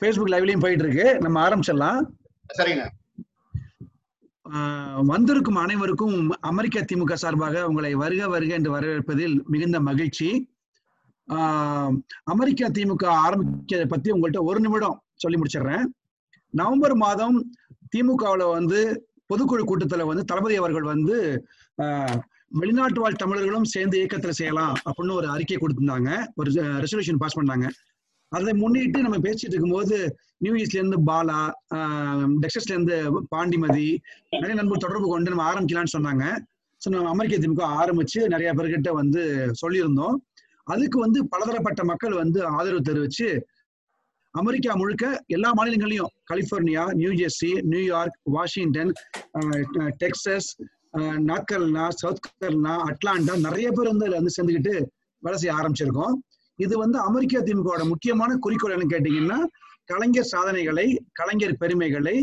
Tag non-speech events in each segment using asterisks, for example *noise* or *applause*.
Facebook லைவ்லயும் போயிட்டு இருக்கு நம்ம ஆரம்பிச்சிடலாம். சரிங்கண்ணா. ஆஹ் வந்திருக்கும் அனைவருக்கும் அமெரிக்க திமுக சார்பாக உங்களை வருக வருக என்று வரவேற்பதில் மிகுந்த மகிழ்ச்சி. ஆஹ் அமெரிக்க திமுக ஆரம்பிக்கிறத பத்தி உங்கள்கிட்ட ஒரு நிமிடம் சொல்லி முடிச்சிடுறேன். நவம்பர் மாதம் திமுகவுல வந்து பொதுக்குழு கூட்டத்துல வந்து தளபதி அவர்கள் வந்து ஆஹ் வெளிநாட்டு வாழ் தமிழர்களும் சேர்ந்து இயக்கத்துல செய்யலாம் அப்படின்னு ஒரு அறிக்கை கொடுத்திருந்தாங்க. ஒரு ரெசல்யூஷன் பாஸ் பண்ணாங்க. அதை முன்னிட்டு நம்ம பேசிட்டு இருக்கும்போது நியூ ஈஸ்ட்ல இருந்து பாலா டெக்ஸஸ்ல இருந்து பாண்டிமதி நிறைய நண்பர் தொடர்பு கொண்டு நம்ம ஆரம்பிக்கலாம்னு சொன்னாங்க. ஸோ நம்ம அமெரிக்க திமுக ஆரம்பிச்சு நிறைய பேர்கிட்ட வந்து சொல்லியிருந்தோம். அதுக்கு வந்து பலதரப்பட்ட மக்கள் வந்து ஆதரவு தெரிவிச்சு அமெரிக்கா முழுக்க எல்லா மாநிலங்களையும் California New Jersey New York Washington ah, North South Carolina Atlanta நிறைய பேர் வந்து அதுல வந்து சேர்ந்துக்கிட்டு வேலை செய்ய ஆரம்பிச்சிருக்கோம். இது வந்து அமெரிக்கா திமுகவோட முக்கியமான குறிக்கோள் என்னன்னு கேட்டீங்கன்னா கலைஞர் சாதனைகளை கலைஞர் பெருமைகளை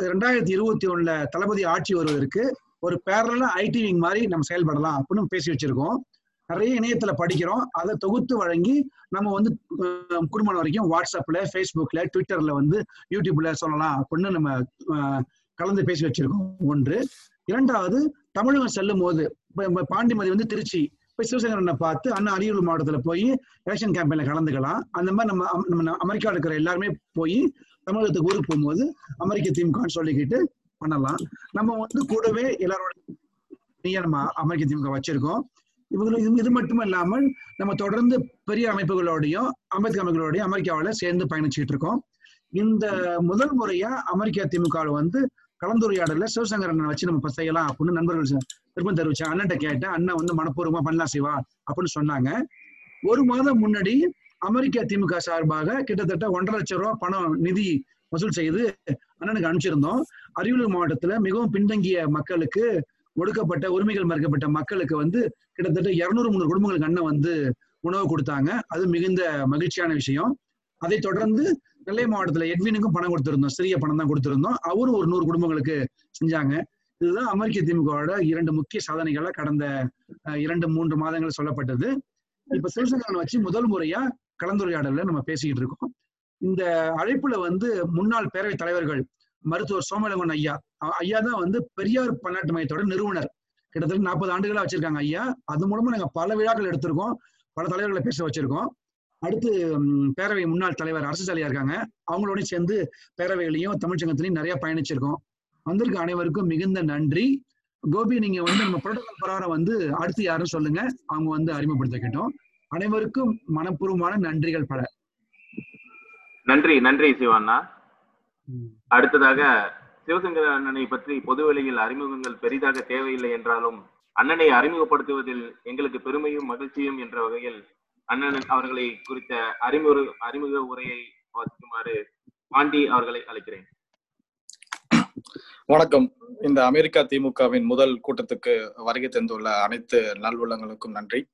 ரெண்டாயிரத்தி இருபத்தி ஒண்ணுல தளபதி ஆட்சி வருவதற்கு ஒரு பேரலா ஐடி விங் மாதிரி நம்ம செயல்படலாம் அப்படின்னு பேசி வச்சிருக்கோம். நிறைய இணையத்துல படிக்கிறோம். அதை தொகுத்து வழங்கி நம்ம வந்து குடும்பம் வரைக்கும் வாட்ஸ்அப்ல ஃபேஸ்புக்ல ட்விட்டர்ல வந்து யூடியூப்ல சொல்லலாம் அப்படின்னு நம்ம கலந்து பேசி வச்சிருக்கோம். ஒன்று. இரண்டாவது தமிழகம் செல்லும் போது பாண்டிமதி வந்து திருச்சி போய் சிவசங்கரனை பார்த்து அண்ணா அரியலூர் மாவட்டத்துல போய் எலெக்ஷன் கேம்பெயின்ல கலந்துக்கலாம். அந்த மாதிரி நம்ம நம்ம அமெரிக்காவில் இருக்கிற எல்லாருமே போய் தமிழகத்துக்கு ஊருக்கு போகும்போது அமெரிக்க திமுகன்னு சொல்லிக்கிட்டு பண்ணலாம். நம்ம வந்து கூடவே எல்லாரோட நம்ம அமெரிக்க திமுக வச்சிருக்கோம். இவங்க இது இது மட்டும் இல்லாமல் நம்ம தொடர்ந்து பெரிய அமைப்புகளோடையும் அம்பேத்கர் அமைப்புகளோடையும் அமெரிக்காவில் சேர்ந்து பயணிச்சுட்டு இருக்கோம். இந்த முதல் முறையா அமெரிக்கா திமுக வந்து கலந்துரையாடல சிவசங்கரனை வச்சு நம்ம செய்யலாம் அப்படின்னு நண்பர்கள் திரும்ப விருப்பம் அண்ணன் கேட்டேன் அண்ணன் வந்து மனப்பூர்வமா பண்ணலாம் செய்வா அப்படின்னு சொன்னாங்க. ஒரு மாதம் முன்னாடி அமெரிக்க திமுக சார்பாக கிட்டத்தட்ட ஒன்றரை லட்சம் ரூபாய் பணம் நிதி வசூல் செய்து அண்ணனுக்கு அனுப்பிச்சிருந்தோம். அரியலூர் மாவட்டத்துல மிகவும் பின்தங்கிய மக்களுக்கு ஒடுக்கப்பட்ட உரிமைகள் மறுக்கப்பட்ட மக்களுக்கு வந்து கிட்டத்தட்ட இருநூறு முந்நூறு குடும்பங்களுக்கு அண்ணன் வந்து உணவு கொடுத்தாங்க. அது மிகுந்த மகிழ்ச்சியான விஷயம். அதை தொடர்ந்து நெல்லை மாவட்டத்துல எட்வினுக்கும் பணம் கொடுத்திருந்தோம். சிறிய பணம் தான் கொடுத்திருந்தோம். அவரும் ஒரு நூறு குடும்பங்களுக்கு செஞ்சாங்க. இதுதான் அமெரிக்க திமுகவோட இரண்டு முக்கிய சாதனைகளா கடந்த அஹ், இரண்டு மூன்று மாதங்கள் சொல்லப்பட்டது. இப்ப சிவசங்கரன் வச்சு முதல் முறையா கலந்துரையாடல நம்ம பேசிக்கிட்டு இருக்கோம். இந்த அழைப்புல வந்து முன்னாள் பேரவைத் தலைவர்கள் மருத்துவர் சோமலங்கன் ஐயா. ஐயா தான் வந்து பெரியார் பன்னாட்டு மையத்தோட நிறுவனர். கிட்டத்தட்ட நாற்பது ஆண்டுகளா வச்சிருக்காங்க ஐயா. அது மூலமா நாங்க பல விழாக்கள் எடுத்திருக்கோம். பல தலைவர்களை பேச வச்சிருக்கோம். அடுத்து பேரவை முன்னாள் தலைவர் அரசு சாலையா இருக்காங்க. அவங்களோடயும் சேர்ந்து பேரவைகளையும் தமிழ்ச்சங்கத்திலையும் நிறைய பயணிச்சிருக்கோம். வந்திருக்க அனைவருக்கும் மிகுந்த நன்றி. கோபி நீங்க வந்து நம்ம புரோட்டோகால் பிரகாரம் வந்து அடுத்து யாரும் சொல்லுங்க. அவங்க வந்து அறிமுகப்படுத்திக்கிட்டோம். அனைவருக்கும் மனப்பூர்வமான நன்றிகள் பல. நன்றி நன்றி சிவண்ணா. அடுத்ததாக சிவசங்கர அண்ணனை பற்றி பொதுவெளியில் அறிமுகங்கள் பெரிதாக தேவையில்லை என்றாலும் அண்ணனை அறிமுகப்படுத்துவதில் எங்களுக்கு பெருமையும் மகிழ்ச்சியும் என்ற வகையில் அண்ணன் அவர்களை குறித்த அறிமுக அறிமுக உரையை வாசிக்குமாறு பாண்டி அவர்களை அழைக்கிறேன். வணக்கம். இந்த அமெரிக்கா திமுகவின் முதல் கூட்டத்துக்கு வருகை தந்துள்ள அனைத்து நல்வுள்ளங்களுக்கும் நன்றி.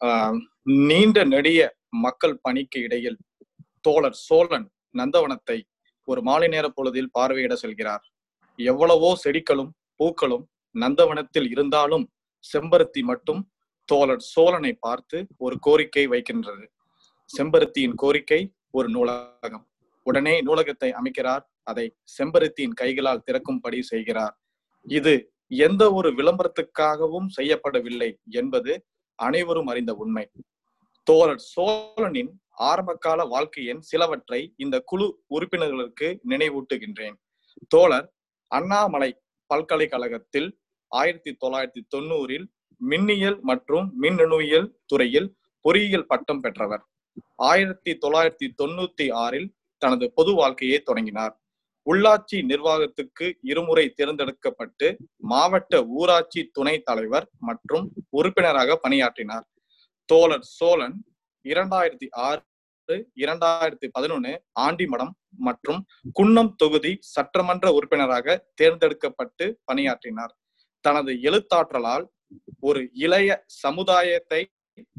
ஆஹ் நீண்ட நெடிய மக்கள் பணிக்கு இடையில் தோழர் சோழன் நந்தவனத்தை ஒரு மாலை நேர பொழுதில் பார்வையிட செல்கிறார். எவ்வளவோ செடிகளும் பூக்களும் நந்தவனத்தில் இருந்தாலும் செம்பருத்தி மட்டும் தோழர் சோழனை பார்த்து ஒரு கோரிக்கை வைக்கின்றது. செம்பருத்தியின் கோரிக்கை ஒரு நூலகம். உடனே நூலகத்தை அமைக்கிறார். அதை செம்பருத்தியின் கைகளால் திறக்கும்படி செய்கிறார். இது எந்த ஒரு விளம்பரத்துக்காகவும் செய்யப்படவில்லை என்பது அனைவரும் அறிந்த உண்மை. தோழர் சோழனின் ஆரம்பகால வாழ்க்கையின் சிலவற்றை இந்த குழு உறுப்பினர்களுக்கு நினைவூட்டுகின்றேன். தோழர் அண்ணாமலை பல்கலைக்கழகத்தில் ஆயிரத்தி தொள்ளாயிரத்தி தொண்ணூறில் மின்னியல் மற்றும் மின்னணுவியல் துறையில் பொறியியல் பட்டம் பெற்றவர். ஆயிரத்தி தொள்ளாயிரத்தி தொண்ணூத்தி ஆறில் தனது பொது வாழ்க்கையை தொடங்கினார். உள்ளாட்சி நிர்வாகத்துக்கு இருமுறை தேர்ந்தெடுக்கப்பட்டு மாவட்ட ஊராட்சி துணை தலைவர் மற்றும் உறுப்பினராக பணியாற்றினார். தோழர் சோழன் இரண்டாயிரத்தி ஆறு இரண்டாயிரத்தி பதினொன்னு ஆண்டிமடம் மற்றும் குன்னம் தொகுதி சட்டமன்ற உறுப்பினராக தேர்ந்தெடுக்கப்பட்டு பணியாற்றினார். தனது எழுத்தாற்றலால் ஒரு இளைய சமுதாயத்தை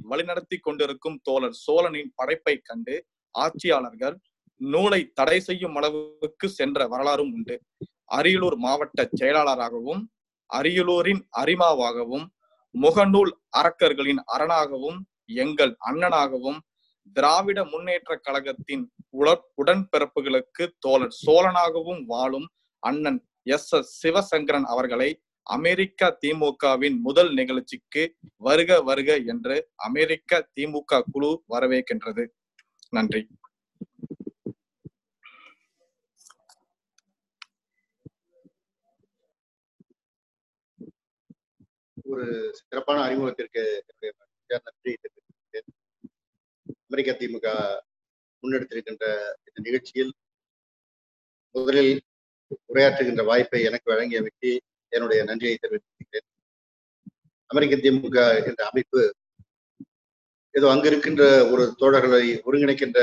வழிநடத்தி கொண்டிருக்கும் தோழர் சோழனின் படைப்பை கண்டு ஆட்சியாளர்கள் நூலை தடை செய்யும் அளவுக்கு சென்ற வரலாறும் உண்டு. அரியலூர் மாவட்ட செயலாளராகவும் அரியலூரின் அரிமாவாகவும் முகநூல் அரக்கர்களின் அரணாகவும் எங்கள் அண்ணனாகவும் திராவிட முன்னேற்ற கழகத்தின் உட- உடன்பிறப்புகளுக்கு தோழர் சோழனாகவும் வாழும் அண்ணன் எஸ் எஸ் சிவசங்கரன் அவர்களை அமெரிக்கா திமுகவின் முதல் நிகழ்ச்சிக்கு வருக வருக என்று அமெரிக்க திமுக குழு வரவேற்கின்றது. நன்றி. ஒரு சிறப்பான அறிமுகத்திற்கு நன்றி அமெரிக்க திமுக முன்னெடுத்திருக்கின்ற இந்த நிகழ்ச்சியில் முதலில் உரையாற்றுகின்ற வாய்ப்பை எனக்கு வழங்கியமைக்கு என்னுடைய நன்றியை தெரிவித்திருக்கிறேன் அமெரிக்க திமுக என்ற அமைப்பு ஏதோ அங்கு இருக்கின்ற ஒரு தோழர்களை ஒருங்கிணைக்கின்ற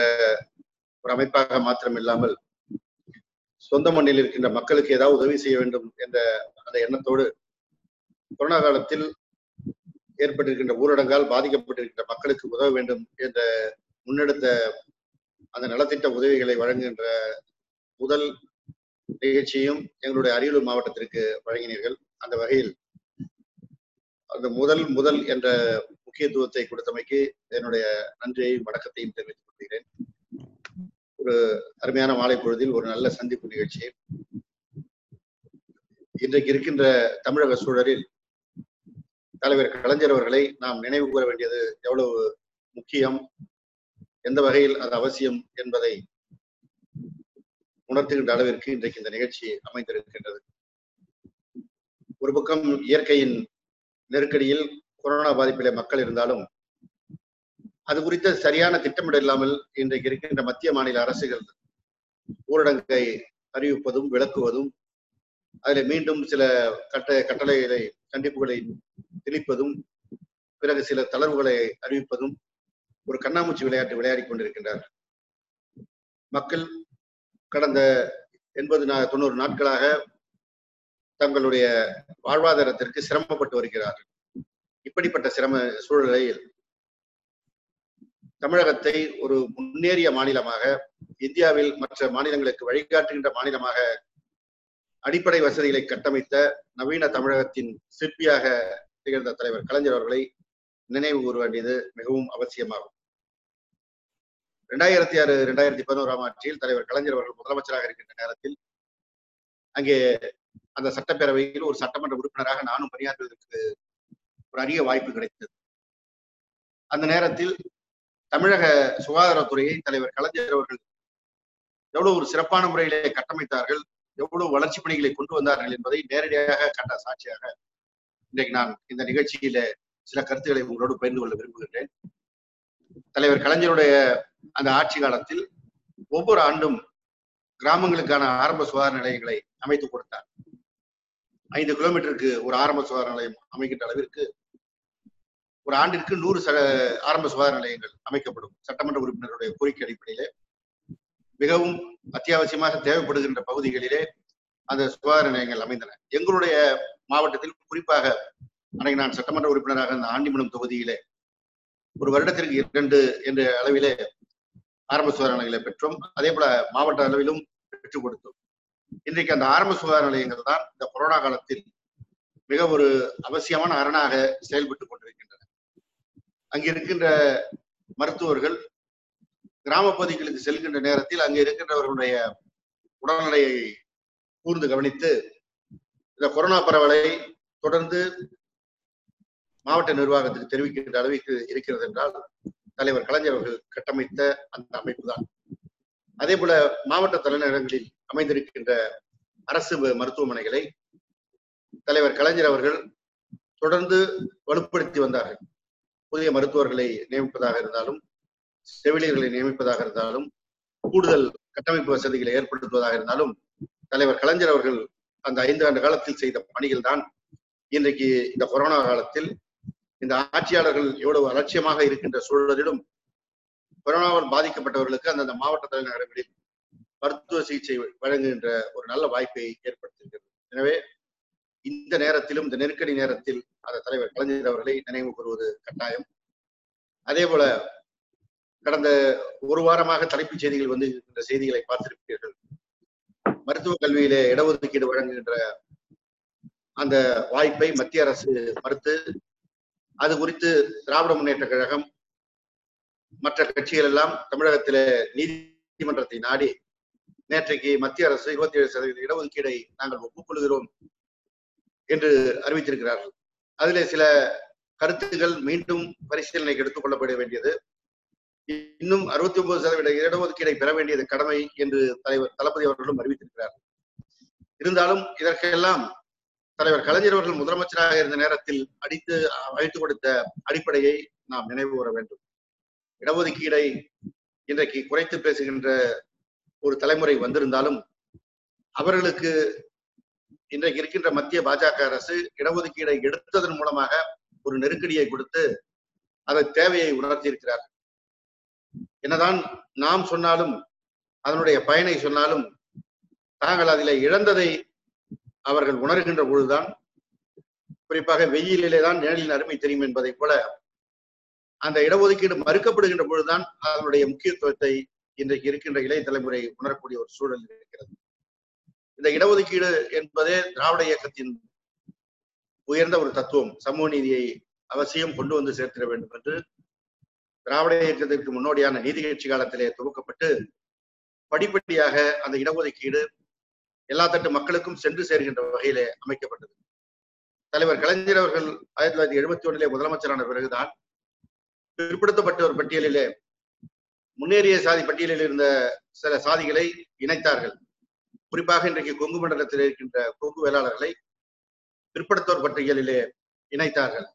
ஒரு அமைப்பாக மாத்திரம் இல்லாமல் சொந்த மண்ணில் இருக்கின்ற மக்களுக்கு ஏதாவது உதவி செய்ய வேண்டும் என்ற அந்த எண்ணத்தோடு கொரோனா காலத்தில் ஏற்பட்டிருக்கின்ற ஊரடங்கால் பாதிக்கப்பட்டிருக்கின்ற மக்களுக்கு உதவ வேண்டும் என்ற முன்னெடுத்த அந்த நலத்திட்ட உதவிகளை வழங்குகின்ற முதல் நிகழ்ச்சியும் எங்களுடைய அரியலூர் மாவட்டத்திற்கு வழங்கினீர்கள். அந்த வகையில் அந்த முதல் முதல் என்ற முக்கியத்துவத்தை கொடுத்தமைக்கு என்னுடைய நன்றியையும் வணக்கத்தையும் தெரிவித்துக் கொள்கிறேன். ஒரு அருமையான மாலை பொழுதில் ஒரு நல்ல சந்திப்பு நிகழ்ச்சி. இன்றைக்கு இருக்கின்ற தமிழக சூழலில் தலைவர் கலைஞர் அவர்களை நாம் நினைவு கூற வேண்டியது எவ்வளவு முக்கியம் எந்த வகையில் அது அவசியம் என்பதை உணர்த்துகின்ற அளவிற்கு இன்றைக்கு இந்த நிகழ்ச்சி அமைந்திருக்கின்றது. ஒரு பக்கம் இயற்கையின் நெருக்கடியில் கொரோனா பாதிப்பிலே மக்கள் இருந்தாலும் அது குறித்த சரியான திட்டமிடல் இல்லாமல் இன்றைக்கு இருக்கின்ற மத்திய மாநில அரசுகள் ஊரடங்கை அறிவிப்பதும் விளக்குவதும் அதில் மீண்டும் சில கட்ட கட்டளைகளை கண்டிப்புகளை திணிப்பதும் பிறகு சில தளர்வுகளை அறிவிப்பதும் ஒரு கண்ணாமூச்சி விளையாட்டு விளையாடி கொண்டிருக்கின்றார் மக்கள் கடந்த எண்பது நா தொண்ணூறு நாட்களாக தங்களுடைய வாழ்வாதாரத்திற்கு சிரமப்பட்டு வருகிறார்கள். இப்படிப்பட்ட சிரம சூழ்நிலையில் தமிழகத்தை ஒரு முன்னேறிய மாநிலமாக இந்தியாவில் மற்ற மாநிலங்களுக்கு வழிகாட்டுகின்ற மாநிலமாக அடிப்படை வசதிகளை கட்டமைத்த நவீன தமிழகத்தின் சிற்பியாக திகழ்ந்த தலைவர் கலைஞர் அவர்களை நினைவு கூற வேண்டியது மிகவும் அவசியமாகும். இரண்டாயிரத்தி ஆறு ரெண்டாயிரத்தி பதினோராம் ஆட்சியில் தலைவர் கலைஞர் அவர்கள் முதலமைச்சராக இருக்கின்ற நேரத்தில் அங்கே அந்த சட்டப்பேரவையில் ஒரு சட்டமன்ற உறுப்பினராக நானும் பணியாற்றுவதற்கு ஒரு அரிய வாய்ப்பு கிடைத்தது. அந்த நேரத்தில் தமிழக சுகாதாரத்துறையை தலைவர் கலைஞர் அவர்கள் எவ்வளவு ஒரு சிறப்பான முறையிலே கட்டமைத்தார்கள் எவ்வளவு வளர்ச்சி பணிகளை கொண்டு வந்தார்கள் என்பதை நேரடியாக கண்ட சாட்சியாக இன்றைக்கு நான் இந்த நிகழ்ச்சியில சில கருத்துக்களை உங்களோடு பகிர்ந்து கொள்ள விரும்புகிறேன் தலைவர் கலைஞருடைய அந்த ஆட்சி காலத்தில் ஒவ்வொரு ஆண்டும் கிராமங்களுக்கான ஆரம்ப சுகாதார நிலையங்களை அமைத்து கொடுத்தார். ஐந்து கிலோமீட்டருக்கு ஒரு ஆரம்ப சுகாதார நிலையம் அமைக்கின்ற அளவிற்கு ஒரு ஆண்டிற்கு நூறு ச ஆரம்ப சுகாதார நிலையங்கள் அமைக்கப்படும். சட்டமன்ற உறுப்பினருடைய கோரிக்கை அடிப்படையிலே மிகவும் அத்தியாவசியமாக தேவைப்படுகின்ற பகுதிகளிலே அந்த சுகாதார நிலையங்கள் அமைந்தன. எங்களுடைய மாவட்டத்தில் குறிப்பாக அன்றைக்கு நான் சட்டமன்ற உறுப்பினராக அந்த ஆண்டிமனம் தொகுதியிலே ஒரு வருடத்திற்கு இரண்டு என்ற அளவிலே ஆரம்ப சுகாதார நிலையங்களை பெற்றோம். அதே போல மாவட்ட அளவிலும் பெற்றுக் கொடுத்தோம். இன்றைக்கு அந்த ஆரம்ப சுகாதார நிலையங்கள் தான் இந்த கொரோனா காலத்தில் மிக ஒரு அவசியமான அரணாக செயல்பட்டு கொண்டிருக்கின்றன. அங்கே இருக்கின்ற மருத்துவர்கள் கிராம பகுதிகளுக்கு செல்கின்ற நேரத்தில் அங்கே இருக்கின்றவர்களுடைய உடல்நிலையை கூர்ந்து கவனித்து இந்த கொரோனா பரவலை தொடர்ந்து மாவட்ட நிர்வாகத்துக்கு தெரிவிக்கின்ற அளவிற்கு இருக்கிறது என்றால் தலைவர் கலைஞர் அவர்கள் கட்டமைத்த அந்த அமைப்பு தான் அதே போல மாவட்ட தலைநகரங்களில் அமைந்திருக்கின்ற அரசு மருத்துவமனைகளை தலைவர் கலைஞர் அவர்கள் தொடர்ந்து வலுப்படுத்தி வந்தார்கள். புதிய மருத்துவர்களை நியமிப்பதாக இருந்தாலும் செவிலியர்களை நியமிப்பதாக இருந்தாலும் கூடுதல் கட்டமைப்பு வசதிகளை ஏற்படுத்துவதாக இருந்தாலும் தலைவர் கலைஞர் அவர்கள் அந்த ஐந்து ஆண்டு காலத்தில் செய்த பணிகள் தான் இன்றைக்கு இந்த கொரோனா காலத்தில் இந்த ஆட்சியாளர்கள் எவ்வளவு அலட்சியமாக இருக்கின்ற சூழலிலும் கொரோனாவால் பாதிக்கப்பட்டவர்களுக்கு அந்தந்த மாவட்ட தலைநகரங்களில் மருத்துவ சிகிச்சை வழங்குகின்ற ஒரு நல்ல வாய்ப்பை ஏற்படுத்துகிறது. எனவே இந்த நேரத்திலும் இந்த நெருக்கடி நேரத்தில் அந்த தலைவர் கலைஞர் அவர்களை நினைவு கூறுவது கட்டாயம். அதே போல கடந்த ஒரு வாரமாக தலைப்புச் செய்திகள் வந்து இருக்கின்ற செய்திகளை பார்த்திருப்பீர்கள். மருத்துவக் கல்வியிலே இடஒதுக்கீடு வழங்குகின்ற அந்த வாய்ப்பை மத்திய அரசு மறுத்து அது குறித்து திராவிட முன்னேற்ற கழகம் மற்ற கட்சிகள் எல்லாம் தமிழகத்திலே நீதிமன்றத்தை நாடி நேற்றைக்கு மத்திய அரசு இருபத்தி ஏழு சதவீத இடஒதுக்கீடை நாங்கள் ஒப்புக்கொள்கிறோம் என்று அறிவித்திருக்கிறார்கள் அதிலே சில கருத்துக்கள் மீண்டும் பரிசீலனைக்கு எடுத்துக் கொள்ளப்பட வேண்டியது. இன்னும் அறுபத்தி ஒன்பது சதவீத இடஒதுக்கீடை பெற வேண்டியது கடமை என்று தலைவர் தளபதி அவர்களும் அறிவித்திருக்கிறார். இருந்தாலும் இதற்கெல்லாம் தலைவர் கலைஞர் அவர்கள் முதலமைச்சராக இருந்த நேரத்தில் அடித்து அழைத்து கொடுத்த அடிப்படையை நாம் நினைவு கூற வேண்டும். இடஒதுக்கீடை இன்றைக்கு குறைத்து பேசுகின்ற ஒரு தலைமுறை வந்திருந்தாலும் அவர்களுக்கு இன்றைக்கு இருக்கின்ற மத்திய பாஜக அரசு இடஒதுக்கீடை எடுத்ததன் மூலமாக ஒரு நெருக்கடியை கொடுத்து அதை தேவையை உணர்த்தியிருக்கிறார் என்னதான் நாம் சொன்னாலும் அதனுடைய பயனை சொன்னாலும் தாங்கள் அதில் இழந்ததை அவர்கள் உணர்கின்ற பொழுதுதான் குறிப்பாக வெயிலிலே தான் நிழலின் அருமை தெரியும் என்பதை போல அந்த இடஒதுக்கீடு மறுக்கப்படுகின்ற பொழுதுதான் அதனுடைய முக்கியத்துவத்தை இன்றைக்கு இருக்கின்ற இளைய தலைமுறை உணரக்கூடிய ஒரு சூழல் இருக்கிறது. இந்த இடஒதுக்கீடு என்பதே திராவிட இயக்கத்தின் உயர்ந்த ஒரு தத்துவம். சமூக நீதியை அவசியம் கொண்டு வந்து சேர்த்திட வேண்டும் என்று திராவிட இயக்கத்திற்கு முன்னோடியான நீதி கட்சி காலத்திலே துவக்கப்பட்டு படிப்படியாக அந்த இடஒதுக்கீடு எல்லா தட்டு மக்களுக்கும் சென்று சேர்கின்ற வகையிலே அமைக்கப்பட்டது. தலைவர் கலைஞர் அவர்கள் ஆயிரத்தி தொள்ளாயிரத்தி எழுபத்தி ஒன்றிலே முதலமைச்சரான பிறகுதான் பிற்படுத்தப்பட்ட ஒரு பட்டியலிலே முன்னேறிய சாதி பட்டியலில் இருந்த சில சாதிகளை இணைத்தார்கள். குறிப்பாக இன்றைக்கு கொங்கு மண்டலத்தில் இருக்கின்ற கொங்கு வேளாளர்களை பிற்படுத்தோர் பட்டியலிலே இணைத்தார்கள்.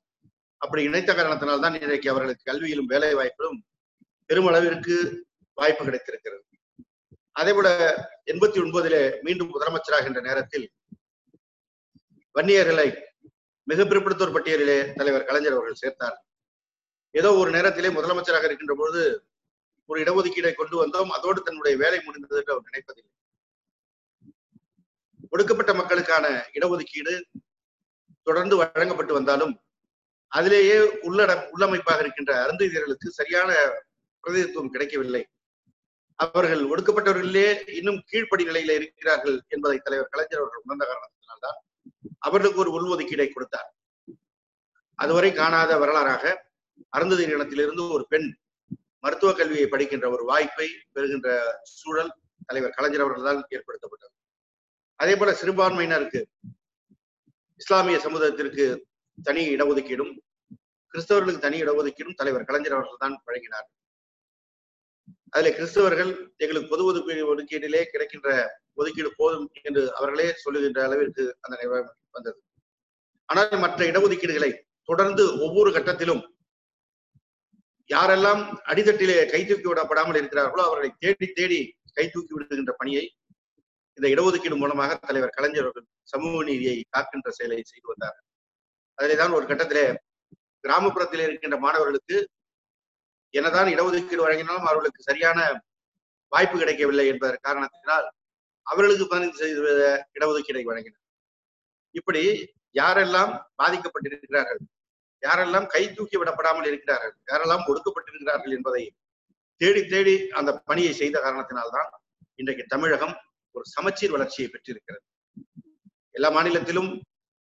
அப்படி இணைத்த காரணத்தினால்தான் இன்றைக்கு அவர்களுக்கு கல்வியிலும் வேலை வாய்ப்பிலும் பெருமளவிற்கு வாய்ப்பு கிடைத்திருக்கிறது. அதே போல எண்பத்தி ஒன்பதிலே மீண்டும் முதலமைச்சராகின்ற நேரத்தில் வன்னியர்களை மிக பிற்படுத்தோர் பட்டியலிலே தலைவர் கலைஞர் அவர்கள் சேர்த்தார். ஏதோ ஒரு நேரத்திலே முதலமைச்சராக இருக்கின்ற பொழுது ஒரு இடஒதுக்கீடை கொண்டு வந்தோம். அதோடு தன்னுடைய வேலை முடிந்தது என்று அவர் நினைப்பதில்லை. ஒடுக்கப்பட்ட மக்களுக்கான இடஒதுக்கீடு தொடர்ந்து வழங்கப்பட்டு வந்தாலும் அதிலேயே உள்ளட உள்ளமைப்பாக இருக்கின்ற அருந்ததியர்களுக்கு சரியான பிரதிநிதித்துவம் கிடைக்கவில்லை. அவர்கள் ஒடுக்கப்பட்டவர்களிலே இன்னும் கீழ்ப்படி நிலையில இருக்கிறார்கள் என்பதை தலைவர் கலைஞர் அவர்கள் உணர்ந்த காரணத்தினால்தான் அவர்களுக்கு ஒரு உள்ஒதுக்கீடை கொடுத்தார். அதுவரை காணாத வரலாறாக அருந்ததி இனத்திலிருந்து ஒரு பெண் மருத்துவ கல்வியை படிக்கின்ற ஒரு வாய்ப்பை பெறுகின்ற சூழல் தலைவர் கலைஞர் அவர்களால் ஏற்படுத்தப்பட்டது. அதே போல சிறுபான்மையினருக்கு இஸ்லாமிய சமூகத்திற்கு தனி இடஒதுக்கீடும் கிறிஸ்தவர்களுக்கு தனி இடஒதுக்கீடும் தலைவர் கலைஞர் அவர்கள் தான் வழங்கினார். அதுல கிறிஸ்தவர்கள் எங்களுக்கு பொது ஒதுக்கீடு ஒதுக்கீட்டிலே கிடைக்கின்ற ஒதுக்கீடு போதும் என்று அவர்களே சொல்லுகின்ற அளவிற்கு அந்த நிலைமை வந்தது. ஆனால் மற்ற இடஒதுக்கீடுகளை தொடர்ந்து ஒவ்வொரு கட்டத்திலும் யாரெல்லாம் அடித்தட்டிலே கை தூக்கி விடப்படாமல் இருக்கிறார்களோ அவர்களை தேடி தேடி கை தூக்கி விடுகின்ற பணியை இந்த இடஒதுக்கீடு மூலமாக தலைவர் கலைஞர் அவர்கள் சமூக நீதியை காக்கின்ற செயலை செய்து வந்தார். அதிலே தான் ஒரு கட்டத்திலே கிராமப்புறத்தில் இருக்கின்ற மாணவர்களுக்கு என்னதான் இடஒதுக்கீடு வழங்கினாலும் அவர்களுக்கு சரியான வாய்ப்பு கிடைக்கவில்லை என்பதன் காரணத்தினால் அவர்களுக்கு பதினைந்து சதவீத இடஒதுக்கீடை வழங்கினார். இப்படி யாரெல்லாம் பாதிக்கப்பட்டிருக்கிறார்கள் யாரெல்லாம் கை தூக்கி விடப்படாமல் இருக்கிறார்கள் யாரெல்லாம் ஒடுக்கப்பட்டிருக்கிறார்கள் என்பதை தேடி தேடி அந்த பணியை செய்த காரணத்தினால்தான் இன்றைக்கு தமிழகம் ஒரு சமச்சீர் வளர்ச்சியை பெற்றிருக்கிறது. எல்லா மாநிலத்திலும்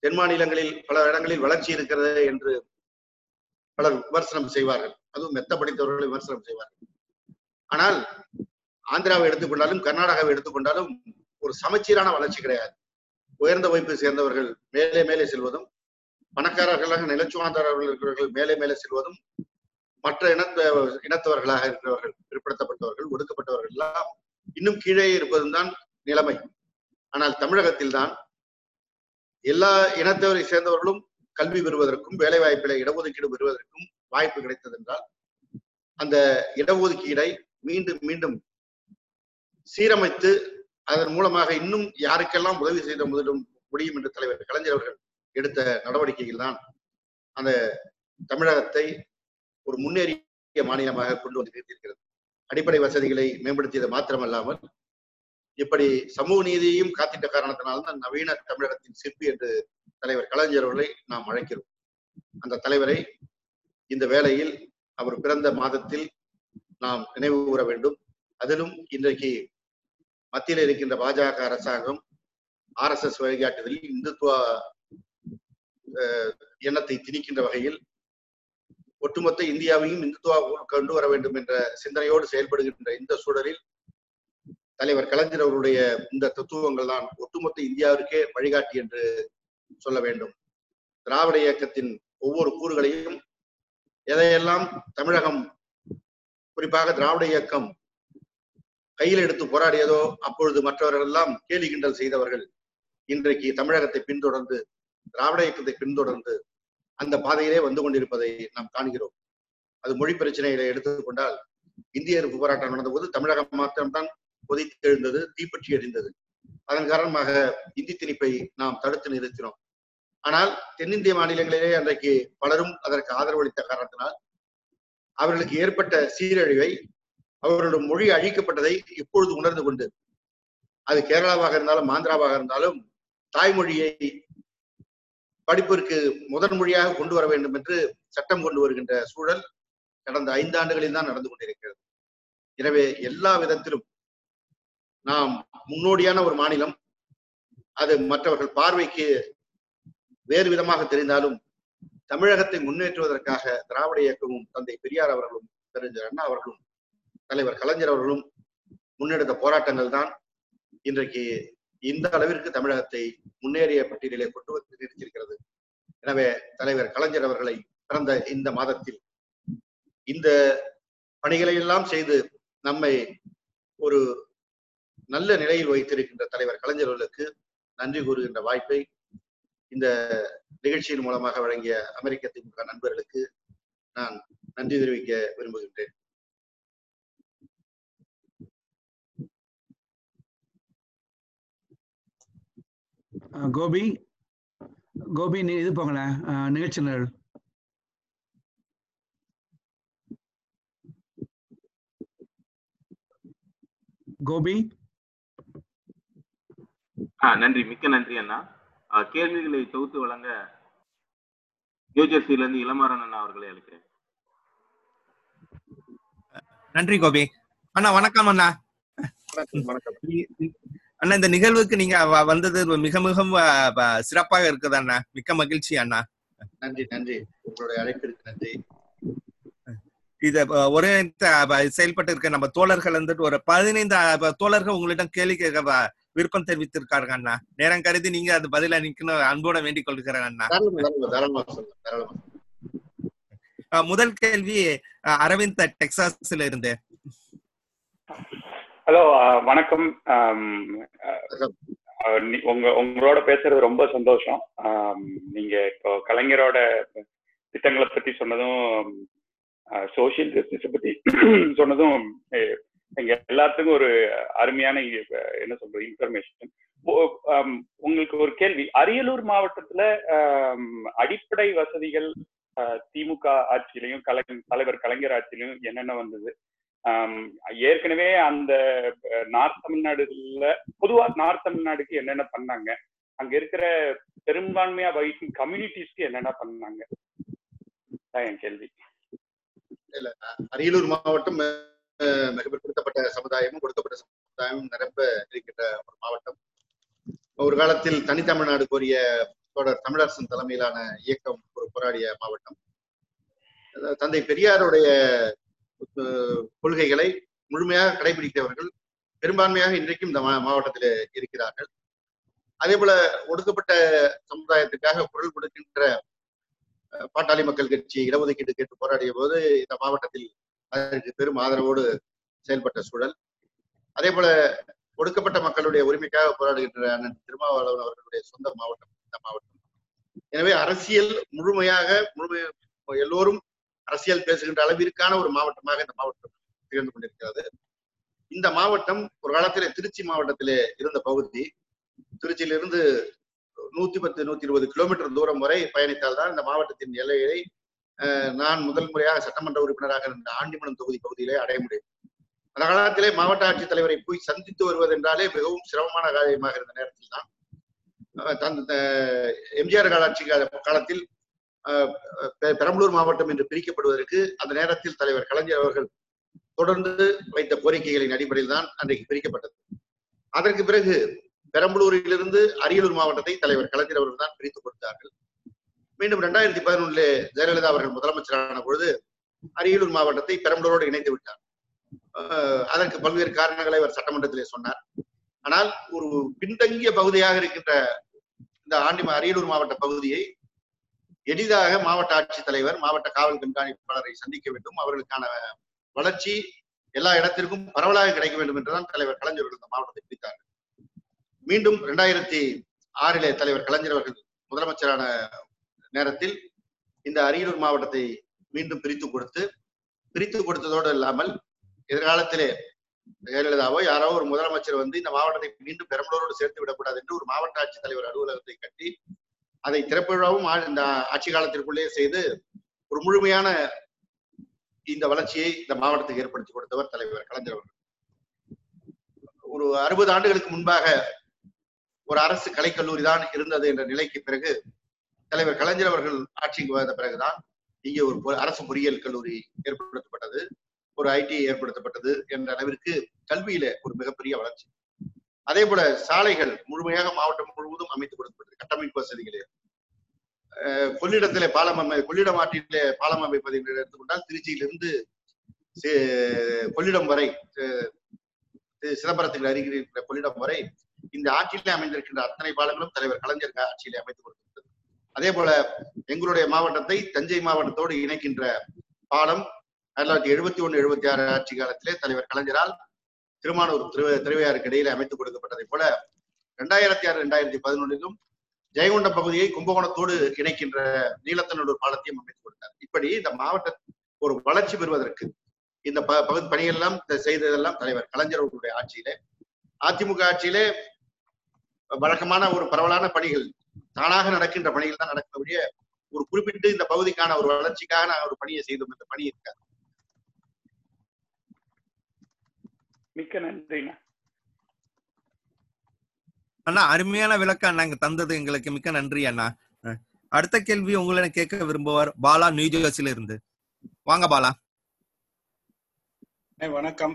தென் மாநிலங்களில் பல இடங்களில் வளர்ச்சி இருக்கிறது என்று பலர் விமர்சனம் செய்வார்கள். அதுவும் மெத்த படித்தவர்களை விமர்சனம் செய்வார்கள். ஆனால் ஆந்திராவை எடுத்துக்கொண்டாலும் கர்நாடகாவை எடுத்துக்கொண்டாலும் ஒரு சமச்சீரான வளர்ச்சி கிடையாது. உயர்ந்த வைப்பை சேர்ந்தவர்கள் மேலே மேலே செல்வதும் பணக்காரர்களாக நிலச்சுவாந்தாரர்கள் இருக்கிறவர்கள் மேலே மேலே செல்வதும் மற்ற இனத்த இனத்தவர்களாக இருக்கிறவர்கள் பிற்படுத்தப்பட்டவர்கள் ஒடுக்கப்பட்டவர்கள் எல்லாம் இன்னும் கீழே இருப்பதும் தான் நிலைமை. ஆனால் தமிழகத்தில் தான் எல்லா இனத்தவரை சேர்ந்தவர்களும் கல்வி பெறுவதற்கும் வேலை வாய்ப்பில இடஒதுக்கீடு பெறுவதற்கும் வாய்ப்பு கிடைத்தது என்றால் அந்த இடஒதுக்கீடை மீண்டும் மீண்டும் சீரமைத்து அதன் மூலமாக இன்னும் யாருக்கெல்லாம் உதவி செய்த முதலும் முடியும் என்று தலைவர் கலைஞர் அவர்கள் எடுத்த நடவடிக்கையில் தான் அந்த தமிழகத்தை ஒரு முன்னேறிய மாநிலமாக கொண்டு வந்து இருக்கிறது அடிப்படை வசதிகளை மேம்படுத்தியது மாத்திரமல்லாமல் இப்படி சமூக நீதியையும் காத்திட்ட காரணத்தினால்தான் நவீன தமிழகத்தின் சிற்பி என்று தலைவர் கலைஞர் அவர்களை நாம் அழைக்கிறோம். அந்த தலைவரை இந்த வேளையில் அவர் பிறந்த மாதத்தில் நாம் நினைவு கூற வேண்டும். அதிலும் இன்றைக்கு மத்தியில் இருக்கின்ற பாஜக அரசாங்கம் ஆர் எஸ் எஸ் வழிகாட்டுதலில் இந்துத்துவ எண்ணத்தை திணிக்கின்ற வகையில் ஒட்டுமொத்த இந்தியாவையும் இந்துத்துவா கொண்டு வர வேண்டும் என்ற சிந்தனையோடு செயல்படுகின்ற இந்த சூழலில் தலைவர் கலைஞர் அவருடைய இந்த தத்துவங்கள் தான் ஒட்டுமொத்த இந்தியாவிற்கே வழிகாட்டி என்று சொல்ல வேண்டும். திராவிட இயக்கத்தின் ஒவ்வொரு கூறுகளையும் எதையெல்லாம் தமிழகம் குறிப்பாக திராவிட இயக்கம் கையில் எடுத்து போராடியதோ அப்பொழுது மற்றவர்கள் எல்லாம் கேலி கிண்டல் செய்தவர்கள் இன்றைக்கு தமிழகத்தை பின்தொடர்ந்து திராவிட இயக்கத்தை பின்தொடர்ந்து அந்த பாதையிலே வந்து கொண்டிருப்பதை நாம் காண்கிறோம். அது மொழி பிரச்சனைகளை எடுத்துக்கொண்டால் இந்திய எதிர்ப்பு போராட்டம் நடந்தபோது தமிழகம் மாத்திரம்தான் கொதித்து எழுந்தது தீப்பற்றி எரிந்தது அதன் காரணமாக இந்தி திணிப்பை நாம் தடுத்து நிறுத்தினோம். ஆனால் தென்னிந்திய மாநிலங்களிலே அன்றைக்கு பலரும் அதற்கு ஆதரவளித்த காரணத்தினால் அவர்களுக்கு ஏற்பட்ட சீரழிவை அவர்களுடைய மொழி அழிக்கப்பட்டதை இப்பொழுது உணர்ந்து கொண்டு அது கேரளாவாக இருந்தாலும் ஆந்திராவாக இருந்தாலும் தாய்மொழியை படிப்பிற்கு முதன் மொழியாக கொண்டு வர வேண்டும் என்று சட்டம் கொண்டு வருகின்ற சூழல் கடந்த ஐந்து ஆண்டுகளில் தான் நடந்து கொண்டிருக்கிறது. எனவே எல்லா விதத்திலும் நாம் முன்னோடியான ஒரு மாநிலம் அது மற்றவர்கள் பார்வைக்கு வேறு விதமாக தெரிந்தாலும் தமிழகத்தை முன்னேற்றுவதற்காக திராவிட இயக்கமும் தந்தை பெரியார் அவர்களும் தெரிஞ்ச அண்ணா அவர்களும் தலைவர் கலைஞர் அவர்களும் முன்னெடுத்த போராட்டங்கள் தான் இன்றைக்கு இந்த அளவிற்கு தமிழகத்தை முன்னேறிய பட்டியலிலே கொண்டு வந்து நிறுத்தியிருக்கிறது. எனவே தலைவர் கலைஞர் அவர்களை பிறந்த இந்த மாதத்தில் இந்த பணிகளை எல்லாம் செய்து நம்மை ஒரு நல்ல நிலையில் வைத்திருக்கின்ற தலைவர் கலைஞர்களுக்கு நன்றி கூறுகின்ற வாய்ப்பை இந்த நிகழ்ச்சியின் மூலமாக வழங்கிய அமெரிக்க திமுக நண்பர்களுக்கு நான் நன்றி தெரிவிக்க விரும்புகின்றேன். கோபி கோபி நீ இது போங்களேன் நிகழ்ச்சி நிரல் கோபி? நன்றி. மிக்க நன்றி அண்ணா. கேள்விகளை தொகுத்து வழங்க நியூஜெர்சியில இருந்து இளமாறன் அண்ணா அவர்களை அழைக்கிறேன். நன்றி கோபி. அண்ணா வணக்கம் அண்ணா. வணக்கம் வணக்கம். அண்ணா இந்த நிகழ்வுக்கு நீங்க வந்தது மிக ப- சிறப்பாக இருக்குது அண்ணா. மிக்க மகிழ்ச்சி அண்ணா. நன்றி நன்றி. உங்களுடைய அழைப்பிற்கு நன்றி. இத ஒரே செயல்பட்டு இருக்க நம்ம தோழர்கள் வந்துட்டு ஒரு பதினைந்து தோழர்கள் உங்களிடம் கேள்வி கேட்க விருப்பம் தெரிவித்திருக்காருங்க அண்ணா. நேரம் கருதி நீங்க அது பதில நிக்கணும் அன்போட வேண்டிக் கொள்கிறேன் அண்ணா. முதல் கேள்வி அரவிந்த் டெக்சாஸ்ல இருந்து. ஹலோ வணக்கம். உங்க உங்களோட பேசுறது ரொம்ப சந்தோஷம். நீங்க இப்போ கலைஞரோட திட்டங்களை பத்தி சொன்னதும் சோசியல் ஜஸ்டிஸை பத்தி சொன்னதும் எங்க எல்லாத்துக்கும் ஒரு அருமையான என்ன சொல்றது இன்ஃபர்மேஷன் உங்களுக்கு ஒரு கேள்வி. அரியலூர் மாவட்டத்துல அடிப்படை வசதிகள் அஹ், திமுக ஆட்சியிலையும் கலை தலைவர் கலைஞர் ஆட்சியிலையும் என்னென்ன வந்தது? ஏற்கனவே அந்த நார்த் தமிழ்நாடுல பொதுவா நார்த் தமிழ்நாடுக்கு என்னென்ன பண்ணாங்க? அங்க இருக்கிற பெரும்பான்மையா வகிக்கும் கம்யூனிட்டிஸ்க்கு என்னென்ன பண்ணாங்க? என் கேள்வி. அரியலூர் மாவட்டம் மிக பிற்படுத்தப்பட்ட சமுதாயமும் கொடுக்கப்பட்ட சமுதாயமும் நிரம்ப இருக்கின்ற ஒரு மாவட்டம். ஒரு காலத்தில் தனித்தமிழ்நாடு கோரிய தொடர் தமிழரசன் தலைமையிலான இயக்கம் ஒரு போராடிய மாவட்டம். தந்தை பெரியாருடைய கொள்கைகளை முழுமையாக கடைபிடித்தவர்கள் பெரும்பான்மையாக இன்றைக்கும் இந்த மா- மாவட்டத்தில் இருக்கிறார்கள். அதே போல ஒடுக்கப்பட்ட சமுதாயத்துக்காக குரல் கொடுக்கின்ற பாட்டாளி மக்கள் கட்சி இடஒதுக்கீடு கேட்டு போராடிய போது இந்த மாவட்டத்தில் அதற்கு பெரும் ஆதரவோடு செயல்பட்ட சூழல். அதே போல ஒடுக்கப்பட்ட மக்களுடைய உரிமைக்காக போராடுகின்ற அண்ணன் திருமாவளவன் அவர்களுடைய சொந்த மாவட்டம் இந்த மாவட்டம். எனவே அரசியல் முழுமையாக முழுமை எல்லோரும் அரசியல் பேசுகின்ற அளவிற்கான ஒரு மாவட்டமாக இந்த மாவட்டம் திகழ்ந்து கொண்டிருக்கிறது. இந்த மாவட்டம் ஒரு காலத்திலே திருச்சி மாவட்டத்திலே இருந்த பகுதி. திருச்சியிலிருந்து நூத்தி பத்து நூத்தி இருபது கிலோமீட்டர் தூரம் வரை பயணித்தால் தான் இந்த மாவட்டத்தின் எல்லையை நான் முதல் முறையாக சட்டமன்ற உறுப்பினராக இருந்த ஆண்டிமனம் தொகுதி பகுதியிலே அடைய முடியும். அந்த காலத்திலே மாவட்ட ஆட்சித்தலைவரை போய் சந்தித்து வருவதென்றாலே மிகவும் சிரமமான காரியமாக இருந்த நேரத்தில் தான் எம்ஜிஆர் காலாட்சி காலத்தில் அஹ், பெ- பெரம்பலூர் மாவட்டம் என்று பிரிக்கப்படுவதற்கு அந்த நேரத்தில் தலைவர் கலைஞர் அவர்கள் தொடர்ந்து வைத்த கோரிக்கைகளின் அடிப்படையில் தான் அன்றைக்கு பிரிக்கப்பட்டது. அதற்கு பிறகு பெரம்பலூரிலிருந்து அரியலூர் மாவட்டத்தை தலைவர் கலைஞர் அவர்கள் தான் பிரித்து கொடுத்தார்கள். மீண்டும் இரண்டாயிரத்தி பதினொன்னுல ஜெயலலிதா அவர்கள் முதலமைச்சரான பொழுது அரியலூர் மாவட்டத்தை பெரம்பலூரோடு இணைத்து விட்டார். அதற்கு பல்வேறு காரணங்களை அவர் சட்டமன்றத்திலே சொன்னார். ஆனால் ஒரு பின்தங்கிய பகுதியாக இருக்கின்ற இந்த ஆண்டி அரியலூர் மாவட்ட பகுதியை எளிதாக மாவட்ட ஆட்சித்தலைவர் மாவட்ட காவல் கண்காணிப்பாளரை சந்திக்க வேண்டும். அவர்களுக்கான வளர்ச்சி எல்லா இடத்திற்கும் பரவலாக கிடைக்க வேண்டும் என்றுதான் தலைவர் கலைஞர் அவர்கள் இந்த மாவட்டத்தை பிடித்தார்கள். மீண்டும் இரண்டாயிரத்தி ஆறிலே தலைவர் கலைஞர் அவர்கள் முதலமைச்சரான நேரத்தில் இந்த அரியலூர் மாவட்டத்தை மீண்டும் பிரித்து கொடுத்து பிரித்து கொடுத்ததோடு இல்லாமல் எதிர்காலத்திலே ஜெயலலிதாவோ யாரோ ஒரு முதலமைச்சர் வந்து இந்த மாவட்டத்தை மீண்டும் பெரம்பலூரோடு சேர்த்து விடக்கூடாது என்று ஒரு மாவட்ட ஆட்சித்தலைவர் அலுவலகத்தை கட்டி அதை திறப்பிழாவும் இந்த ஆட்சி காலத்திற்குள்ளே செய்து ஒரு முழுமையான இந்த வளர்ச்சியை இந்த மாவட்டத்துக்கு ஏற்படுத்தி கொடுத்தவர் தலைவர் கலைஞர் அவர்கள். ஒரு அறுபது ஆண்டுகளுக்கு முன்பாக ஒரு அரசு கலைக்கல்லூரி தான் இருந்தது என்ற நிலைக்கு பிறகு தலைவர் கலைஞர் அவர்கள் ஆட்சிக்கு வந்த பிறகுதான் இங்கே ஒரு பொ- அரசு பொறியியல் கல்லூரி ஏற்படுத்தப்பட்டது. ஒரு ஐடி ஏற்படுத்தப்பட்டது என்ற அளவிற்கு கல்வியில ஒரு மிகப்பெரிய வளர்ச்சி. அதே போல சாலைகள் முழுமையாக மாவட்டம் முழுவதும் அமைத்து கொடுக்கப்பட்டது கட்டமைப்பு வசதிகளே. அஹ் கொள்ளிடத்திலே பாலம் அமை கொள்ளிடம் ஆற்றிலே பாலம் அமைப்பதை எடுத்துக்கொண்டால் திருச்சியிலிருந்து கொள்ளிடம் வரை சிதம்பரத்துக்கு அருகில் இருக்கிற கொள்ளிடம் வரை இந்த ஆற்றிலே அமைந்திருக்கின்ற அத்தனை பாலங்களும் தலைவர் கலைஞர் ஆட்சியிலே அமைத்து கொடுக்கப்பட்டது. அதே போல எங்களுடைய மாவட்டத்தை தஞ்சை மாவட்டத்தோடு இணைக்கின்ற பாலம் ஆயிரத்தி தொள்ளாயிரத்தி எழுபத்தி ஒண்ணு எழுபத்தி ஆறு ஆட்சி காலத்திலே தலைவர் கலைஞரால் திருமானூர் திரு திருவையாருக்கு இடையில அமைத்துக் கொடுக்கப்பட்டதை போல ரெண்டாயிரத்தி ஆறு ரெண்டாயிரத்தி பதினொன்றிலும் ஜெயங்கொண்டம் பகுதியை கும்பகோணத்தோடு இணைக்கின்ற நீலத்தனூர் பாலத்தையும் அமைத்துக் கொடுத்தார். இப்படி இந்த மாவட்ட ஒரு வளர்ச்சி பெறுவதற்கு இந்த ப- பகுதி பணியெல்லாம் செய்ததெல்லாம் தலைவர் கலைஞர் அவர்களுடைய ஆட்சியிலே. அதிமுக ஆட்சியிலே வழக்கமான ஒரு பரவலான பணிகள் தானாக நடக்கின்ற பணிகள் தான் நடக்கக்கூடிய ஒரு குறிப்பிட்டு இந்த பகுதிக்கான ஒரு வளர்ச்சிக்காக நான் ஒரு பணியை செய்தோம். இந்த பணி இருக்காது. மிக்க நன்றிண்ணா. அண்ணா அருமையான விளக்கம் அண்ணா இங்க தந்தது. எங்களுக்கு மிக்க நன்றி அண்ணா. அஹ், அடுத்த கேள்வி உங்களை கேட்க விரும்புவார். பாலா நியூஜெர்சில இருந்து. வாங்க பாலா. வணக்கம்.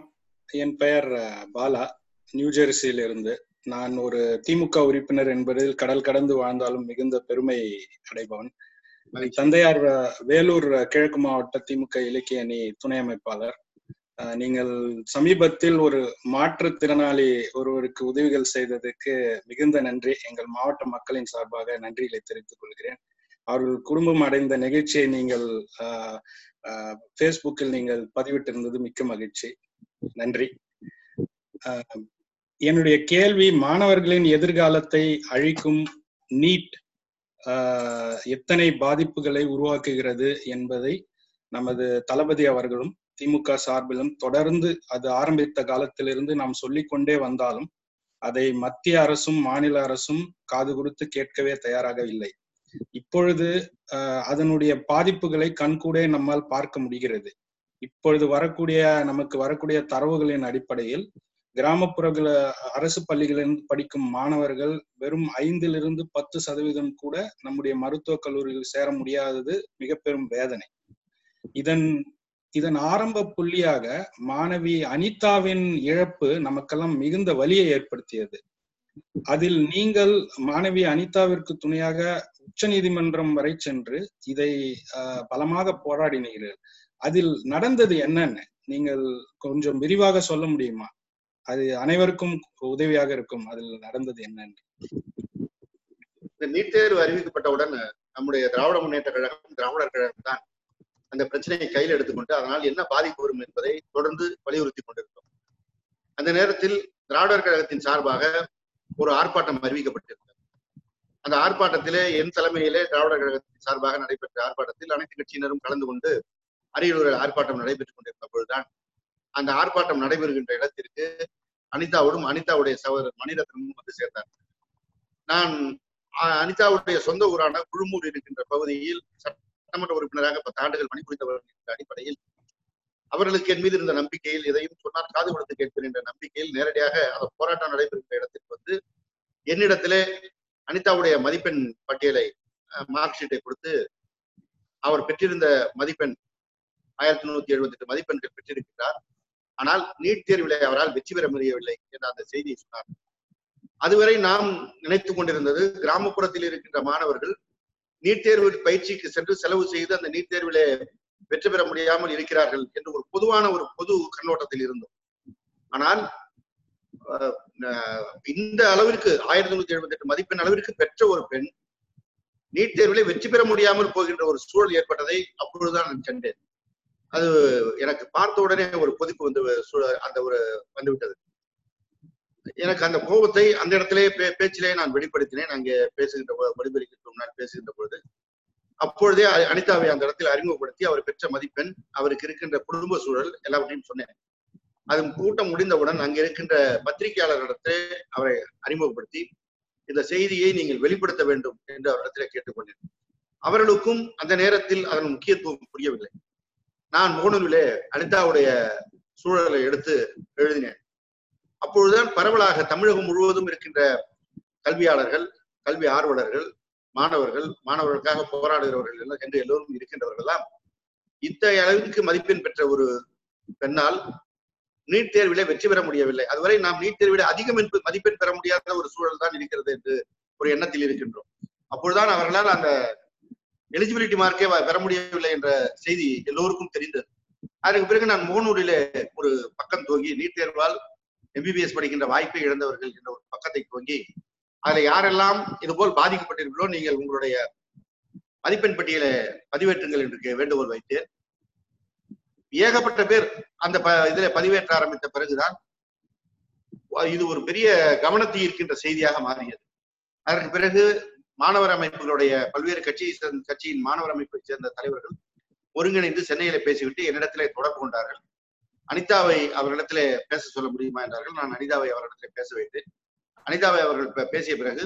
என் பெயர் பாலா. நியூஜெர்சியில இருந்து நான் ஒரு திமுக உறுப்பினர் என்பதில் கடல் கடந்து வாழ்ந்தாலும் மிகுந்த பெருமை அடைபவன். தந்தையார் வேலூர் கிழக்கு மாவட்ட திமுக இலக்கிய அணி துணை அமைப்பாளர். நீங்கள் சமீபத்தில் ஒரு மாற்றுத்திறனாளி ஒருவருக்கு உதவிகள் செய்ததுக்கு மிகுந்த நன்றி. எங்கள் மாவட்ட மக்களின் சார்பாக நன்றிகளை தெரிவித்துக் கொள்கிறேன். அவர்கள் குடும்பம் அடைந்த நிகழ்ச்சியை நீங்கள் ஃபேஸ்புக்கில் நீங்கள் பதிவிட்டிருந்தது மிக்க மகிழ்ச்சி. நன்றி. என்னுடைய கேள்வி மாணவர்களின் எதிர்காலத்தை அழிக்கும் நீட் எத்தனை பாதிப்புகளை உருவாக்குகிறது என்பதை நமது தளபதி அவர்களும் திமுக சார்பிலும் தொடர்ந்து அது ஆரம்பித்த காலத்திலிருந்து நாம் சொல்லிக்கொண்டே வந்தாலும் அதை மத்திய அரசும் மாநில அரசும் காது கொடுத்து கேட்கவே தயாராக இல்லை. இப்பொழுது அதனுடைய பாதிப்புகளை கண்கூடே நம்மால் பார்க்க முடிகிறது. இப்பொழுது வரக்கூடிய நமக்கு வரக்கூடிய தரவுகளின் அடிப்படையில் கிராமப்புறங்கள அரசு பள்ளிகளில் படிக்கும் மாணவர்கள் வெறும் ஐந்திலிருந்து பத்து சதவீதம் கூட நம்முடைய மருத்துவக் கல்லூரியில் சேர முடியாதது மிக பெரும் வேதனை. இதன் இதன் ஆரம்ப புள்ளியாக மாணவி அனிதாவின் இழப்பு நமக்கெல்லாம் மிகுந்த வலியை ஏற்படுத்தியது. அதில் நீங்கள் மாணவி அனிதாவிற்கு துணையாக உச்சநீதிமன்றம் வரை சென்று இதை பலமாக போராடினீர்கள். அதில் நடந்தது என்னென்ன? நீங்கள் கொஞ்சம் விரிவாக சொல்ல முடியுமா? அது அனைவருக்கும் உதவியாக இருக்கும். அதில் நடந்தது என்னன்னு. இந்த நீட் தேர்வு அறிவிக்கப்பட்டவுடன் நம்முடைய திராவிட முன்னேற்ற கழகம் திராவிடர் கழகம் தான் அந்த பிரச்சனையை கையில் எடுத்துக்கொண்டு அதனால் என்ன பாதிப்பு வரும் என்பதை தொடர்ந்து வலியுறுத்தி கொண்டிருந்தோம் அந்த நேரத்தில் திராவிடர் கழகத்தின் சார்பாக ஒரு ஆர்ப்பாட்டம் அறிவிக்கப்பட்டிருந்தது. அந்த ஆர்ப்பாட்டத்திலே என் தலைமையிலே திராவிடர் கழகத்தின் சார்பாக நடைபெற்ற ஆர்ப்பாட்டத்தில் அனைத்து கட்சியினரும் கலந்து கொண்டு அரியலூரில் ஆர்ப்பாட்டம் நடைபெற்றுக் கொண்டிருந்த பொழுதுதான் அந்த ஆர்ப்பாட்டம் நடைபெறுகின்ற இடத்திற்கு அனிதாவோடும் அனிதாவுடைய சகோதரர் மணிரத்னமும் வந்து சேர்ந்தார். நான் அனிதாவுடைய சொந்த ஊரான குழுமூர் இருக்கின்ற பகுதியில் சட்டமன்ற உறுப்பினராக பத்து ஆண்டுகள் பணிபுரிந்தவர் என்ற அடிப்படையில் அவர்களுக்கு என் மீது இருந்த நம்பிக்கையில் எதையும் சொன்னால் காது கொடுத்து கேட்பேன் என்ற நம்பிக்கையில் நேரடியாக அந்த போராட்டம் நடைபெறுகின்ற இடத்திற்கு வந்து என்னிடத்திலே அனிதாவுடைய மதிப்பெண் பட்டியலை மார்க் ஷீட்டை கொடுத்து அவர் பெற்றிருந்த மதிப்பெண் ஆயிரத்தி நூத்தி எழுபத்தி எட்டு மதிப்பெண்கள் பெற்றிருக்கிறார். ஆனால் நீட் தேர்விலே அவரால் வெற்றி பெற முடியவில்லை என்ற அந்த செய்தியை சொன்னார். அதுவரை நாம் நினைத்துக் கொண்டிருந்தது கிராமப்புறத்தில் இருக்கின்ற மாணவர்கள் நீட் தேர்வு பயிற்சிக்கு சென்று செலவு செய்து அந்த நீட் தேர்விலே வெற்றி பெற முடியாமல் இருக்கிறார்கள் என்று ஒரு பொதுவான ஒரு பொது கண்ணோட்டத்தில் இருந்தோம். ஆனால் அஹ், இந்த அளவிற்கு ஆயிரத்தி தொண்ணூத்தி எழுபத்தி எட்டு மதிப்பெண் அளவிற்கு பெற்ற ஒரு பெண் நீட் தேர்விலே வெற்றி பெற முடியாமல் போகின்ற ஒரு சூழல் ஏற்பட்டதை அப்பொழுதுதான் நான் கண்டேன். அது எனக்கு பார்த்த உடனே ஒரு கொதிப்பு வந்து அந்த ஒரு வந்துவிட்டது. எனக்கு அந்த கோபத்தை அந்த இடத்திலே பே பேச்சிலே நான் வெளிப்படுத்தினேன். அங்கே பேசுகின்ற பொ- நான் முன்னால் பேசுகின்ற பொழுது. அப்பொழுதே அனிதாவை அந்த இடத்தில் அறிமுகப்படுத்தி அவர் பெற்ற மதிப்பெண் அவருக்கு இருக்கின்ற குடும்ப சூழல் எல்லாவற்றையும் சொன்னேன். அது கூட்டம் முடிந்தவுடன் அங்கே இருக்கின்ற பத்திரிகையாளர்களிடத்தை அவரை அறிமுகப்படுத்தி இந்த செய்தியை நீங்கள் வெளிப்படுத்த வேண்டும் என்று அவரிடத்தில் கேட்டுக்கொண்டேன். அவர்களுக்கும் அந்த நேரத்தில் அதன் முக்கியத்துவம் புரியவில்லை. நான் முகநூலிலே அனிதாவுடைய சூழலை எடுத்து எழுதினேன். அப்பொழுதுதான் பரவலாக தமிழகம் முழுவதும் இருக்கின்ற கல்வியாளர்கள் கல்வி ஆர்வலர்கள் மாணவர்கள் மாணவர்களுக்காக போராடுகிறவர்கள் எல்லாம் என்று எல்லோரும் இருக்கின்றவர்கள் எல்லாம் இத்தகைய அளவிற்கு மதிப்பெண் பெற்ற ஒரு பெண்ணால் நீட் தேர்விலே வெற்றி பெற முடியவில்லை. அதுவரை நாம் நீட் தேர்விட அதிகம் என்பது மதிப்பெண் பெற முடியாத ஒரு சூழல் தான் இருக்கிறது என்று ஒரு எண்ணத்தில் இருக்கின்றோம். அப்பொழுதுதான் அவர்களால் அந்த எலிஜிபிலிட்டி மார்க்கே பெற முடியவில்லை என்ற செய்தி எல்லோருக்கும் தெரிந்தது. அதற்கு பிறகு நான் முகநூலிலே ஒரு பக்கம் துவங்கி நீட் தேர்வால் எம்பிபிஎஸ் படிக்கின்ற வாய்ப்பை இழந்தவர்கள் என்ற ஒரு பக்கத்தை துவங்கி அதுல யாரெல்லாம் இதுபோல் பாதிக்கப்பட்டிருக்கிறோ நீங்கள் உங்களுடைய மதிப்பெண் பட்டியலை பதிவேற்றுங்கள் என்று வேண்டுகோள் வைத்தேன். ஏகப்பட்ட பேர் அந்த ப இதுல பதிவேற்ற ஆரம்பித்த பிறகுதான் இது ஒரு பெரிய கவனத்தை ஈர்க்கின்ற செய்தியாக மாறியது. அதற்கு பிறகு மாணவர் அமைப்புகளுடைய பல்வேறு கட்சியை சேர்ந்த கட்சியின் மாணவர் அமைப்பை சேர்ந்த தலைவர்கள் ஒருங்கிணைந்து சென்னையில பேசிவிட்டு என்னிடத்திலே தொடர்பு கொண்டார்கள். அனிதாவை அவர்களிடத்திலே பேச சொல்ல முடியுமா என்றார்கள். நான் அனிதாவை அவர்களிடத்திலே பேச வைத்தேன். அனிதாவை அவர்கள் பேசிய பிறகு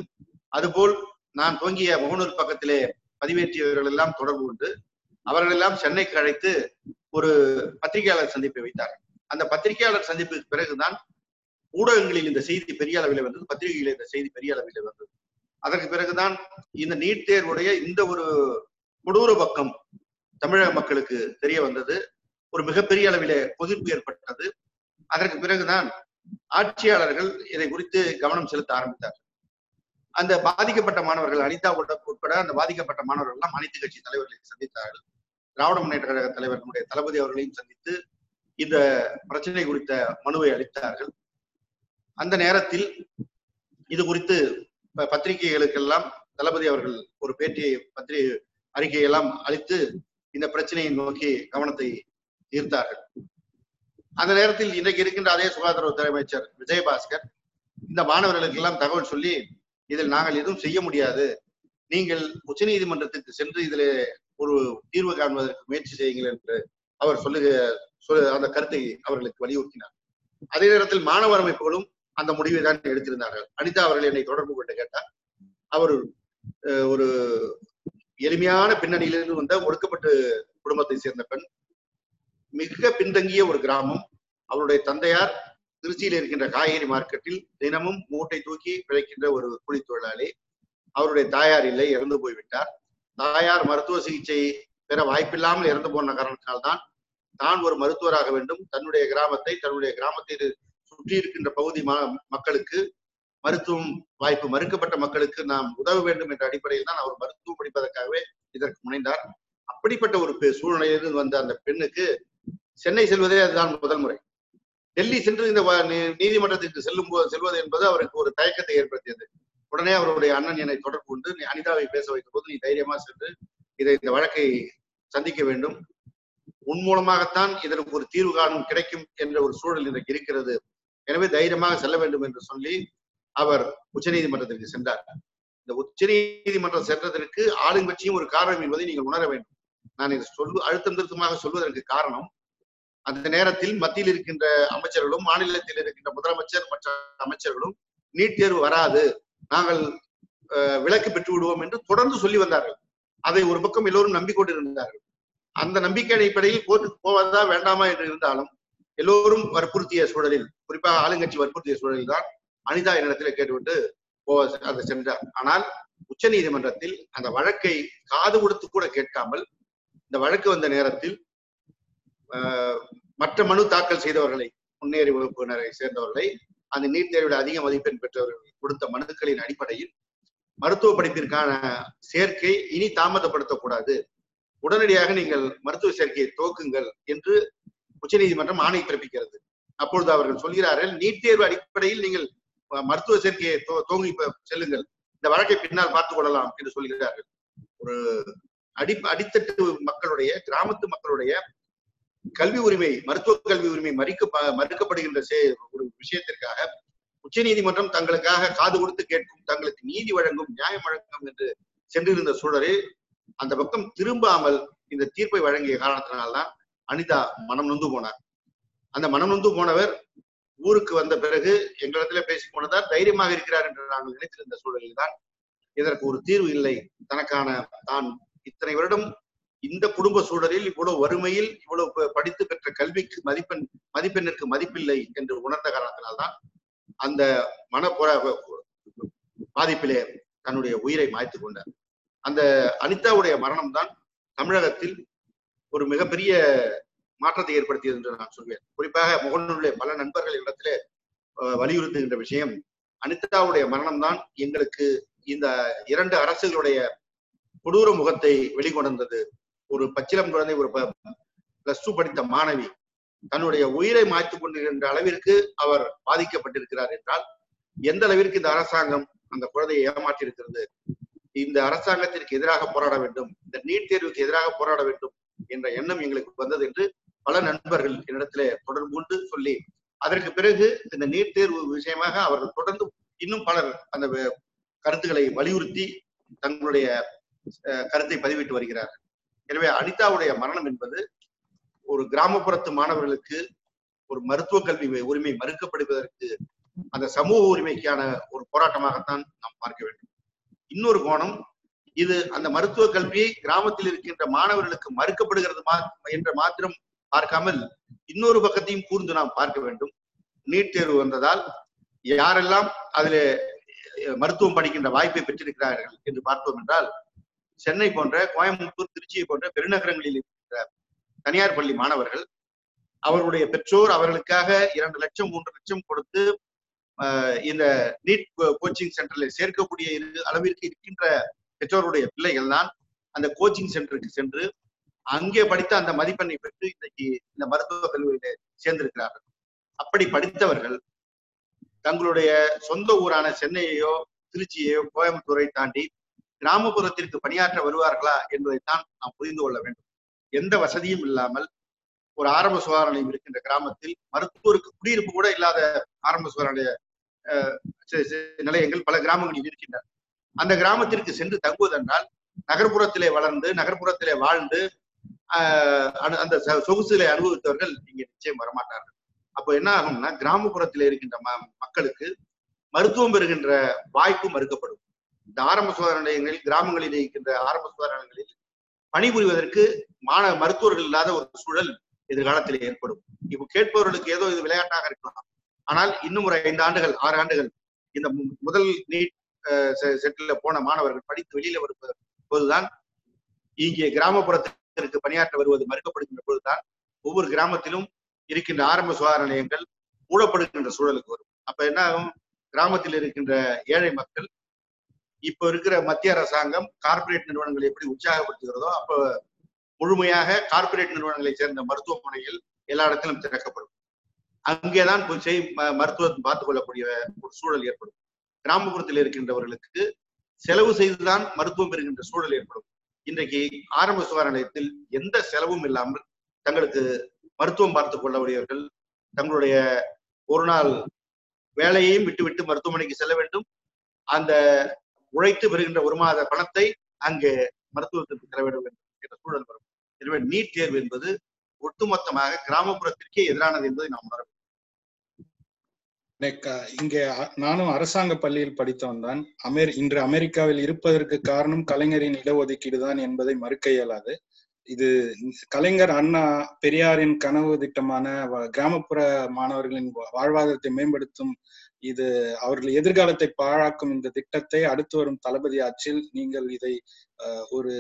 அதுபோல் நான் துவங்கிய முகநூல் பக்கத்திலே பதிவேற்றியவர்கள் எல்லாம் தொடர்பு கொண்டு அவர்கள் எல்லாம் சென்னைக்கு அழைத்து ஒரு பத்திரிகையாளர் சந்திப்பை வைத்தார்கள். அந்த பத்திரிகையாளர் சந்திப்புக்கு பிறகுதான் ஊடகங்களில் இந்த செய்தி பெரிய அளவில் வந்தது. பத்திரிகைகளில் இந்த செய்தி பெரிய அளவில் வந்தது. அதற்கு பிறகுதான் இந்த நீட் தேர்வுடைய இந்த ஒரு கொடூர பக்கம் தமிழக மக்களுக்கு தெரிய வந்தது. ஒரு மிகப்பெரிய அளவிலே கொதிப்பு ஏற்பட்டது. அதற்கு பிறகுதான் ஆட்சியாளர்கள் இதை குறித்து கவனம் செலுத்த ஆரம்பித்தார்கள். அந்த பாதிக்கப்பட்ட மாணவர்கள் அனிதா உட்பட உட்பட அந்த பாதிக்கப்பட்ட மாணவர்கள் எல்லாம் அனைத்து கட்சி தலைவர்களை சந்தித்தார்கள். திராவிட முன்னேற்ற கழக தலைவர் நம்முடைய தளபதி அவர்களையும் சந்தித்து இந்த பிரச்சனை குறித்த மனுவை அளித்தார்கள். அந்த நேரத்தில் இது குறித்து பத்திரிகைகளுக்கெல்லாம் தளபதி அவர்கள் ஒரு பேட்டியை பத்திரிகை அறிக்கையெல்லாம் அளித்து இந்த பிரச்சனையை நோக்கி கவனத்தை ஈர்த்தார்கள். அந்த நேரத்தில் இன்றைக்கு இருக்கின்ற அதே சுகாதாரத்துறை அமைச்சர் விஜயபாஸ்கர் இந்த மாணவர்களுக்கு எல்லாம் தகவல் சொல்லி இதில் நாங்கள் எதுவும் செய்ய முடியாது. நீங்கள் உச்சநீதிமன்றத்துக்கு சென்று இதில் ஒரு தீர்வு காண்பதற்கு முயற்சி செய்யுங்கள் என்று அவர் சொல்லுக அந்த கருத்தை அவர்களுக்கு வலியுறுத்தினார். அதே நேரத்தில் மாணவர் அமைப்புகளும் அந்த முடிவை தான் எடுத்திருந்தார்கள். அனிதா அவர்கள் என்னை தொடர்பு கொண்டு கேட்டார். அவர் ஒரு எளிமையான பின்னணியிலிருந்து வந்த ஒடுக்கப்பட்டு குடும்பத்தை சேர்ந்த பெண். மிக பின்தங்கிய ஒரு கிராமம். அவருடைய தந்தையார் திருச்சியில் இருக்கின்ற காய்கறி மார்க்கெட்டில் தினமும் மூட்டை தூக்கி பிழைக்கின்ற ஒரு கூலி தொழிலாளி. அவருடைய தாயார் இல்லை இறந்து போய்விட்டார். தாயார் மருத்துவ சிகிச்சை பெற வாய்ப்பில்லாமல் இறந்து போன காரணத்தினால்தான் தான் ஒரு மருத்துவராக வேண்டும். தன்னுடைய கிராமத்தை தன்னுடைய கிராமத்தில் சுற்றி இருக்கின்ற பகுதி மக்களுக்கு மருத்துவம் வாய்ப்பு மறுக்கப்பட்ட மக்களுக்கு நாம் உதவ வேண்டும் என்ற அடிப்படையில் தான் அவர் மருத்துவம் படிப்பதற்காகவே இதற்கு முனைந்தார். அப்படிப்பட்ட ஒரு பெ- சூழ்நிலையிலிருந்து வந்த அந்த பெண்ணுக்கு சென்னை செல்வதே அதுதான் முதல் முறை. டெல்லி சென்று இந்த நீதிமன்றத்திற்கு செல்லும் போது செல்வது என்பது அவருக்கு ஒரு தயக்கத்தை ஏற்படுத்தியது. உடனே அவருடைய அண்ணன் என்னை தொடர்பு கொண்டு நீ அனிதாவை பேச வைத்த போது நீ தைரியமா சென்று இதை இந்த வழக்கை சந்திக்க வேண்டும். உன் மூலமாகத்தான் இதற்கு ஒரு தீர்வு காணும் கிடைக்கும் என்ற ஒரு சூழல் இன்றைக்கு இருக்கிறது. எனவே தைரியமாக செல்ல வேண்டும் என்று சொல்லி அவர் உச்சநீதிமன்றத்திற்கு சென்றார். இந்த உச்சநீதிமன்றம் சென்றதற்கு ஆளுங்கட்சியும் ஒரு காரணம் என்பதை நீங்கள் உணர வேண்டும். நான் சொல்லு அழுத்தம் திருத்தமாக சொல்வதற்கு காரணம் அந்த நேரத்தில் மத்தியில் இருக்கின்ற அமைச்சர்களும் மாநிலத்தில் இருக்கின்ற முதலமைச்சர் மற்ற அமைச்சர்களும் நீட் தேர்வு வராது நாங்கள் அஹ், விலக்கு பெற்று விடுவோம் என்று தொடர்ந்து சொல்லி வந்தார்கள். அதை ஒரு பக்கம் எல்லோரும் நம்பிக்கொண்டிருந்தார்கள் அந்த நம்பிக்கை அடிப்படையில் கோர்ட்டுக்கு போவதா வேண்டாமா என்று இருந்தாலும் எல்லோரும் வற்புறுத்திய சூழலில் குறிப்பாக ஆளுங்கட்சி வற்புறுத்திய சூழலில் தான் அனிதா என்னிடத்தில் கேட்டுவிட்டு போவ அதை சென்றார். ஆனால் உச்ச நீதிமன்றத்தில் அந்த வழக்கை காது கொடுத்து கூட கேட்காமல் இந்த வழக்கு வந்த நேரத்தில் மற்ற மனு தாக்கல் செய்தவர்களை முன்னேறி வகுப்பினரை சேர்ந்தவர்களை அந்த நீட் தேர்வில் அதிக மதிப்பெண் பெற்றவர்கள் கொடுத்த மனுக்களின் அடிப்படையில் மருத்துவ படிப்பிற்கான சேர்க்கை இனி தாமதப்படுத்தக்கூடாது. உடனடியாக நீங்கள் மருத்துவ சேர்க்கையை துவக்குங்கள் என்று உச்சநீதிமன்றம் ஆணை பிறப்பிக்கிறது. அப்பொழுது அவர்கள் சொல்கிறார்கள் நீட் தேர்வு அடிப்படையில் நீங்கள் மருத்துவ சேர்க்கையை தோங்கி செல்லுங்கள். இந்த வழக்கை பின்னால் பார்த்துக் கொள்ளலாம் என்று சொல்கிறார்கள். ஒரு அடி அடித்தட்டு மக்களுடைய கிராமத்து மக்களுடைய கல்வி உரிமை மருத்துவ கல்வி உரிமை மறிக்க மறுக்கப்படுகின்ற ஒரு விஷயத்திற்காக உச்சநீதிமன்றம் தங்களுக்காக காது கொடுத்து கேட்கும் தங்களுக்கு நீதி வழங்கும் நியாயம் வழங்கும் என்று சென்றிருந்த சூழலில் அந்த பக்கம் திரும்பாமல் இந்த தீர்ப்பை வழங்கிய காரணத்தினால்தான் அனிதா மனம் நொந்து போனார். அந்த மனம் நொந்து போனவர் ஊருக்கு வந்த பிறகு எங்களிடத்துல பேசி போனதால் தைரியமாக இருக்கிறார் என்று நாங்கள் நினைத்திருந்த சூழலில் தான் இதற்கு ஒரு தீர்வு இல்லை. தனக்கான தான் இத்தனை வருடம் இந்த குடும்ப சூழலில் இவ்வளவு வறுமையில் இவ்வளவு படித்து பெற்ற கல்விக்கு மதிப்பெண் மதிப்பெண்ணிற்கு மதிப்பில்லை என்று உணர்ந்த காரணத்தினால்தான் அந்த மனப்புற பாதிப்பிலே தன்னுடைய உயிரை மாய்த்து கொண்டார். அந்த அனிதாவுடைய மரணம் தான் தமிழகத்தில் ஒரு மிகப்பெரிய மாற்றத்தை ஏற்படுத்தியது என்று நான் சொல்வேன். குறிப்பாக முகநூலே பல நண்பர்கள் இடத்திலே வலியுறுத்துகின்ற விஷயம் அனிதாவுடைய மரணம்தான் எங்களுக்கு இந்த இரண்டு அரசுகளுடைய கொடூர முகத்தை வெளிக்கொணர்ந்தது. ஒரு பச்சிலம் குழந்தை ஒரு பிளஸ் டூ படித்த மாணவி. தன்னுடைய உயிரை மாய்த்துக் கொண்டிருக்கின்ற அளவிற்கு அவர் பாதிக்கப்பட்டிருக்கிறார் என்றால் எந்த அளவிற்கு இந்த அரசாங்கம் அந்த குழந்தையை ஏமாற்றியிருக்கிறது? இந்த அரசாங்கத்திற்கு எதிராக போராட வேண்டும். இந்த நீட் தேர்வுக்கு எதிராக போராட வேண்டும். என்ற எண்ணம் எங்களுக்கு வந்தது என்று பல நண்பர்கள் என்னிடத்திலே தொடர்பு கொண்டு சொல்லி அதற்கு பிறகு இந்த நீட் தேர்வு விஷயமாக அவர்கள் தொடர்ந்து இன்னும் பலர் அந்த கருத்துக்களை வலியுறுத்தி தங்களுடைய அஹ், கருத்தை பதிவிட்டு வருகிறார்கள். எனவே அனிதாவுடைய மரணம் என்பது ஒரு கிராமப்புறத்து மாணவர்களுக்கு ஒரு மருத்துவ கல்வி உரிமை மறுக்கப்படுவதற்கு அந்த சமூக உரிமைக்கான ஒரு போராட்டமாகத்தான் நாம் பார்க்க வேண்டும். இன்னொரு கோணம் இது அந்த மருத்துவ கல்வியை கிராமத்தில் இருக்கின்ற மாணவர்களுக்கு மறுக்கப்படுகிறது மா என்ற மாத்திரம் பார்க்காமல் இன்னொரு பக்கத்தையும் கூர்ந்து நாம் பார்க்க வேண்டும். நீட் தேர்வு வந்ததால் யாரெல்லாம் அதிலே மருத்துவம் படிக்கின்ற வாய்ப்பை பெற்றிருக்கிறார்கள் என்று பார்த்தோம் என்றால் சென்னை போன்ற கோயம்புத்தூர் திருச்சியை போன்ற பெருநகரங்களில் இருக்கின்ற தனியார் பள்ளி மாணவர்கள் அவர்களுடைய பெற்றோர் அவர்களுக்காக இரண்டு லட்சம் மூன்று லட்சம் கொடுத்து இந்த நீட் கோச்சிங் சென்டர்ல சேர்க்கக்கூடிய அளவிற்கு இருக்கின்ற பெற்றோருடைய பிள்ளைகள் தான் அந்த கோச்சிங் சென்டருக்கு சென்று அங்கே படித்த அந்த மதிப்பெண்ணை பெற்று இன்னைக்கு இந்த மருத்துவ கல்லூரியில சேர்ந்திருக்கிறார்கள். அப்படி படித்தவர்கள் தங்களுடைய சொந்த ஊரான சென்னையோ திருச்சியையோ கோயம்புத்தூரை தாண்டி கிராமப்புறத்திற்கு பணியாற்ற வருவார்களா என்பதைத்தான் நாம் புரிந்து கொள்ள வேண்டும். எந்த வசதியும் இல்லாமல் ஒரு ஆரம்ப சுகாதார நிலையம் இருக்கின்ற கிராமத்தில் மருத்துவருக்கு குடியிருப்பு கூட இல்லாத ஆரம்ப சுகாதார நிலைய அஹ், நிலையங்கள் பல கிராமங்களில் இருக்கின்றன. அந்த கிராமத்திற்கு சென்று தங்குவதென்றால் நகர்ப்புறத்திலே வளர்ந்து நகர்ப்புறத்திலே வாழ்ந்து அந்த சொகுசுகளை அனுபவித்தவர்கள் இங்கே நிச்சயம் வரமாட்டார்கள். அப்போ என்ன ஆகும்னா கிராமப்புறத்தில் இருக்கின்ற ம- மக்களுக்கு மருத்துவம் பெறுகின்ற வாய்ப்பு மறுக்கப்படும். இந்த ஆரம்ப சுகாதார நிலையங்களில் கிராமங்களில் இருக்கின்ற ஆரம்ப சுகாதார நிலையங்களில் பணிபுரிவதற்கு மாணவ மருத்துவர்கள் இல்லாத ஒரு சூழல் எதிர்காலத்தில் ஏற்படும். இப்போ கேட்பவர்களுக்கு ஏதோ இது விளையாட்டாக இருக்கலாம். ஆனால் இன்னும் ஒரு ஐந்து ஆண்டுகள் ஆறு ஆண்டுகள் இந்த மு- முதல் நீட் செட்டில் போன மாணவர்கள் படித்து வெளியில வருவது போதுதான் இங்கே கிராமப்புறத்திற்கு பணியாற்ற வருவது மறுக்கப்படுகின்ற போதுதான் ஒவ்வொரு கிராமத்திலும் இருக்கின்ற ஆரம்ப சுகாதார நிலையங்கள் மூடப்படுகின்ற சூழலுக்கு வரும். அப்ப என்ன ஆகும் கிராமத்தில் இருக்கின்ற ஏழை மக்கள் இப்ப இருக்கிற மத்திய அரசாங்கம் கார்ப்பரேட் நிறுவனங்களை எப்படி உற்சாகப்படுத்துகிறதோ அப்ப முழுமையாக கார்ப்பரேட் நிறுவனங்களை சேர்ந்த மருத்துவமனைகள் எல்லா இடத்திலும் திறக்கப்படும். அங்கேதான் போய் செய் ம- மருத்துவம் பார்த்துக் கொள்ளக்கூடிய ஒரு சூழல் ஏற்படும். கிராமப்புறத்தில் இருக்கின்றவர்களுக்கு செலவு செய்துதான் மருத்துவம் பெறுகின்ற சூழல் ஏற்படும். இன்றைக்கு ஆரம்ப சுகாதார நிலையத்தில் எந்த செலவும் இல்லாமல் தங்களுக்கு மருத்துவம் பார்த்துக் கொள்ளக்கூடியவர்கள் தங்களுடைய ஒரு நாள் வேலையையும் விட்டுவிட்டு மருத்துவமனைக்கு செல்ல வேண்டும். அந்த உழைத்து பெறுகின்ற ஒரு மாத பணத்தை அங்கே மருத்துவத்திற்கு செலவிட வேண்டும் என்ற சூழல் வரும். எனவே நீட் தேர்வு என்பது ஒட்டுமொத்தமாக கிராமப்புறத்திற்கே எதிரானது என்பதை நாம் உணர Uh, இங்க நானும் அரசாங்க பள்ளியில் படித்தவன் தான். அமெரி இன்று அமெரிக்காவில் இருப்பதற்கு காரணம் கலைஞரின் இடஒதுக்கீடு தான் என்பதை மறுக்க இயலாது. இது கலைஞர் அண்ணா பெரியாரின் கனவு திட்டமான கிராமப்புற மாணவர்களின் வா- வாழ்வாதாரத்தை மேம்படுத்தும் இது அவர்கள் எதிர்காலத்தை பாழாக்கும் இந்த திட்டத்தை அடுத்து வரும் தளபதி ஆட்சியில் நீங்கள் இதை ஒரு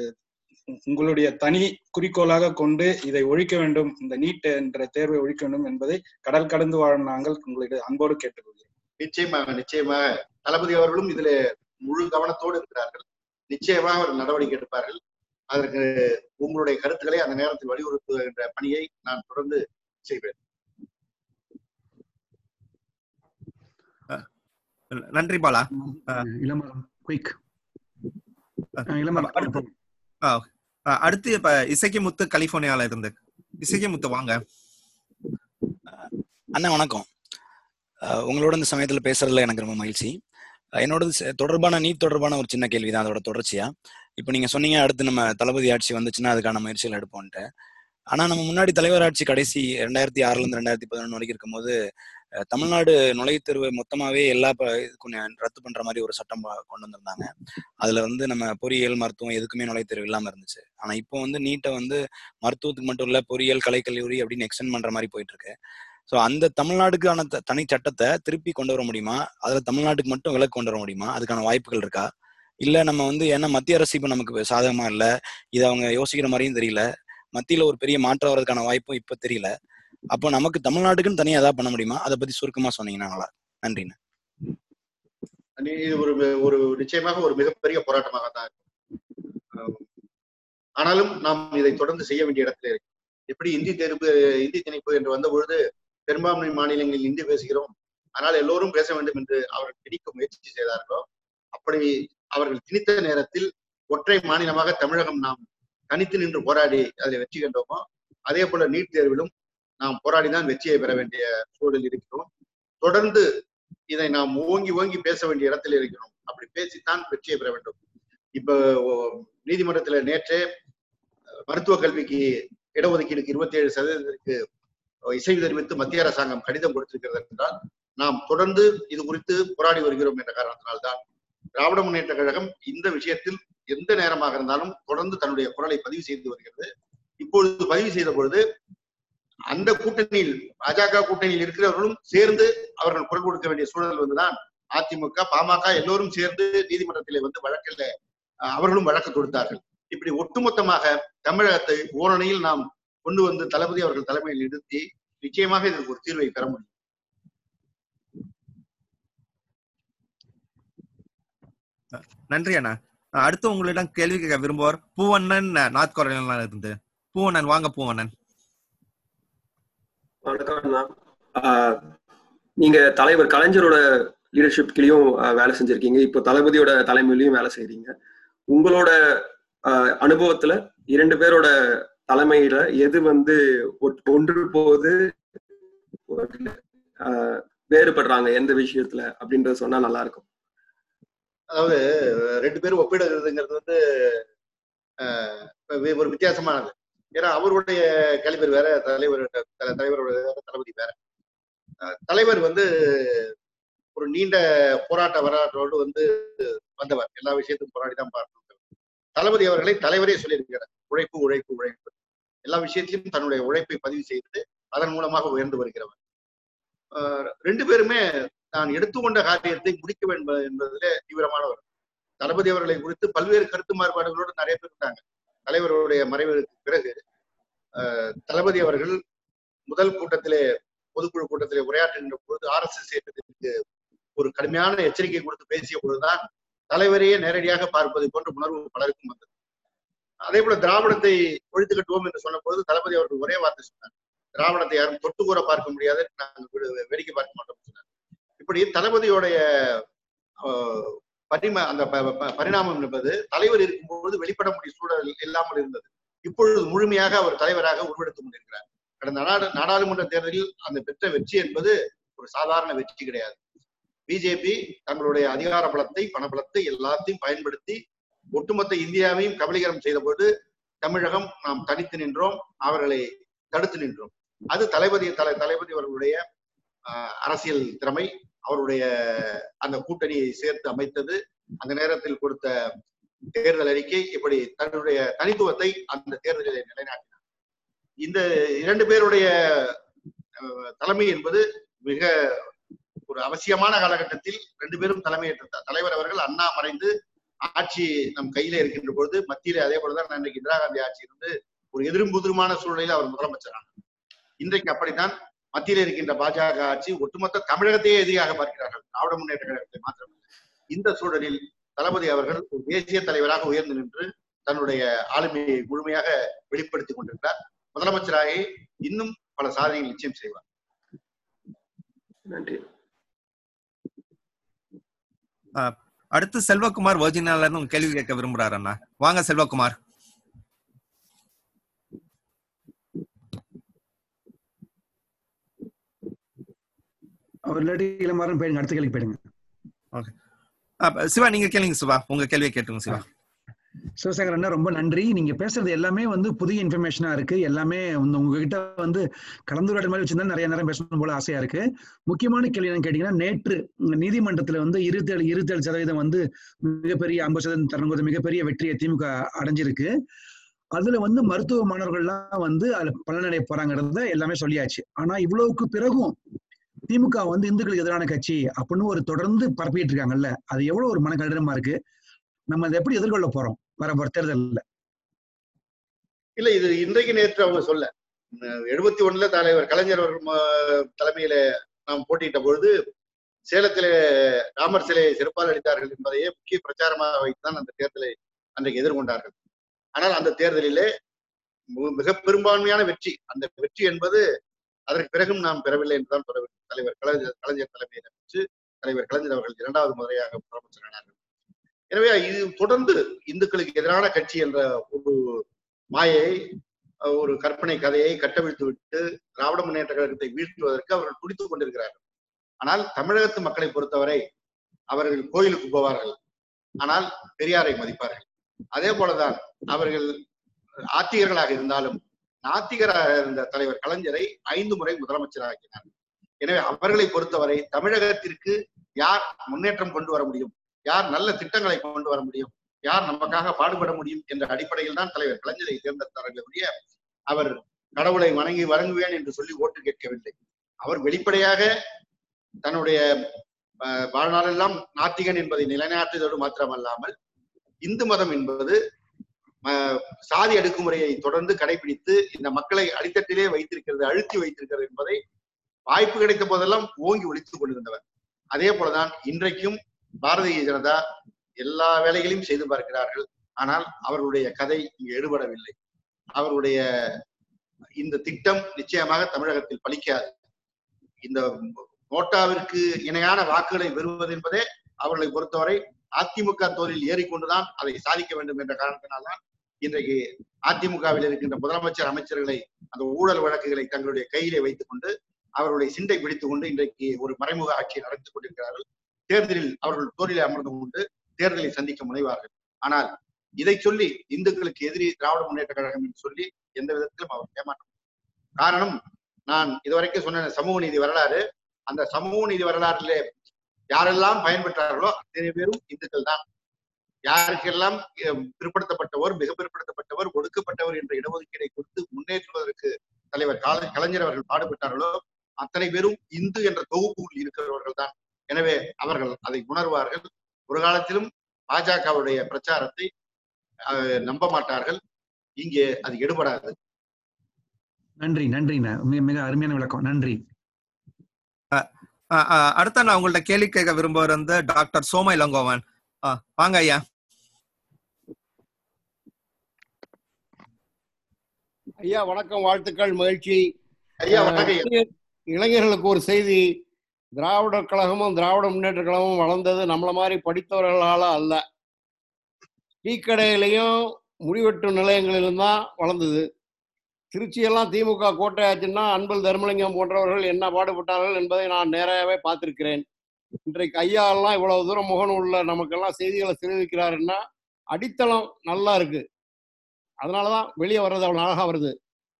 உங்களுடைய தனி குறிக்கோளாக கொண்டு இதை ஒழிக்க வேண்டும் இந்த நீட் என்ற தேர்வை ஒழிக்க வேண்டும் என்பதை கடல் கடந்து வாழும் நாங்கள் உங்களிடம் அன்போடு கேட்டுக்கொள்கிறோம். நிச்சயமாக நிச்சயமாக. தளபதி அவர்களும் இதிலே முழு கவனத்தோடு இருக்கிறார்கள். நிச்சயமாக அவர் நடவடிக்கை எடுப்பார்கள். அதற்கு உங்களுடைய கருத்துக்களை அந்த நேரத்தில் வலியுறுத்துகின்ற பணியை நான் தொடர்ந்து செய்வேன். நன்றி பாலா. இளமரம் குயிக் இளமரம் அஹ் அடுத்து இப்ப இசைக்கு முத்து கலிபோர்னியால இருந்து. இசைக்கு முத்து வாங்க. அண்ணா வணக்கம். உங்களோட இந்த சமயத்துல பேசுறதுல எனக்கு ரொம்ப மகிழ்ச்சி. என்னோட தொடர்பான நீட் தொடர்பான ஒரு சின்ன கேள்வி தான் அதோட தொடர்ச்சியா. இப்போ நீங்க சொன்னீங்க அடுத்து நம்ம தளபதி ஆட்சி வந்துச்சுன்னா அதுக்கான முயற்சிகள் எடுப்போம்ட்டு ஆனா நம்ம முன்னாடி தலைவர் ஆட்சி கடைசி ரெண்டாயிரத்தி ஆறுல இருந்து ரெண்டாயிரத்தி பதினொன்று வரைக்கும் இருக்கும்போது தமிழ்நாடு நுழைவுத்தேர்வு மொத்தமாவே எல்லா கொஞ்சம் ரத்து பண்ற மாதிரி ஒரு சட்டம் கொண்டு வந்திருந்தாங்க. அதுல வந்து நம்ம பொறியியல் மருத்துவம் எதுக்குமே நுழைவுத்தேர்வு இல்லாம இருந்துச்சு. ஆனா இப்போ வந்து நீட்டை வந்து மருத்துவத்துக்கு மட்டும் இல்ல பொறியியல் கலைக்கல்லூரி அப்படின்னு எக்ஸ்டெண்ட் பண்ற மாதிரி போயிட்டு இருக்கு ஸோ அந்த தமிழ்நாடுக்கான த- தனி சட்டத்தை திருப்பி கொண்டு வர முடியுமா? அதுல தமிழ்நாட்டுக்கு மட்டும் விலக்கு கொண்டு வர முடியுமா? அதுக்கான வாய்ப்புகள் இருக்கா? இல்ல நம்ம வந்து ஏன்னா மத்திய அரசு இப்ப நமக்கு சாதகமா இல்லை. இது அவங்க யோசிக்கிற மாதிரியும் தெரியல. மத்தியில ஒரு பெரிய மாற்றம் வர்றதுக்கான வாய்ப்பும் இப்ப தெரியல. அப்போ நமக்கு தமிழ்நாட்டுக்குன்னு தனியா ஏதாவது பண்ண முடியுமா? அதை பத்தி சுருக்கமா சொன்னீங்கன்னா நல்லா நன்றிண்ணா. இது ஒரு ஒரு நிச்சயமாக ஒரு மிகப்பெரிய போராட்டமாக தான் இருக்கும் ஆனாலும் நாம் இதை தொடர்ந்து செய்ய வேண்டிய இடத்துல இருக்கு எப்படி இந்தி தேர்வு இந்தி திணிப்பு என்று வந்த பொழுது பெரும்பான்மை மாநிலங்களில் இந்தி பேசுகிறோம். ஆனால் எல்லோரும் பேச வேண்டும் என்று அவர்கள் திணிக்க முயற்சி செய்தார்களோ அப்படி அவர்கள் திணித்த நேரத்தில் ஒற்றை மாநிலமாக தமிழகம் நாம் தனித்து நின்று போராடி அதில் வெற்றி கண்டோமோ அதே போல நீட் தேர்விலும் நாம் போராடிதான் வெற்றியை பெற வேண்டிய சூழல் இருக்கிறோம். தொடர்ந்து இதை நாம் ஓங்கி ஓங்கி பேச வேண்டிய இடத்துல இருக்கிறோம். அப்படி பேசித்தான் வெற்றியை பெற வேண்டும். இப்ப நீதிமன்றத்துல நேற்றே மருத்துவ கல்விக்கு இடஒதுக்கீடுக்கு இருபத்தி ஏழு சதவீதத்திற்கு இசைவு தெரிவித்து மத்திய அரசாங்கம் கடிதம் கொடுத்திருக்கிறது என்றால் நாம் தொடர்ந்து இது குறித்து போராடி வருகிறோம் என்ற காரணத்தினால்தான் திராவிட முன்னேற்ற கழகம் இந்த விஷயத்தில் எந்த நேரமாக இருந்தாலும் தொடர்ந்து தன்னுடைய குரலை பதிவு செய்து வருகிறது. இப்பொழுது பதிவு செய்த பொழுது அந்த கூட்டணியில் பாஜக கூட்டணியில் இருக்கிறவர்களும் சேர்ந்து அவர்கள் குரல் கொடுக்க வேண்டிய சூழல் வந்துதான் அதிமுக பாமக எல்லோரும் சேர்ந்து நீதிமன்றத்திலே வந்து வழக்கில் அஹ், அவர்களும் வழக்கு கொடுத்தார்கள் இப்படி ஒட்டுமொத்தமாக தமிழகத்தை ஓரணியில் நாம் கொண்டு வந்து தளபதி அவர்கள் தலைமையில் நிறுத்தி நிச்சயமாக இதற்கு ஒரு தீர்வை பெற முடியும். நன்றி அண்ணா. அடுத்து உங்களிடம் கேள்வி கேட்க விரும்புவார் பூவண்ணன் நாத் நார்த் கொரியால இருந்து. பூவண்ணன் வாங்க பூவண்ணன். வணக்கம் ஆஹ் நீங்க தலைவர் கலைஞரோட லீடர்ஷிப்லயும் வேலை செஞ்சிருக்கீங்க. இப்போ தளபதியோட தலைமையிலையும் வேலை செய்யறீங்க உங்களோட அனுபவத்துல இரண்டு பேரோட தலைமையில எது வந்து ஒட்- ஒன்று போது ஆஹ் வேறுபடுறாங்க எந்த விஷயத்துல அப்படின்றத சொன்னா நல்லா இருக்கும் அதாவது ரெண்டு பேரும் ஒப்பிடுறதுங்கிறது வந்து ஒரு வித்தியாசமானது. ஏன்னா அவருடைய கலிபர் வேற தலைவர் தலைவருடைய தலைவரோட வேற, தளபதி வேற தலைவர் வந்து ஒரு நீண்ட போராட்ட வரலாற்றோடு வந்து வந்தவர். எல்லா விஷயத்தையும் போராடி தான் பார்க்கணும். தளபதி அவர்களை தலைவரே சொல்லியிருக்கிறார். உழைப்பு உழைப்பு உழைப்பு. எல்லா விஷயத்திலும் தன்னுடைய உழைப்பை பதிவு செய்து அதன் மூலமாக உயர்ந்து வருகிறவர். ரெண்டு பேருமே தான் எடுத்துக்கொண்ட காரியத்தை முடிக்க வேண்டும் என்பதிலே தீவிரமானவர். தளபதி அவர்களை குறித்து பல்வேறு கருத்து மாறுபாடுகளோடு நிறைய பேர் இருந்தாங்க தலைவருடைய மறைவுக்கு பிறகு அஹ், தளபதி அவர்கள் முதல் கூட்டத்திலே பொதுக்குழு கூட்டத்திலே உரையாற்றுகின்ற பொழுது ஆர் எஸ் எஸ் இயக்கத்திற்கு ஒரு கடுமையான எச்சரிக்கை கொடுத்து பேசிய பொழுதுதான் தலைவரையே நேரடியாக பார்ப்பது போன்ற உணர்வு பலருக்கும் வந்தது. அதே போல திராவிடத்தை ஒழித்து கட்டுவோம் என்று சொன்ன பொழுது தளபதி அவர்கள் ஒரே வார்த்தை சொன்னார். திராவிடத்தை யாரும் தொட்டு கூற பார்க்க முடியாது நாங்கள் வேடிக்கை பார்க்க மாட்டோம் சொன்னார். இப்படி தளபதியோடைய பரிம அந்த ப- ப- பரிணாமம் என்பது தலைவர் இருக்கும்போது வெளிப்பட முடிய சூழல் இல்லாமல் இருந்தது. இப்பொழுது முழுமையாக அவர் தலைவராக உருவெடுத்துக் கொண்டிருக்கிறார். கடந்த நாடு நாடாளுமன்ற தேர்தலில் அந்த பெற்ற வெற்றி என்பது ஒரு சாதாரண வெற்றி கிடையாது. பிஜேபி தங்களுடைய அதிகார பலத்தை பணபலத்தை எல்லாத்தையும் பயன்படுத்தி ஒட்டுமொத்த இந்தியாவையும் கபலீகரம் செய்த போது தமிழகம் நாம் தனித்து நின்றோம் அவர்களை தடுத்து நின்றோம். அது தளபதி தலை தளபதி அவர்களுடைய அரசியல் திறமை. அவருடைய அந்த கூட்டணியை சேர்த்து அமைத்தது அந்த நேரத்தில் கொடுத்த தேர்தல் அறிக்கை இப்படி தன்னுடைய தனித்துவத்தை அந்த தேர்தலில் நிலைநாட்டினார். இந்த இரண்டு பேருடைய தலைமை என்பது மிக ஒரு அவசியமான காலகட்டத்தில் ரெண்டு பேரும் தலைமையேற்ற தலைவர் அவர்கள் அண்ணா மறைந்து ஆட்சி நம் கையில இருக்கின்ற பொழுது மத்தியில அதே போலதான் இன்றைக்கு இந்திரா காந்தி ஆட்சி இருந்து ஒரு எதிரும் புதிருமான சூழ்நிலையில் அவர் முதலமைச்சரானார். இன்றைக்கு அப்படித்தான் மத்தியில் இருக்கின்ற பாஜக ஆட்சி ஒட்டுமொத்த தமிழகத்தையே எதிரியாக பார்க்கிறார்கள். திராவிட முன்னேற்ற கழகத்தை மாத்திரமல்ல. இந்த சூழலில் தளபதி அவர்கள் ஒரு தேசிய தலைவராக உயர்ந்து நின்று தன்னுடைய ஆளுமையை முழுமையாக வெளிப்படுத்திக் கொண்டிருக்கிறார். முதலமைச்சராக இன்னும் பல சாதனைகள் நிச்சயம் செய்வார். நன்றி. அடுத்து செல்வகுமார் வர்ஜினால கேள்வி கேட்க விரும்புறாரு அண்ணா. வாங்க செல்வகுமார். அவர் இல்லாட்டி இளமாறன் போயிடுங்க அடுத்த கேள்வி போயிடுங்க. சிவா நீங்க கேளுங்க சிவா. உங்க கேள்வியை கேட்டுங்க சிவா. சிவசேகர் அண்ணா ரொம்ப நன்றி. நீங்க பேசுறது எல்லாமே வந்து புதிய இன்ஃபர்மேஷனா இருக்கு. எல்லாமே உங்ககிட்ட வந்து கலந்துரையாடல் மாதிரி வச்சிருந்தா நிறைய நேரம் பேசணும் போல ஆசையா இருக்கு. முக்கியமான கேள்வி என்னன்னு கேட்டீங்கன்னா நேற்று நீதிமன்றத்துல வந்து இருபத்தேழு இருபத்தேழு சதவீதம் வந்து மிகப்பெரிய ஐம்பது சதவீதம் தரணும் மிகப்பெரிய வெற்றியை திமுக அடைஞ்சிருக்கு. அதுல வந்து மருத்துவ மாணவர்கள்லாம் வந்து அதுல பலனடைய போறாங்கிறத எல்லாமே சொல்லியாச்சு. ஆனா இவ்வளவுக்கு பிறகும் திமுக வந்து இந்துக்களுக்கு எதிரான கட்சி அப்படின்னு ஒரு தொடர்ந்து பரப்பிட்டு இருக்காங்கல்ல அது எவ்வளவு ஒரு மனக்கடினமா இருக்கு? நம்ம அதை எப்படி எதிர்கொள்ள போறோம் வர வர தேர்தல் இல்ல இது இன்றைக்கு நேற்று அவங்க சொல்ல. எழுபத்தி ஒண்ணுல தலைவர் கலைஞர் அவர்கள் தலைமையில நாம் போட்டியிட்ட பொழுது சேலத்திலே ராமர் சிலையை சிறப்பாக அளித்தார்கள் என்பதையே முக்கிய பிரச்சாரமாக வைத்துதான் அந்த தேர்தலை அன்றைக்கு எதிர்கொண்டார்கள். ஆனால் அந்த தேர்தலிலே மிக பெரும்பான்மையான வெற்றி அந்த வெற்றி என்பது அதற்கு பிறகும் நாம் பெறவில்லை என்றுதான் பெற வேண்டும். தலைவர் கலைஞர் கலைஞர் தலைமையை அமைச்சு தலைவர் கலைஞர் அவர்கள் இரண்டாவது முறையாக முதலமைச்சரானார்கள் எனவே இது தொடர்ந்து இந்துக்களுக்கு எதிரான கட்சி என்ற ஒரு மாயை ஒரு கற்பனை கதையை கட்டவிழ்த்து விட்டு திராவிட முன்னேற்ற கழகத்தை வீழ்த்துவதற்கு அவர்கள் துடித்துக் கொண்டிருக்கிறார்கள். ஆனால் தமிழகத்து மக்களை பொறுத்தவரை அவர்கள் கோயிலுக்கு போவார்கள். ஆனால் பெரியாரை மதிப்பார்கள். அதே போலதான் அவர்கள் ஆத்திகர்களாக இருந்தாலும் நாத்திகராக இருந்த தலைவர் கலைஞரை ஐந்து முறை முதலமைச்சராக்கினார் எனவே அவர்களை பொறுத்தவரை தமிழகத்திற்கு யார் முன்னேற்றம் கொண்டு வர முடியும்? யார் நல்ல திட்டங்களை கொண்டு வர முடியும்? யார் நமக்காக பாடுபட முடியும்? என்ற அடிப்படையில் தான் தலைவர் கலைஞரை தேர்ந்தெடுத்தார்கள் அவர் கடவுளை வணங்கி வணங்குவேன் என்று சொல்லி ஓட்டு கேட்கவில்லை. அவர் வெளிப்படையாக தன்னுடைய வாழ்நாளெல்லாம் நாத்திகன் என்பதை நிலைநாட்டுவதோடு மாத்திரமல்லாமல் இந்து மதம் என்பது சாதி அடுக்குமுறையை தொடர்ந்து கடைபிடித்து இந்த மக்களை அடித்தட்டிலே வைத்திருக்கிறது அழுத்தி வைத்திருக்கிறது என்பதை வாய்ப்பு கிடைத்த போதெல்லாம் ஓங்கி ஒழித்துக் கொண்டிருந்தவர். அதே போலதான் இன்றைக்கும் பாரதிய ஜனதா எல்லா வேலைகளையும் செய்து பார்க்கிறார்கள். ஆனால் அவர்களுடைய கதை இங்கு எடுபடவில்லை. அவருடைய இந்த திட்டம் நிச்சயமாக தமிழகத்தில் பலிக்காது இந்த நோட்டாவிற்கு இணையான வாக்குகளை பெறுவது என்பதே அவர்களை பொறுத்தவரை அதிமுக தோலில் ஏறிக்கொண்டுதான் அதை சாதிக்க வேண்டும் என்ற காரணத்தினால்தான் இன்றைக்கு அதிமுகவில் இருக்கின்ற முதலமைச்சர் அமைச்சர்களை அந்த ஊழல் வழக்குகளை தங்களுடைய கையிலே வைத்துக் கொண்டு அவர்களுடைய சிண்டை பிடித்துக் கொண்டு இன்றைக்கு ஒரு மறைமுக ஆட்சியை நடத்திக் கொண்டிருக்கிறார்கள். தேர்தலில் அவர்கள் தோளிலே அமர்ந்து கொண்டு தேர்தலை சந்திக்க முனைவார்கள். ஆனால் இதை சொல்லி இந்துக்களுக்கு எதிரி திராவிட முன்னேற்ற கழகம் என்று சொல்லி எந்த விதத்திலும் அவர் ஏமாற்றம் காரணம் நான் இதுவரைக்கும் சொன்ன சமூக நீதி வரலாறு அந்த சமூக நீதி வரலாற்றிலே யாரெல்லாம் பயன்பெற்றார்களோ அத்தனை பேரும் இந்துக்கள் தான். யாருக்கெல்லாம் பிற்படுத்தப்பட்டவர் மிக பிற்படுத்தப்பட்டவர் ஒடுக்கப்பட்டவர் என்ற இடஒதுக்கீடை கொடுத்து முன்னேற்றுவதற்கு தலைவர் கால- கலைஞர் அவர்கள் பாடுபட்டார்களோ அத்தனை பேரும் இந்து என்ற தொகுப்புக்குள் இருக்கிறவர்கள் தான். எனவே அவர்கள் அதை உணர்வார்கள். ஒரு காலத்திலும் பாஜகவுடைய பிரச்சாரத்தை அஹ், நம்ப மாட்டார்கள். இங்கே அது எடுபடாது. நன்றி நன்றிண்ணா மிக மிக அருமையான விளக்கம். நன்றி. அடுத்த நான் உங்கள்ட்ட கேள்வி கேட்க விரும்புவர் வந்து டாக்டர் சோம இளங்கோவன் அஹ் வாங்க ஐயா. ஐயா வணக்கம் வாழ்த்துக்கள் மகிழ்ச்சி. ஐயா வணக்கம் இளைஞர்களுக்கு ஒரு செய்தி. திராவிடர் கழகமும் திராவிட முன்னேற்ற கழகமும் வளர்ந்தது நம்மள மாதிரி படித்தவர்களால அல்ல. டீக்கடையிலையும் முடிவெட்டும் நிலையங்களிலும் தான் வளர்ந்தது. திருச்சியெல்லாம் திமுக கோட்டையாச்சுன்னா அன்பல் தர்மலிங்கம் போன்றவர்கள் என்ன பாடுபட்டார்கள் என்பதை நான் நேராகவே பார்த்திருக்கிறேன். இன்றைக்கு ஐயா எல்லாம் இவ்வளவு தூரம் முகநூலில் நமக்கெல்லாம் செய்திகளை தெரிவிக்கிறாருன்னா அடித்தளம் நல்லா இருக்கு. அதனாலதான் வெளியே வர்றது அவ்வளோ அழகா வருது.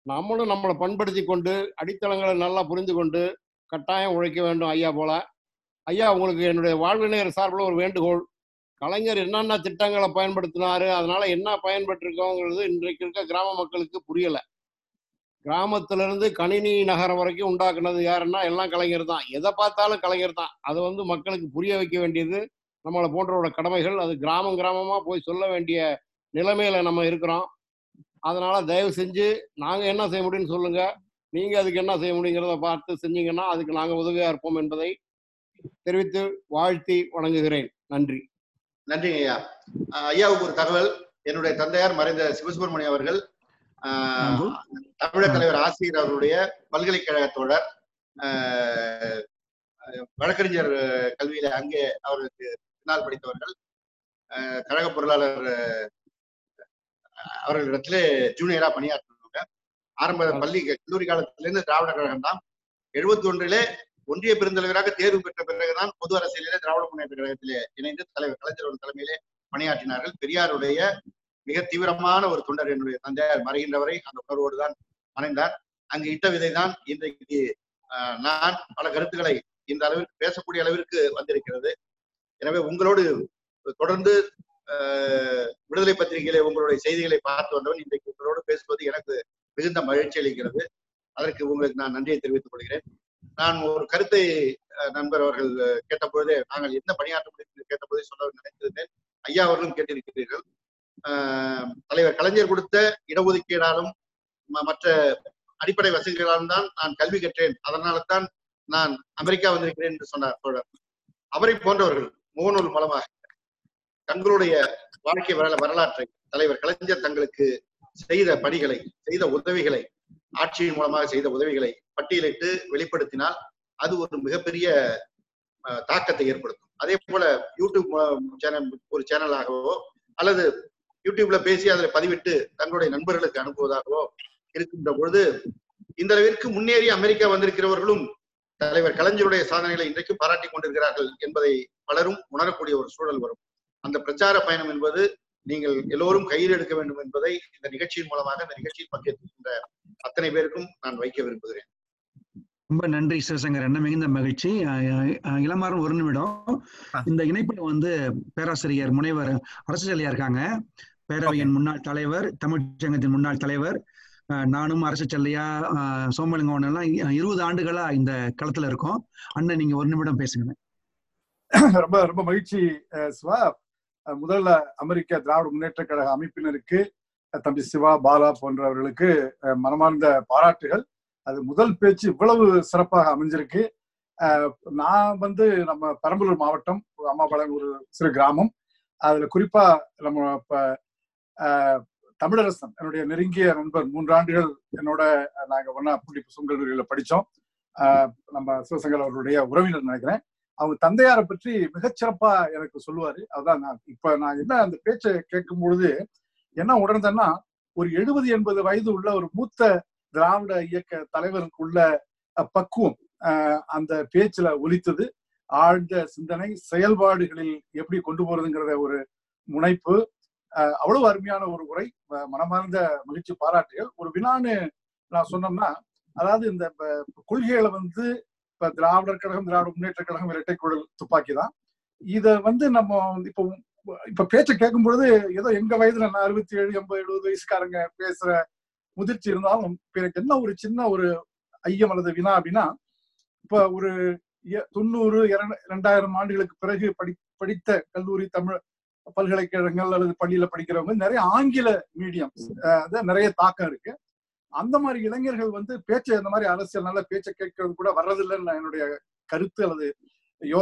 நம்மளும் நம்மளை பண்படுத்தி கொண்டு அடித்தளங்களை நல்லா புரிந்து கொண்டு கட்டாயம் உழைக்க வேண்டும் ஐயா போல. ஐயா உங்களுக்கு என்னுடைய வாழ்வினர் சார்பில் ஒரு வேண்டுகோள். கலைஞர் என்னென்ன திட்டங்களை பயன்படுத்தினாரு அதனால என்ன பயன்பெற்றிருக்கோங்கிறது இன்றைக்கு இருக்க கிராம மக்களுக்கு புரியல. கிராமத்துல இருந்து கணினி நகரம் வரைக்கும் உண்டாக்குனது யாருன்னா எல்லாம் கலைஞர் தான். எதை பார்த்தாலும் கலைஞர் தான். அதை வந்து மக்களுக்கு புரிய வைக்க வேண்டியது நம்மளை போன்றவோட கடமைகள். அது கிராமம் கிராமமா போய் சொல்ல வேண்டிய நிலைமையில நம்ம இருக்கிறோம். அதனால தயவு செஞ்சு நாங்க என்ன செய்ய முடியும்னு சொல்லுங்க. நீங்க அதுக்கு என்ன செய்ய முடியுங்கிறத பார்த்து செஞ்சீங்கன்னா அதுக்கு நாங்க உதவியா இருப்போம் என்பதை தெரிவித்து வாழ்த்தி வணங்குகிறேன். நன்றி. நன்றி ஐயா ஐயாவுக்கு ஒரு தகவல். என்னுடைய தந்தையார் மறைந்த சிவசுப்ரமணியம் அவர்கள் அஹ், தமிழக தலைவர் ஆசிரியர் அவருடைய பல்கலைக்கழக தோழர் வழக்கறிஞர் கல்வியில அங்கே அவருக்கு பின்னால் படித்தவர்கள் கழக பொருளாளர் அவர்களிடத்திலே ஜூனியரா பணியாற்றினவங்க. ஆரம்ப பள்ளி கல்லூரி காலத்திலிருந்து திராவிட கழகம் தான். எழுபத்தி ஒன்றிலே ஒன்றிய பெருந்தலைவராக தேர்வு பெற்ற பிறகுதான் பொது அரசியலிலே திராவிட முன்னேற்ற கழகத்திலே இணைந்து தலைவர் கலைஞர் தலைமையிலே பணியாற்றினார்கள். பெரியாருடைய மிக தீவிரமான ஒரு தொண்டர் என்னுடைய தந்தையார் மறைகின்றவரை அந்த உணர்வோடு தான் மறைந்தார் அங்கு இட்ட விதை தான் இன்றைக்கு ஆஹ், நான் பல கருத்துக்களை இந்த அளவிற்கு பேசக்கூடிய அளவிற்கு வந்திருக்கிறது. எனவே உங்களோடு தொடர்ந்து ஆஹ், விடுதலை பத்திரிகையிலே உங்களுடைய செய்திகளை பார்த்து வந்தவன் இன்றைக்கு உங்களோடு பேசுவது எனக்கு மிகுந்த மகிழ்ச்சி அளிக்கிறது. அதற்கு உங்களுக்கு நான் நன்றியை தெரிவித்துக் கொள்கிறேன். நான் ஒரு கருத்தை அஹ், நண்பர் அவர்கள் கேட்டபொழுதே நாங்கள் என்ன பணியாற்ற முடியும் என்று கேட்டபோதே சொல்ல நினைத்திருந்தேன். ஐயா அவர்களும் கேட்டிருக்கிறீர்கள். தலைவர் கலைஞர் கொடுத்த இடஒதுக்கீடாலும் மற்ற அடிப்படை வசதிகளாலும் தான் நான் கல்வி கற்றேன். அதனால தான் நான் அமெரிக்கா வந்திருக்கிறேன் என்று சொன்னார் தோழர். அவரை போன்றவர்கள் முகநூல் மூலமாக தங்களுடைய வாழ்க்கை வரல வரலாற்றை தலைவர் கலைஞர் தங்களுக்கு செய்த பணிகளை செய்த உதவிகளை ஆட்சியின் மூலமாக செய்த உதவிகளை பட்டியலிட்டு வெளிப்படுத்தினால் அது ஒரு மிகப்பெரிய அஹ், தாக்கத்தை ஏற்படுத்தும். அதே போல யூடியூப் சேனல் ஒரு சேனலாகவோ அல்லது யூடியூப்ல பேசி அதில் பதிவிட்டு தங்களுடைய நண்பர்களுக்கு அனுப்புவதாகவோ இருக்கின்ற பொழுது இந்த அளவிற்கு முன்னேறி அமெரிக்கா வந்திருக்கிறவர்களும் தலைவர் கலைஞருடைய சாதனைகளை இன்றைக்கும் பாராட்டிக் கொண்டிருக்கிறார்கள் என்பதை பலரும் உணரக்கூடிய ஒரு சூழல் வரும். அந்த பிரச்சார பயணம் என்பது நீங்கள் எல்லோரும் கையில் எடுக்க வேண்டும் என்பதை இந்த நிகழ்ச்சியின் மூலமாக இந்த நிகழ்ச்சியில் பங்கேற்கின்ற அத்தனை பேருக்கும் நான் வைக்க விரும்புகிறேன். ரொம்ப நன்றி சிவசங்கர். என்ன மிகுந்த மகிழ்ச்சி. அஹ் அஹ் இளமாறன் ஒரு நிமிடம். இந்த இணைப்புல வந்து பேராசிரியர் முனைவர் அரசியலியா இருக்காங்க. பேரவையின் முன்னாள் தலைவர் தமிழ்ச்சங்கத்தின் முன்னாள் தலைவர் நானும் அரசு செல்லையா சோமலிங்கம் எல்லாம் இருபது ஆண்டுகளா இந்த களத்துல இருக்கோம். அண்ணன் நீங்க ஒரு நிமிடம் பேசுங்க. *clears throat* ரொம்ப ரொம்ப மகிழ்ச்சி சிவா. முதல்ல அமெரிக்க திராவிட முன்னேற்ற கழக அமைப்பினருக்கு தம்பி சிவா பாலா போன்றவர்களுக்கு மனமார்ந்த பாராட்டுகள். அது முதல் பேச்சு இவ்வளவு சிறப்பாக அமைஞ்சிருக்கு. நான் வந்து நம்ம பெரம்பலூர் மாவட்டம் அம்மாபாளையம் ஒரு சிறு கிராமம். அதுல குறிப்பா நம்ம தமிழரசன் என்னுடைய நெருங்கிய நண்பர் மூன்று ஆண்டுகள் என்னோட நாங்கள் நாங்க ஒன்னா புள்ளி புசும் படித்தோம் படிச்சோம். அஹ், நம்ம சிவசங்கர் அவருடைய உறவினர் நினைக்கிறேன். அவங்க தந்தையாரை பற்றி மிகச்சிறப்பா எனக்கு சொல்லுவாரு. அதான் நான் இப்ப நான் என்ன அந்த பேச்சை கேட்கும் பொழுது என்ன உணர்ந்தேன்னா ஒரு எழுபது எண்பது வயது உள்ள ஒரு மூத்த திராவிட இயக்க தலைவருக்குள்ள பக்குவம் அந்த பேச்சுல ஒலித்தது. ஆழ்ந்த சிந்தனை செயல்பாடுகளில் எப்படி கொண்டு போறதுங்கிறத ஒரு முனைப்பு அவ்வளவு அருமையான ஒரு உரை மனமார்ந்த மகிழ்ச்சி பாராட்டுகள். ஒரு வினான்னு நான் சொன்னோம்னா அதாவது இந்த கொள்கைகளை வந்து இப்ப திராவிடர் கழகம் திராவிட முன்னேற்ற கழகம் இரட்டை குழல் துப்பாக்கி தான். இதை வந்து நம்ம இப்போ இப்ப பேச்சை கேட்கும் பொழுது ஏதோ எங்க வயதுல நான் அறுபத்தி ஏழு எண்பது எழுபது வயசுக்காரங்க பேசுற முதிர்ச்சி இருந்தாலும் எனக்கு என்ன ஒரு சின்ன ஒரு ஐயம் அல்லது வினா அப்படின்னா இப்ப ஒரு தொண்ணூறு இரண்டாயிரம் ஆண்டுகளுக்கு பிறகு படி படித்த கல்லூரி தமிழ் பல்கலைக்கழகங்கள் அல்லது பள்ளியில படிக்கிறவங்க நிறைய ஆங்கில மீடியம் நிறைய தாக்கம் இருக்கு. அந்த மாதிரி இளைஞர்கள் வந்து பேச்சை இந்த மாதிரி அரசியல் நல்ல பேச்சை கேட்கறது கூட வர்றதில்லைன்னு நான் என்னுடைய கருத்து அல்லது யோ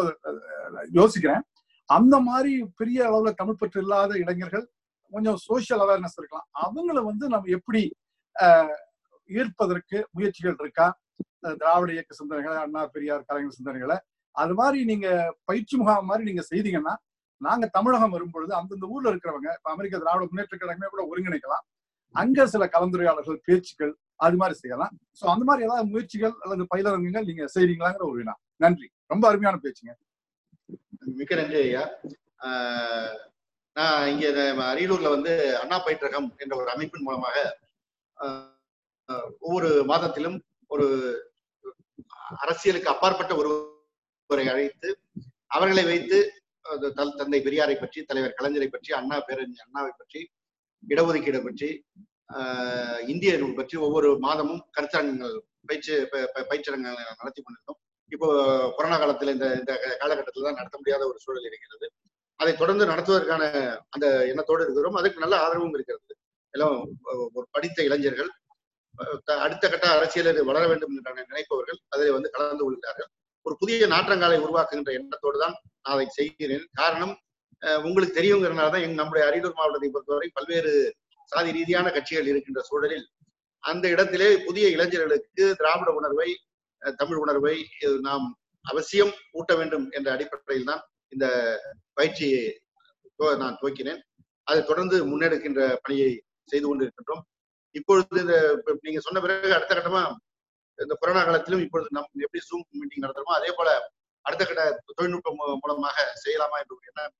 யோசிக்கிறேன். அந்த மாதிரி பெரிய அளவுல தமிழ் பற்று இல்லாத இளைஞர்கள் கொஞ்சம் சோஷியல் அவேர்னஸ் இருக்கலாம். அவங்கள வந்து நம்ம எப்படி ஈர்ப்பதற்கு முயற்சிகள் இருக்கா? திராவிட இயக்க சிந்தனைகளை அண்ணா பெரியார் கலைஞர் சிந்தனைகளை. அது மாதிரி நீங்க பயிற்சி முகாம் மாதிரி நீங்க செய்தீங்கன்னா நாங்க தமிழகம் வரும்பொழுது அந்தந்த ஊர்ல இருக்கிறவங்க இப்ப அமெரிக்க திராவிட முன்னேற்ற கழகமே கூட ஒருங்கிணைக்கலாம். அங்க சில கலந்துரையாளர்கள் பேச்சுக்கள் அது மாதிரி செய்யலாம். சோ அந்த மாதிரி ஏதாவது முயற்சிகள் அல்லது பயிலரங்குகள் நீங்க செய்றீங்களாங்கிற ஒரு வினா. நன்றி. ரொம்ப அருமையான பேச்சுங்க. மிக்க நன்றி ஐயா. ஆஹ் நான் இங்க நம்ம அரியலூர்ல வந்து அண்ணா பயிற்றகம் என்ற ஒரு அமைப்பின் மூலமாக ஆஹ் ஒவ்வொரு மாதத்திலும் ஒரு அரசியலுக்கு அப்பாற்பட்ட ஒருவரை அழைத்து அவர்களை வைத்து தந்தை பெரியாரை பற்றி தலைவர் கலைஞரை பற்றி அண்ணா பேரறிஞர் அண்ணாவை பற்றி இடஒதுக்கீடை பற்றி இந்திய நூல் பற்றி ஒவ்வொரு மாதமும் கருத்தரங்கங்கள் பயிற்சி ப- ப- பயிற்சியரங்கங்கள் நடத்தி கொண்டிருந்தோம். இப்போ கொரோனா காலத்தில் இந்த இந்த காலகட்டத்தில் தான் நடத்த முடியாத ஒரு சூழல் இருக்கிறது. அதை தொடர்ந்து நடத்துவதற்கான அந்த எண்ணத்தோடு இருக்கிறோம். அதுக்கு நல்ல ஆதரவும் இருக்கிறது. எல்லாம் ஒரு படித்த இளைஞர்கள் த- அடுத்த கட்ட அரசியலில் வளர வேண்டும் என்று நினைப்பவர்கள் அதில் வந்து கலந்து கொள்கிறார்கள். ஒரு புதிய நாற்றங்காலை உருவாக்குகின்ற எண்ணத்தோடு தான் நான் அதை செய்கிறேன். காரணம் உங்களுக்கு தெரியுங்கிறனால தான் எங்க நம்முடைய அரியலூர் மாவட்டத்தை பொறுத்தவரை பல்வேறு சாதி ரீதியான கட்சிகள் இருக்கின்ற சூழலில் அந்த இடத்திலே புதிய இளைஞர்களுக்கு திராவிட உணர்வை அஹ் தமிழ் உணர்வை நாம் அவசியம் ஊட்ட வேண்டும் என்ற அடிப்படையில் தான் இந்த பயிற்சியை நான் துவக்கினேன். அதை தொடர்ந்து முன்னெடுக்கின்ற பணியை செய்து கொண்டிருக்கின்றோம். இப்பொழுது இந்த நீங்க சொன்ன பிறகு அடுத்த கட்டமா இந்த கொரோனா காலத்திலும் இப்பொழுது நம் எப்படி ஜூம் மீட்டிங் நடத்துறோமோ அதே போல அடுத்த கட்ட தொழில்நுட்பம் மூலமாக செய்யலாமா என்ற எண்ணம்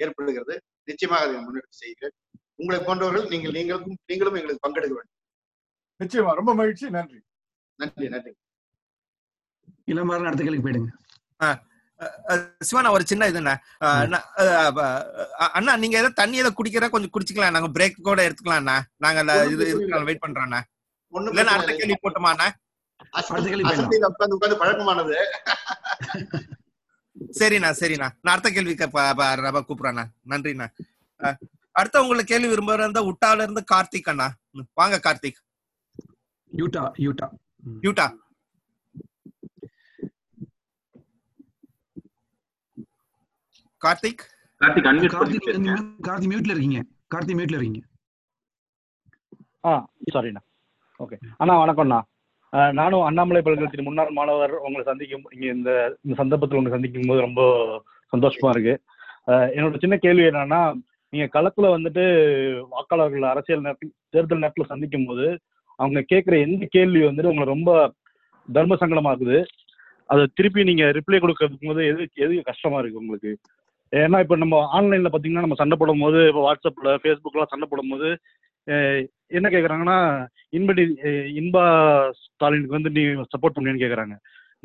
ஏற்படுகிறது. நிச்சயமாக அதை முன்னெடுத்து செய்கிறேன். உங்களை போன்றவர்கள் நீங்கள் நீங்களும் நீங்களும் எங்களுக்கு பங்கெடுக்க வேண்டும். நிச்சயமா. ரொம்ப மகிழ்ச்சி. நன்றி. நன்றி நன்றி. இளமாறன் அடுத்த கேள்வி போயிடுங்க. சிவனா ஒரு சின்ன இதுண்ணா அண்ணா நீங்க ஏதோ தண்ணி ஏதோ குடிக்கிற கொஞ்சம் குடிச்சுக்கலாம். நாங்க பிரேக் கூட எடுத்துக்கலாம்ண்ணா. நாங்க அந்த இது வெயிட் பண்றோம்ண்ணா. பிரச்சனை அடுத்த. கேள்வி போட்டுமாண்ணா கேள்வி பழக்கமானது. சரிண்ணா சரிண்ணா. நான் அடுத்த ரவ கூப்பிடுறேண்ணா. நன்றிண்ணா. அஹ், அடுத்த உங்களுக்கு கேள்வி விரும்புற இருந்தா உட்டால இருந்து கார்த்திக் அண்ணா. வாங்க கார்த்திக். யூட்டா யூட்டா. யூட்டா. கார்த்திக்? கார்த்திக் unmute கார்த்தி பண்ணிட்டு நீங்க இருக்கேன். கார்த்தி மியூட்ல இருக்கீங்க. கார்த்தி மியூட்ல இருக்கீங்க. ஆ சாரிண்ணா ஓகே அண்ணா வணக்கம்ண்ணா. நானும் அண்ணாமலை பல்கலைக்கழகத்தின் முன்னாள் மாணவர் உங்களை சந்திக்கும் இங்கே இந்த இந்த சந்தர்ப்பத்தில் உங்களை சந்திக்கும் போது ரொம்ப சந்தோஷமா இருக்கு. என்னோட சின்ன கேள்வி என்னன்னா நீங்க களத்துல வந்துட்டு வாக்காளர்கள் அரசியல் நேரத்தில் தேர்தல் நேரத்தில் சந்திக்கும் போது அவங்க கேட்குற எந்த கேள்வி வந்துட்டு உங்களை ரொம்ப தர்ம சங்கடமாக்குது அதை திருப்பி நீங்க ரிப்ளை கொடுக்கறதுக்கு போது எது எது கஷ்டமா இருக்கு உங்களுக்கு? ஏன்னா இப்போ நம்ம ஆன்லைன்ல பாத்தீங்கன்னா நம்ம சண்டை போடும் போது இப்போ வாட்ஸ்அப்ல ஃபேஸ்புக்லாம் சண்டை போடும் போது என்ன கேட்குறாங்கன்னா இன்படி இன்பா ஸ்டாலினுக்கு வந்து நீ சப்போர்ட் பண்ணுவேன்னு கேட்குறாங்க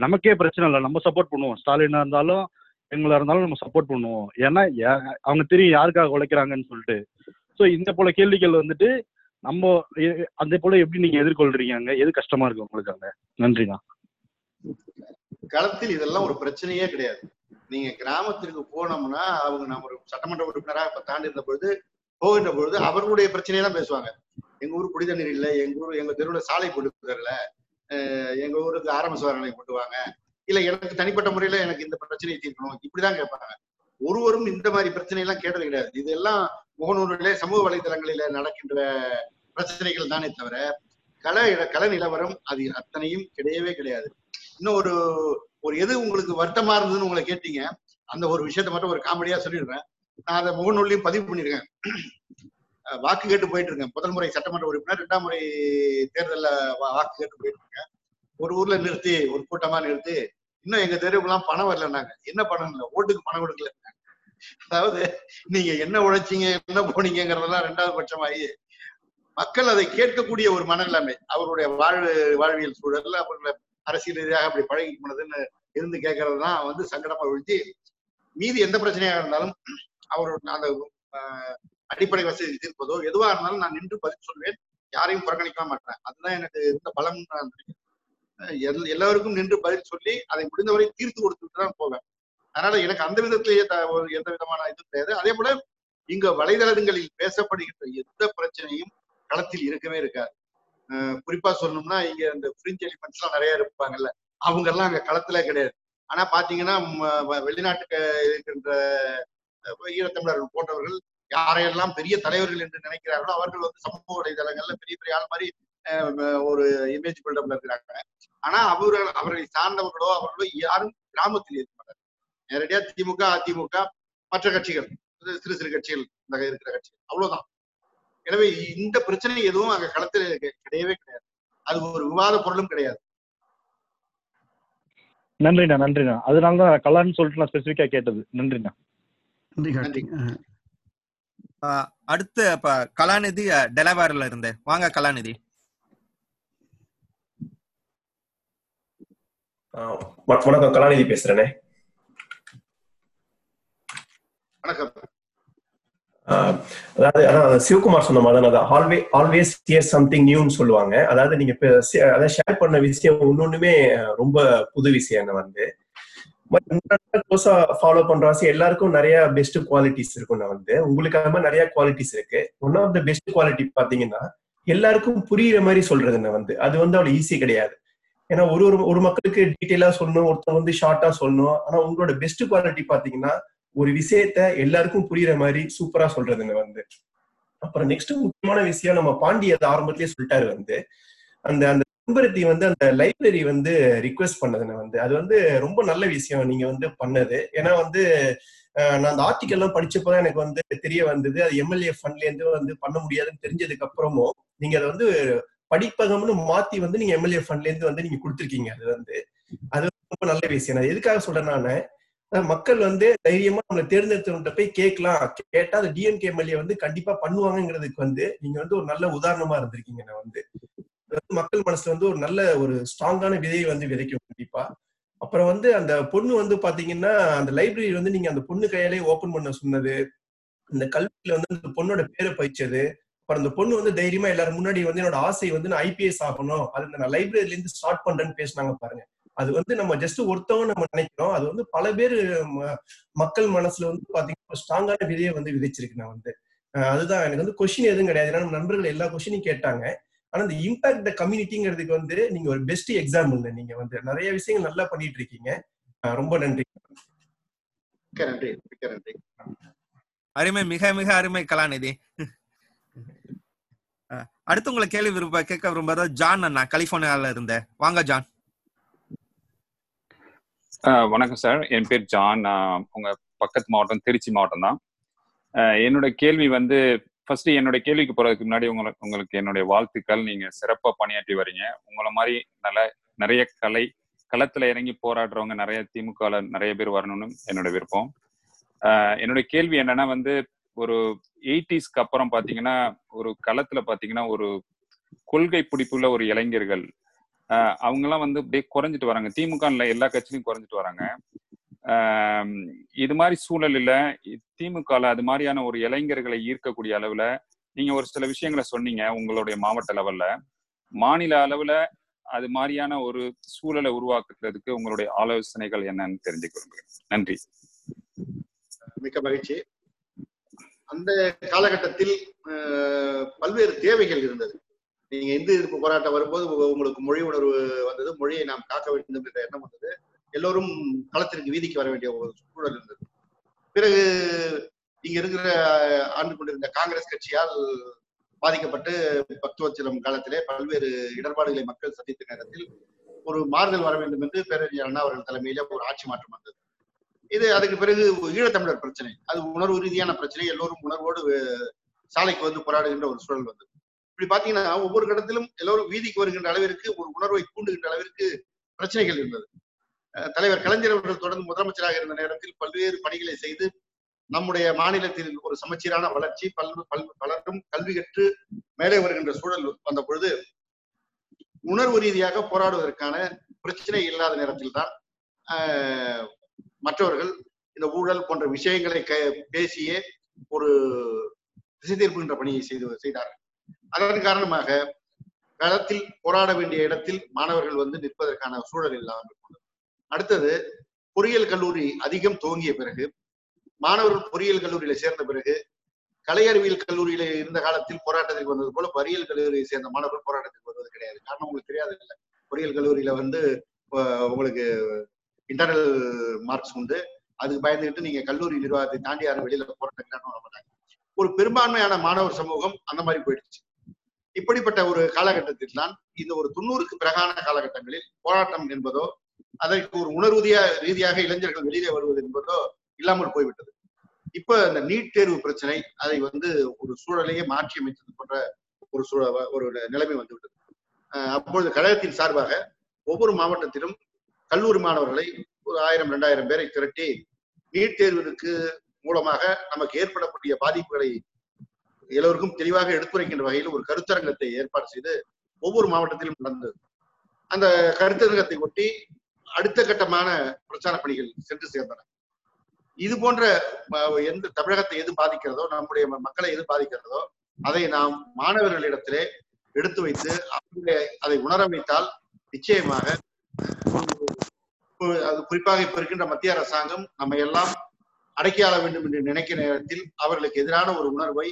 நமக்கே பிரச்சனை இல்லை நம்ம சப்போர்ட் பண்ணுவோம். ஸ்டாலினா இருந்தாலும் எங்களா இருந்தாலும் நம்ம சப்போர்ட் பண்ணுவோம். ஏன்னா அவங்க தெரியும் யாருக்காக உழைக்கிறாங்கன்னு சொல்லிட்டு. ஸோ இந்த போல கேள்விகள் வந்துட்டு நம்ம அந்த போல எப்படி நீங்க எதிர்கொள்றீங்க? அங்க எது கஷ்டமா இருக்கு உங்களுக்கு அங்க? நன்றிண்ணா. களத்தில் இதெல்லாம் ஒரு பிரச்சனையே கிடையாது. நீங்க கிராமத்திற்கு போனோம்னா அவங்க நம்ம ஒரு சட்டமன்ற உறுப்பினராக இப்ப தாண்டி இருந்த பொழுது போகின்ற பொழுது அவர்களுடைய பிரச்சனையை தான் பேசுவாங்க. எங்க ஊர் குடி தண்ணீர் இல்லை எங்க ஊர் எங்க தெருவில் சாலை போட்டு தரல அஹ் எங்க ஊருக்கு ஆரம்ப சுகாதார கொண்டு வாங்க. இல்ல எனக்கு தனிப்பட்ட முறையில எனக்கு இந்த பிரச்சனையை தீர்க்கணும். இப்படிதான் கேட்பாங்க. ஒருவரும் இந்த மாதிரி பிரச்சனை எல்லாம் கேட்டது கிடையாது. இதெல்லாம் முகநூலிலே சமூக வலைதளங்களில நடக்கின்ற பிரச்சனைகள் தானே தவிர கல கல நிலவரம் அது அத்தனையும் கிடையவே கிடையாது. இன்னும் ஒரு ஒரு எது உங்களுக்கு வருத்தமா இருந்ததுன்னு உங்களை கேட்டீங்க அந்த ஒரு விஷயத்த மட்டும் ஒரு காமெடியா சொல்லிடுறேன். நான் அதை முகநூல்லையும் பதிவு பண்ணிருக்கேன் வாக்கு கேட்டு போயிட்டு இருக்கேன் முதல் முறை சட்டமன்ற உறுப்பினர் இரண்டாம் முறை தேர்தலில் வாக்கு கேட்டு போயிட்டு இருக்கேன் ஒரு ஊர்ல நிறுத்தி ஒரு கூட்டமா நிறுத்தி இன்னும் எங்க தெருவுக்குலாம் பணம் வரலன்னாங்க. என்ன பணம் இல்லை ஓட்டுக்கு பணம் கொடுக்கல அதாவது நீங்க என்ன உழைச்சிங்க என்ன போனீங்கிறதெல்லாம் ரெண்டாவது பட்சமாயி மக்கள் அதை கேட்கக்கூடிய ஒரு மனநிலைமை அவருடைய வாழ்வு வாழ்வியல் சூழல்ல அவர்களை அரசியல் ரீதியாக அப்படி பழகி போனதுன்னு இருந்து கேட்கறது தான் வந்து சங்கடமா விழுந்து மீதி எந்த பிரச்சனையாக இருந்தாலும் அவரோட அந்த ஆஹ், அடிப்படை வசதி இருப்பதோ எதுவா இருந்தாலும் நான் நின்று பதில் சொல்வேன். யாரையும் புறக்கணிக்க மாட்டேன். அதுதான் எனக்கு இருந்த பலம் நான் நினைக்கிறேன். எல்லாருக்கும் நின்று பதில் சொல்லி அதை முடிந்தவரை தீர்த்து கொடுத்துட்டு தான் போவேன். அதனால எனக்கு அந்த விதத்திலேயே த- ஒரு எந்த விதமான இது கிடையாது. அதே போல இங்க வலைதளங்களில் பேசப்படுகின்ற எந்த பிரச்சனையும் களத்தில் இருக்கவே இருக்காது. குறிப்பா சொல்லணும்னா இங்க இந்த பிரிஞ்ச் எலிமெண்ட்ஸ் எல்லாம் நிறைய இருப்பாங்கல்ல அவங்க எல்லாம் அங்க களத்துல கிடையாது. ஆனா பாத்தீங்கன்னா வ- வெளிநாட்டுக்கு இருக்கின்ற ஈழத்தமிழர்கள் போன்றவர்கள் யாரையெல்லாம் பெரிய தலைவர்கள் என்று நினைக்கிறார்களோ அவர்கள் வந்து சமூக வலைதளங்கள்ல பெரிய பெரிய ஆள் மாதிரி ஒரு இமேஜ் பில்டப்ல இருக்கிறாங்க. ஆனா அவர்கள் அவர்களை சார்ந்தவர்களோ அவர்களோ யாரும் கிராமத்தில் இருக்க மாட்டாங்க நேரடியா திமுக அதிமுக மற்ற கட்சிகள் சிறு சிறு கட்சிகள் இந்த இருக்கிற கட்சிகள் அவ்வளவுதான். எனவே இந்த பிரச்சனை எதுவும் அங்க களத்தில் கிடை- கிடையவே கிடையாது. அது ஒரு விவாத பொருளும் கிடையாது. நன்றிண்ணா நன்றிண்ணா. அதனால தான் கலான்னு சொல்லிட்டு நான் ஸ்பெசிஃபிக்கா கேட்டது. நன்றிண்ணா. நன்றி அஹ், அடுத்து இப்ப கலாநிதி டெலவேர்ல இருந்து. வாங்க கலாநிதி. வணக்கம் கலாநிதி பேசுறேனே. வணக்கம். ஆஹ் அதாவது அதான் சிவகுமார் சொன்ன மாதிரி தான் ஆல்வே ஆல்வேஸ் ஹியர் சம்திங் நியூன்னு சொல்லுவாங்க. அதாவது நீங்க அதாவது ஷேர் பண்ண விஷயம் ஒன்னொண்ணுமே ரொம்ப புது விஷயம் வந்து க்ளோஸா ஃபாலோ பண்றாசி எல்லாருக்கும் நிறைய பெஸ்ட் குவாலிட்டிஸ் இருக்கும் நான் வந்து உங்களுக்கு அது மாதிரி நிறைய குவாலிட்டிஸ் இருக்கு. One of the best quality பாத்தீங்கன்னா எல்லாருக்கும் புரியுற மாதிரி சொல்றது நான் வந்து. அது வந்து அவ்வளவு ஈஸி கிடையாது. ஏன்னா ஒரு ஒரு ஒரு மக்களுக்கு டீட்டெயிலா சொல்லணும் ஒருத்தர் வந்து ஷார்ட்டா சொல்லணும். ஆனா உங்களோட பெஸ்ட் குவாலிட்டி பாத்தீங்கன்னா ஒரு விஷயத்த எல்லாருக்கும் புரியுற மாதிரி சூப்பரா சொல்றதுங்க வந்து. அப்புறம் நெக்ஸ்ட் முக்கியமான விஷயம் நம்ம பாண்டி அதை ஆரம்பத்திலேயே சொல்லிட்டாரு வந்து. அந்த அந்த நண்பருத்தி வந்து அந்த லைப்ரரி வந்து ரிக்வெஸ்ட் பண்ணதுன்னு வந்து. அது வந்து ரொம்ப நல்ல விஷயம் நீங்க வந்து பண்ணது. ஏன்னா வந்து நான் அந்த ஆர்டிக்கல் எல்லாம் படிச்சப்பதான் எனக்கு வந்து தெரிய வந்தது. அது எம்எல்ஏ ஃபண்ட்ல இருந்து வந்து பண்ண முடியாதுன்னு தெரிஞ்சதுக்கு அப்புறமும் நீங்க அதை வந்து படிப்பகம்னு மாத்தி வந்து நீங்க எம்எல்ஏ ஃபண்ட்ல இருந்து வந்து நீங்க கொடுத்துருக்கீங்க அது வந்து. அது ரொம்ப நல்ல விஷயம். நான் எதுக்காக சொல்றேன் நானு மக்கள் வந்து தைரியமா நம்மளை தேர்ந்தெடுத்தவங்கிட்ட போய் கேட்கலாம். கேட்டா அது டிஎம்கே எம்எல்ஏ வந்து கண்டிப்பா பண்ணுவாங்கிறதுக்கு வந்து நீங்க வந்து ஒரு நல்ல உதாரணமா இருந்திருக்கீங்க நான் வந்து. வந்து மக்கள் மனசுல வந்து ஒரு நல்ல ஒரு ஸ்ட்ராங்கான விதையை வந்து விதைக்கும் கண்டிப்பா. அப்புறம் வந்து அந்த பொண்ணு வந்து பாத்தீங்கன்னா அந்த லைப்ரரி வந்து நீங்க அந்த பொண்ணு கையாலே ஓபன் பண்ண சொன்னது இந்த கல்வியில வந்து அந்த பொண்ணோட பேரை பயிச்சது அப்புறம் அந்த பொண்ணு வந்து தைரியமா எல்லாரும் முன்னாடி வந்து என்னோட ஆசை வந்து நான் ஐபிஎஸ் ஆகணும் அது நான் லைப்ரரியில இருந்து ஸ்டார்ட் பண்றேன்னு பேசினாங்க பாருங்க. அது வந்து நம்ம ஜஸ்ட் ஒருத்தவங்க நம்ம நினைக்கிறோம். அது வந்து பல பேர் ம- மக்கள் மனசுல வந்து பாத்தீங்கன்னா ஸ்ட்ராங்கான விதையை வந்து விதைச்சிருக்கு நான் வந்து. அதுதான் எனக்கு வந்து கொஸ்டின் எதுவும் கிடையாது. ஏன்னா நம்ம நண்பர்கள் எல்லா கொஸ்டினையும் கேட்டாங்க. ஆனா இந்த இம்பாக்ட் கம்யூனிட்டிங்கிறதுக்கு வந்து நீங்க ஒரு பெஸ்ட் எக்ஸாம்பிள் நீங்க வந்து நிறைய விஷயங்கள் நல்லா பண்ணிட்டு இருக்கீங்க ரொம்ப நன்றி. நன்றி நன்றி. அருமை மிக மிக அருமை கலாநிதி. அடுத்து உங்களை கேள்வி விரும்ப கேட்க விரும்புறது ஜான் அண்ணா கலிபோர்னியால இருந்த. வாங்க ஜான். ஆஹ் வணக்கம் சார். என் பேர் ஜான். உங்க பக்கத்து மாவட்டம் திருச்சி மாவட்டம் தான். என்னோட கேள்வி வந்து ஃபர்ஸ்ட் என்னோட கேள்விக்கு போறதுக்கு முன்னாடி உங்களுக்கு உங்களுக்கு என்னுடைய வாழ்த்துக்கள். நீங்க சிறப்பா பணியாற்றி வரீங்க. உங்களை மாதிரி நல்ல நிறைய கலை களத்துல இறங்கி போராடுறவங்க நிறைய திமுக நிறைய பேர் வரணும்னு என்னோட விருப்பம். என்னுடைய கேள்வி என்னன்னா வந்து ஒரு எயிட்டிஸ்க்கு அப்புறம் பாத்தீங்கன்னா ஒரு களத்துல பாத்தீங்கன்னா ஒரு கொள்கை பிடிப்புள்ள ஒரு இளைஞர்கள் அவங்கெல்லாம் வந்து அப்படியே குறைஞ்சிட்டு வராங்க. திமுக எல்லா கட்சியிலும் குறைஞ்சிட்டு வராங்க. இது மாதிரி சூழலில் திமுக அது மாதிரியான ஒரு இளைஞர்களை ஈர்க்கக்கூடிய அளவுல நீங்க ஒரு சில விஷயங்களை சொன்னீங்க உங்களுடைய மாவட்ட லெவல்ல. மாநில அளவுல அது மாதிரியான ஒரு சூழலை உருவாக்குறதுக்கு உங்களுடைய ஆலோசனைகள் என்னன்னு தெரிஞ்சுக்க நன்றி. மிக்க மகிழ்ச்சி. அந்த காலகட்டத்தில் பல்வேறு தேவைகள் இருந்தது. நீங்க இந்து எதிர்ப்பு போராட்டம் வரும்போது உங்களுக்கு மொழி உணர்வு வந்தது. மொழியை நாம் காக்க வேண்டும் என்ற எண்ணம் வந்தது. எல்லோரும் களத்திற்கு வீதிக்கு வர வேண்டிய ஒரு சூழல் இருந்தது. பிறகு இங்க இருக்கிற ஆண்டு கொண்டிருந்த காங்கிரஸ் கட்சியால் பாதிக்கப்பட்டு பக்துவச்சலம் காலத்திலே பல்வேறு இடர்பாடுகளை மக்கள் சந்தித்த நேரத்தில் ஒரு மாறுதல் வர வேண்டும் என்று பேரறிஞர் அண்ணா அவர்கள் தலைமையில ஒரு ஆட்சி மாற்றம் வந்தது. இது அதுக்கு பிறகு ஈழத்தமிழர் பிரச்சனை. அது உணர்வு ரீதியான பிரச்சனை. எல்லோரும் உணர்வோடு சாலைக்கு வந்து போராடுகின்ற ஒரு சூழல் வந்தது. இப்படி பாத்தீங்கன்னா ஒவ்வொரு கட்டத்திலும் எல்லோரும் வீதிக்கு வருகின்ற அளவிற்கு ஒரு உணர்வை தூண்டுகின்ற அளவிற்கு பிரச்சனைகள் இருந்தது. தலைவர் கலைஞர் அவர்கள் தொடர்ந்து முதலமைச்சராக இருந்த நேரத்தில் பல்வேறு பணிகளை செய்து நம்முடைய மாநிலத்தில் ஒரு சமச்சீரான வளர்ச்சி பல் பல் பலரும் கல்வி கற்று மேலே வருகின்ற சூழல் வந்த பொழுது உணர்வு ரீதியாக போராடுவதற்கான பிரச்சனை இல்லாத நேரத்தில் தான் ஆஹ், மற்றவர்கள் இந்த ஊழல் போன்ற விஷயங்களை க- பேசியே ஒரு திசை திருப்புகின்ற பணியை செய்து செய்தார்கள். அதன் காரணமாக களத்தில் போராட வேண்டிய இடத்தில் மாணவர்கள் வந்து நிற்பதற்கான சூழல் இல்லாமல் அடுத்தது பொறியியல் கல்லூரி அதிகம் துவங்கிய பிறகு மாணவர்கள் பொறியியல் கல்லூரியில சேர்ந்த பிறகு கலை அறிவியல் கல்லூரியில இருந்த காலத்தில் போராட்டத்திற்கு வந்தது போல பொறியியல் கல்லூரியை சேர்ந்த மாணவர்கள் போராட்டத்துக்கு வருவது கிடையாது. காரணம் உங்களுக்கு தெரியாது இல்லை பொறியியல் கல்லூரியில வந்து உங்களுக்கு இன்டர்னல் மார்க்ஸ் உண்டு. அதுக்கு பயந்துகிட்டு நீங்க கல்லூரி நிர்வாகத்தை தாண்டி யாரும் வெளியில போராட்டம் வர மாட்டாங்க. ஒரு பெரும்பான்மையான மாணவர் சமூகம் அந்த மாதிரி போயிடுச்சு. இப்படிப்பட்ட ஒரு காலகட்டத்தில் தான் இந்த ஒரு தொண்ணூறுக்கு பிறகான காலகட்டங்களில் போராட்டம் என்பதோ அதற்கு ஒரு உணர்வுதியா ரீதியாக இளைஞர்கள் வெளியே வருவது என்பதோ இல்லாமல் போய்விட்டது. இப்ப இந்த நீட் தேர்வு பிரச்சனை அதை வந்து ஒரு சூழலையே மாற்றி அமைத்தது போன்ற ஒரு சூழ ஒரு நிலைமை வந்துவிட்டது. அப்பொழுது கழகத்தின் சார்பாக ஒவ்வொரு மாவட்டத்திலும் கல்லூரி மாணவர்களை ஒரு ஆயிரம் ரெண்டாயிரம் பேரை திரட்டி நீட் தேர்விற்கு மூலமாக நமக்கு ஏற்படக்கூடிய பாதிப்புகளை எல்லோருக்கும் தெளிவாக எடுத்துரைக்கின்ற வகையில் ஒரு கருத்தரங்கத்தை ஏற்பாடு செய்து ஒவ்வொரு மாவட்டத்திலும் நடந்தது. அந்த கருத்தரங்கத்தை ஒட்டி அடுத்த கட்டமான பிரச்சார பணிகள் சென்று சேர்ந்தன. இது போன்ற எந்த தமிழகத்தை எது பாதிக்கிறதோ நம்முடைய மக்களை எது பாதிக்கிறதோ அதை நாம் மாணவர்களிடத்திலே எடுத்து வைத்து அவர்களை அதை உணர வைத்தால் நிச்சயமாக அது குறிப்பாக இப்ப இருக்கின்ற மத்திய அரசாங்கம் நம்ம எல்லாம் அடக்கியாள வேண்டும் என்று நினைக்கிற நேரத்தில் அவர்களுக்கு எதிரான ஒரு உணர்வை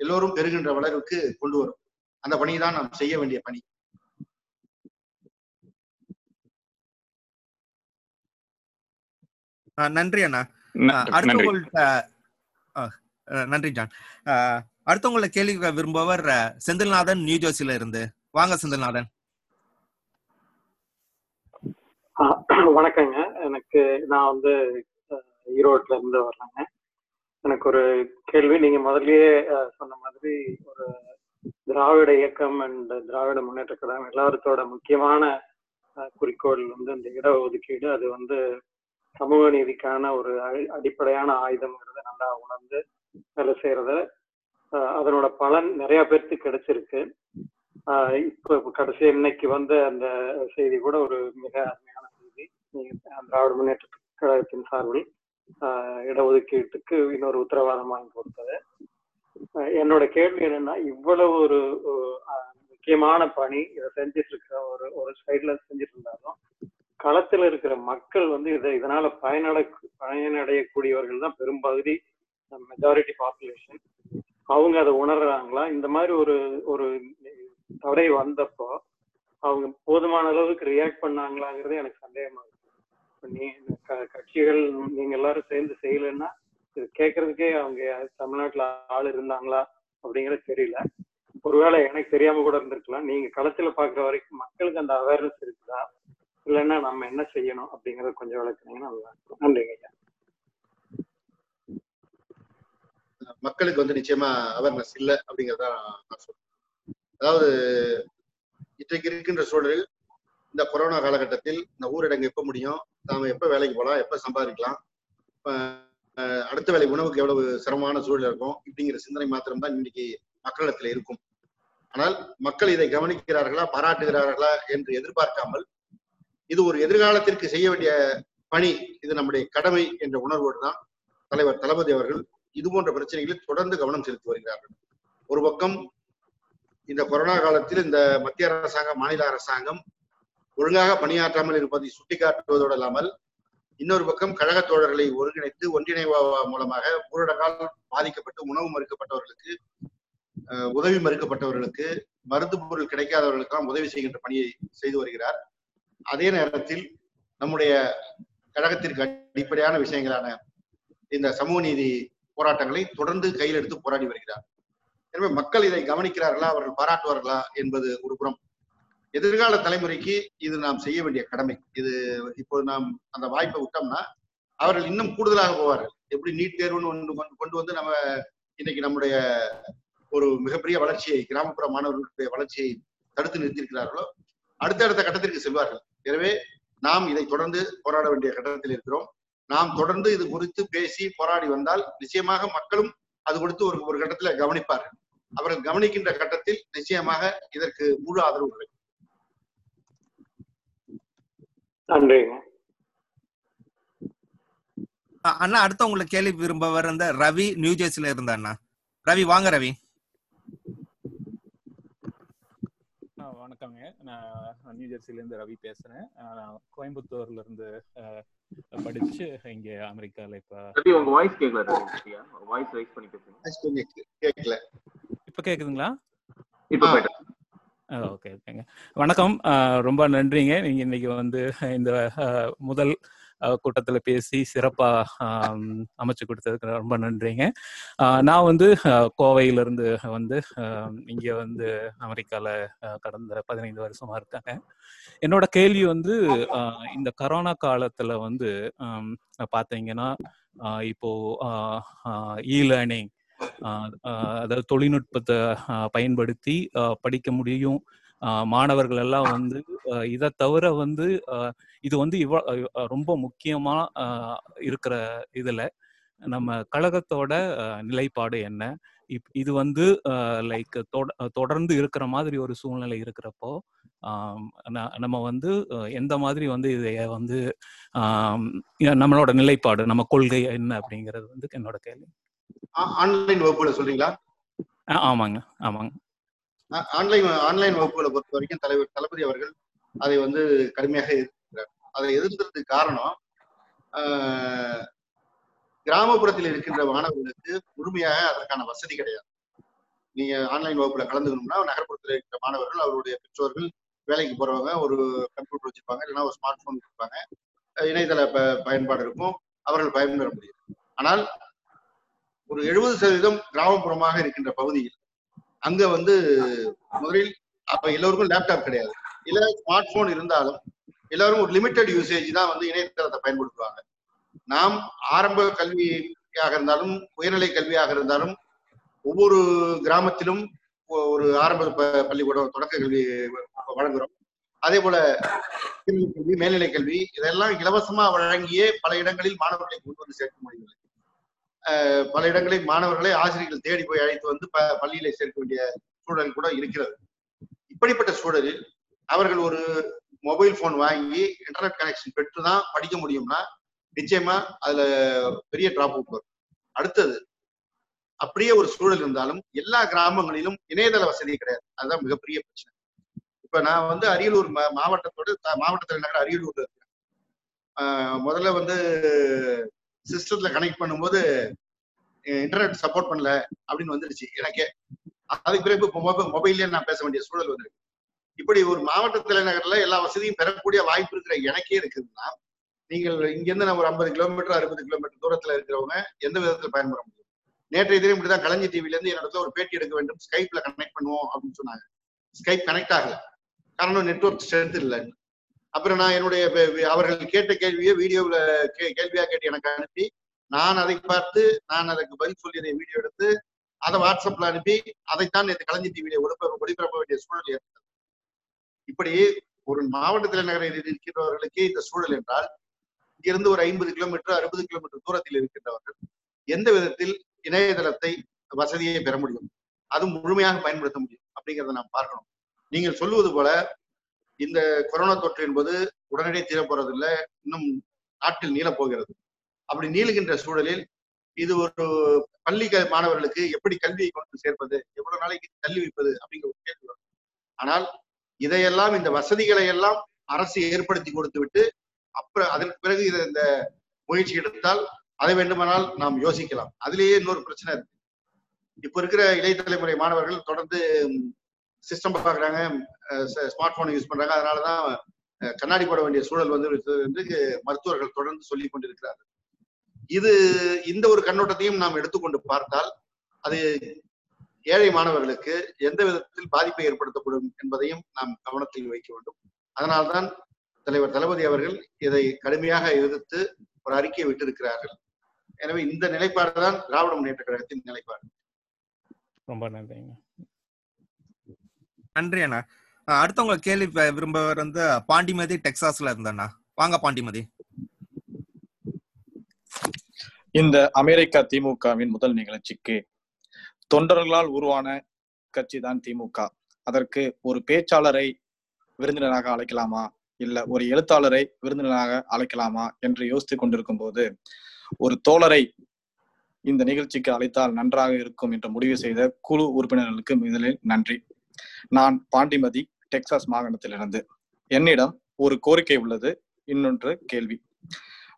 எல்லோரும் பெறுகின்ற வளர்வுக்கு கொண்டு வரும். அந்த பணியை தான் நாம் செய்ய வேண்டிய பணி. நன்றி அண்ணா. ந- அஹ் அடுத்து நன்றி ஜான். அஹ், அடுத்து உங்களை கேள்வி விரும்புபவர் செந்தில்நாதன் நியூ ஜெர்சில இருந்து. வாங்க செந்தில்நாதன். வணக்கங்க. எனக்கு நான் வந்து ஈரோட்ல இருந்து வர்றேங்க. எனக்கு ஒரு கேள்வி. நீங்க முதல்லயே சொன்ன மாதிரி ஒரு திராவிட இயக்கம் அண்ட் திராவிட முன்னேற்ற கழகம் எல்லாத்தோட முக்கியமான குறிக்கோள் வந்து இந்த இடஒதுக்கீடு. அது வந்து சமூக நீதிக்கான ஒரு அடி- அடிப்படையான ஆயுதம்ங்கிறத நல்லா உணர்ந்து வேலை செய்யறத அதனோட பலன் நிறைய பேருக்கு கிடைச்சிருக்கு. இப்போ இப்ப கடைசி இன்னைக்கு வந்த அந்த செய்தி கூட ஒரு மிக அருமையான செய்தி. திராவிட முன்னேற்ற கழகத்தின் சார்பில் இடஒதுக்கீட்டுக்கு இன்னொரு உத்தரவாதம் வாங்கி கொடுத்தது. என்னோட கேள்வி என்னன்னா இவ்வளவு ஒரு முக்கியமான பணி இதை செஞ்சிட்டு இருக்கிற ஒரு ஒரு சைட்ல செஞ்சிட்டு இருந்தாலும் களத்துல இருக்கிற மக்கள் வந்து இதை இதனால பயனடை பயனடையக்கூடியவர்கள் தான் பெரும்பகுதி மெஜாரிட்டி பாப்புலேஷன் அவங்க அதை உணர்றாங்களா? இந்த மாதிரி ஒரு ஒரு தடை வந்தப்போ அவங்க போதுமான அளவுக்கு ரியாக்ட் பண்ணாங்களாங்கிறது எனக்கு சந்தேகமா இருக்கு. நீ க- கட்சிகள் நீங்க எல்லாரும் சேர்ந்து செய்யலைன்னா இது கேட்கறதுக்கே அவங்க தமிழ்நாட்டுல ஆள் இருந்தாங்களா அப்படிங்கறது தெரியல. ஒருவேளை எனக்கு தெரியாம கூட இருந்திருக்கலாம். நீங்க களத்துல பாக்குற வரைக்கும் மக்களுக்கு அந்த அவேர்னஸ் இருக்குதா? இல்லைன்னா நம்ம என்ன செய்யணும் அப்படிங்கறத கொஞ்சம் விளக்குனீங்கன்னா நல்லா இருக்கும். நன்றிங்க ஐயா. மக்களுக்கு வந்து நிச்சயமா அவேர்னஸ் இல்லை அப்படிங்கறத நான் சொல்றேன். அதாவது இன்றைக்கு இருக்கின்ற சூழலில் இந்த கொரோனா காலகட்டத்தில் இந்த ஊரடங்கு எப்ப முடியும்? நாம எப்ப வேலைக்கு போலாம் எப்ப சம்பாதிக்கலாம்? அடுத்த வேலை உணவுக்கு எவ்வளவு சிரமமான சூழல் இருக்கும்? இப்படிங்கிற சிந்தனை மாத்திரம்தான் இன்னைக்கு மக்களிடத்துல இருக்கும். ஆனால் மக்கள் இதை கவனிக்கிறார்களா பாராட்டுகிறார்களா என்று எதிர்பார்க்காமல் இது ஒரு எதிர்காலத்திற்கு செய்ய வேண்டிய பணி. இது நம்முடைய கடமை என்ற உணர்வோடு தான் தலைவர் தளபதி அவர்கள் இது போன்ற பிரச்சனைகளில் தொடர்ந்து கவனம் செலுத்தி வருகிறார்கள். ஒரு பக்கம் இந்த கொரோனா காலத்தில் இந்த மத்திய அரசாங்கம் மாநில அரசாங்கம் ஒழுங்காக பணியாற்றாமல் இருப்பதை சுட்டிக்காட்டுவதோடு இல்லாமல் இன்னொரு பக்கம் கழக தோழர்களை ஒருங்கிணைத்து ஒன்றிணைவ மூலமாக ஊரடங்கால் பாதிக்கப்பட்டு உணவு மறுக்கப்பட்டவர்களுக்கு உதவி மறுக்கப்பட்டவர்களுக்கு மருந்து பொருள் கிடைக்காதவர்களுக்கெல்லாம் உதவி செய்கின்ற பணியை செய்து வருகிறார். அதே நேரத்தில் நம்முடைய கழகத்திற்கு அடிப்படையான விஷயங்களான இந்த சமூக நீதி போராட்டங்களை தொடர்ந்து கையில் எடுத்து போராடி வருகிறார். எனவே மக்கள் இதை கவனிக்கிறார்களா அவர்கள் பாராட்டுவார்களா என்பது ஒரு புறம். எதிர்கால தலைமுறைக்கு இது நாம் செய்ய வேண்டிய கடமை. இது இப்போது நாம் அந்த வாய்ப்பை விட்டோம்னா அவர்கள் இன்னும் கூடுதலாக போவார்கள். எப்படி நீட் தேர்வுன்னு ஒன்று கொண்டு கொண்டு வந்து நம்ம இன்னைக்கு நம்முடைய ஒரு மிகப்பெரிய வளர்ச்சியை கிராமப்புற மாணவர்களுடைய வளர்ச்சியை தடுத்து நிறுத்தியிருக்கிறார்களோ அடுத்தடுத்த கட்டத்திற்கு செல்வார்கள். எனவே நாம் இதை தொடர்ந்து போராட வேண்டிய கட்டத்தில் இருக்கிறோம். நாம் தொடர்ந்து இது குறித்து பேசி போராடி வந்தால் நிச்சயமாக மக்களும் அது குறித்து ஒரு ஒரு கட்டத்துல கவனிப்பார்கள். அவர்கள் கவனிக்கின்ற கட்டத்தில் நிச்சயமாக இதற்கு முழு ஆதரவு கிடைக்கும். நன்றிங்க அண்ணா அடுத்து உங்களை கேள்வி விரும்பவர் அந்த ரவி நியூ ஜெர்சில இருந்த அண்ணா. ரவி வாங்க ரவி ஆ, வணக்கங்க நான் நியூ ஜெர்சிலேருந்து ரவி பேசுகிறேன் நான் கோயம்புத்தூர்ல இருந்து படிச்சு இங்கே அமெரிக்காவில் இப்போ உங்க வாய்ஸ் சரியா? வாய்ஸ் ரைஸ் பண்ணி பேசுங்க. கேட்கல இப்போ கேட்குதுங்களா இப்போ ஓகே ஓகேங்க வணக்கம். ரொம்ப நன்றிங்க. நீங்கள் இன்னைக்கு வந்து இந்த முதல் கூட்டத்தில் பேசி சிறப்பாக அமைச்சு கொடுத்ததுக்கு ரொம்ப நன்றிங்க. அஹ், நான் வந்து கோவையிலிருந்து வந்து இங்கே வந்து அமெரிக்காவில் கடந்த பதினைந்து வருஷமா இருக்காங்க. என்னோட கேள்வி வந்து இந்த கரோனா காலத்தில் வந்து ஹம், பார்த்தீங்கன்னா இப்போ இ லேர்னிங் அதாவது தொழில்நுட்பத்தை பயன்படுத்தி படிக்க முடியும் மாணவர்கள் எல்லாம் வந்து இதை தவிர வந்து இது வந்து அஹ், ரொம்ப முக்கியமா இருக்கிற இதுல நம்ம கழகத்தோட நிலைப்பாடு என்ன? இப் இது வந்து லைக் தொடர்ந்து இருக்கிற மாதிரி ஒரு சூழ்நிலை இருக்கிறப்போ நம்ம வந்து எந்த மாதிரி வந்து இதை வந்து நம்மளோட நிலைப்பாடு நம்ம கொள்கை என்ன அப்படிங்கிறது வந்து என்னோட கேள்வி. ஆன்லைன் வகுப்புகளை சொல்றீங்களா? ஆமாங்க ஆமாங்க. ஆன்லைன் ஆன்லைன் வகுப்புகளை பொறுத்த வரைக்கும் தலைவர் தளபதி அவர்கள் அதை வந்து கடுமையாக எதிர்க்கிறார். அதை எதிர்த்ததுக்கு காரணம் கிராமப்புறத்தில் இருக்கின்ற மாணவர்களுக்கு முழுமையாக அதற்கான வசதி கிடையாது. நீங்க ஆன்லைன் வகுப்புல கலந்துக்கணும்னா நகர்ப்புறத்தில் இருக்கிற மாணவர்கள் அவருடைய பெற்றோர்கள் வேலைக்கு போறவங்க ஒரு கம்ப்யூட்டர் வச்சிருப்பாங்க இல்லைன்னா ஒரு ஸ்மார்ட் போன் வச்சிருப்பாங்க. இணையதள ப- பயன்பாடு இருக்கும் அவர்கள் பயன்பெற முடியும். ஆனால் ஒரு எழுபது சதவீதம் கிராமப்புறமாக இருக்கின்ற பகுதியில் அங்க வந்து முதலில் அப்ப எல்லோருக்கும் லேப்டாப் கிடையாது. இல்ல ஸ்மார்ட் போன் இருந்தாலும் எல்லாரும் ஒரு லிமிட்டெட் யூசேஜ் தான் வந்து இணையதளத்தை பயன்படுத்துவாங்க. நாம் ஆரம்ப கல்வியாக இருந்தாலும் உயர்நிலை கல்வியாக இருந்தாலும் ஒவ்வொரு கிராமத்திலும் ஒரு ஆரம்ப ப- பள்ளிக்கூடம் தொடக்க கல்வி வழங்குறோம். அதே போல கல்வி மேல்நிலை கல்வி இதெல்லாம் இலவசமா வழங்கியே பல இடங்களில் மாணவர்களை கொண்டு வந்து சேர்க்க முடியவில்லை. பல இடங்களில் மாணவர்களை ஆசிரியர்கள் தேடி போய் அழைத்து வந்து ப- பள்ளியில சேர்க்க வேண்டிய சூழல் கூட இருக்கிறது. இப்படிப்பட்ட சூழலில் அவர்கள் ஒரு மொபைல் போன் வாங்கி இன்டர்நெட் கனெக்ஷன் பெற்று தான் படிக்க முடியும்னா நிச்சயமா அதுல பெரிய டிராப் அவுட் வரும். அடுத்தது அப்படியே ஒரு சூழல் இருந்தாலும் எல்லா கிராமங்களிலும் இணையதள வசதி கிடையாது. அதுதான் மிகப்பெரிய பிரச்சனை. இப்ப நான் வந்து அரியலூர் மா- மாவட்டத்தோட த- மாவட்ட தலைநகர் அரியலூர்ல இருக்கேன். முதல்ல வந்து சிஸ்டத்துல கனெக்ட் பண்ணும்போது இன்டர்நெட் சப்போர்ட் பண்ணல அப்படின்னு வந்துருச்சு எனக்கே. அதுக்கு பிறகு இப்போ மொபைல்லே நான் பேச வேண்டிய சூழல் வந்திருக்கு. இப்படி ஒரு மாவட்ட தலைநகர்ல எல்லா வசதியும் பெறக்கூடிய வாய்ப்பு இருக்கிற எனக்கே இருக்குதுன்னா நீங்கள் இங்கிருந்து நம்ம ஒரு ஐம்பது கிலோமீட்டர் அறுபது கிலோமீட்டர் தூரத்துல இருக்கிறவங்க எந்த விதத்துல பயன்பெற முடியும்? நேற்றைய தினம் இப்படிதான் கலைஞர் டிவில இருந்து என்னோட ஒரு பேட்டி எடுக்க வேண்டும். ஸ்கைப்ல கனெக்ட் பண்ணுவோம் அப்படின்னு சொன்னாங்க. ஸ்கைப் கனெக்ட் ஆகல. காரணம் நெட்வொர்க் ஸ்ட்ரென்த் இல்லை அப்புறம் நான் என்னுடைய அவர்கள் கேட்ட கேள்வியை வீடியோவில் கே கேள்வியாக கேட்டு எனக்கு அனுப்பி நான் அதை பார்த்து நான் அதற்கு பதில் சொல்லியதை வீடியோ எடுத்து அதை வாட்ஸ்அப்ல அனுப்பி அதைத்தான் நேற்று கலைஞர் டிவியில ஒளிபரப்ப ஒளிபரப்ப வேண்டிய சூழல் ஏற்பட்டது. இப்படி ஒரு மாவட்ட தலைநகரில் இருக்கிறவர்களுக்கு இந்த சூழல் என்றால் இங்கிருந்து ஒரு ஐம்பது கிலோமீட்டர் அறுபது கிலோமீட்டர் தூரத்தில் இருக்கின்றவர்கள் எந்த விதத்தில் இணையதளத்தை வசதியை பெற முடியும்? அது முழுமையாக பயன்படுத்த முடியும் அப்படிங்கிறத நாம் பார்க்கணும். நீங்கள் சொல்லுவது போல இந்த கொரோனா தொற்று என்பது உடனடியே தீரப்போறதில்லை. இன்னும் நாட்டில் நீளப் போகிறது அப்படி நீளுகின்ற சூழலில் இது ஒரு பள்ளி க- மாணவர்களுக்கு எப்படி கல்வியை கொண்டு சேர்ப்பது எவ்வளவு நாளைக்கு தள்ளி வைப்பது அப்படிங்கிற ஒரு கேள்வி வரும். ஆனால் இதையெல்லாம் இந்த வசதிகளை எல்லாம் அரசு ஏற்படுத்தி கொடுத்து விட்டு அப்புறம் அதற்கு பிறகு இதை இந்த முயற்சி எடுத்தால் அதை வேண்டுமானால் நாம் யோசிக்கலாம். அதிலேயே இன்னொரு பிரச்சனை இருக்கு. இப்ப இருக்கிற இளைய தலைமுறை மாணவர்கள் தொடர்ந்து சிஸ்டம் பார்க்குறாங்க ஸ்மார்ட் ஃபோனை யூஸ் பண்றாங்க. அதனால தான் கண்ணாடி போட வேண்டிய சூழல் வந்து என்று மருத்துவர்கள் தொடர்ந்து சொல்லிக் கொண்டிருக்கிறார்கள். இது இந்த ஒரு கண்ணோட்டத்தையும் நாம் எடுத்துக்கொண்டு பார்த்தால் அது ஏழை மாணவர்களுக்கு எந்த விதத்தில் பாதிப்பை ஏற்படுத்தப்படும் என்பதையும் நாம் கவனத்தில் வைக்க வேண்டும். அதனால்தான் தலைவர் தளபதி அவர்கள் இதை கடுமையாக எதிர்த்து ஒரு அறிக்கையை விட்டிருக்கிறார்கள். எனவே இந்த நிலைப்பாடு தான் திராவிட முன்னேற்ற கழகத்தின் நிலைப்பாடு. ரொம்ப நன்றிங்க. நன்றி அண்ணா. அடுத்தவங்க கேள்வி விரும்பவர் வந்து பாண்டிமதி டெக்சாஸ்ல இருந்தண்ணா. வாங்க பாண்டிமதி. இந்த அமெரிக்கா திமுகவின் முதல் நிகழ்ச்சிக்கு தொண்டர்களால் உருவான கட்சி தான் திமுக. அதற்கு ஒரு பேச்சாளரை விருந்தினராக அழைக்கலாமா? இல்ல ஒரு எழுத்தாளரை விருந்தினராக அழைக்கலாமா? என்று யோசித்துக் கொண்டிருக்கும் போது ஒரு தோழரை இந்த நிகழ்ச்சிக்கு அழைத்தால் நன்றாக இருக்கும் என்று முடிவு செய்த குழு உறுப்பினர்களுக்கு முதலில் நன்றி. நான் பாண்டிமதி டெக்சாஸ் மாகாணத்திலிருந்து. என்னிடம் ஒரு கோரிக்கை உள்ளது. இன்னொன்று கேள்வி.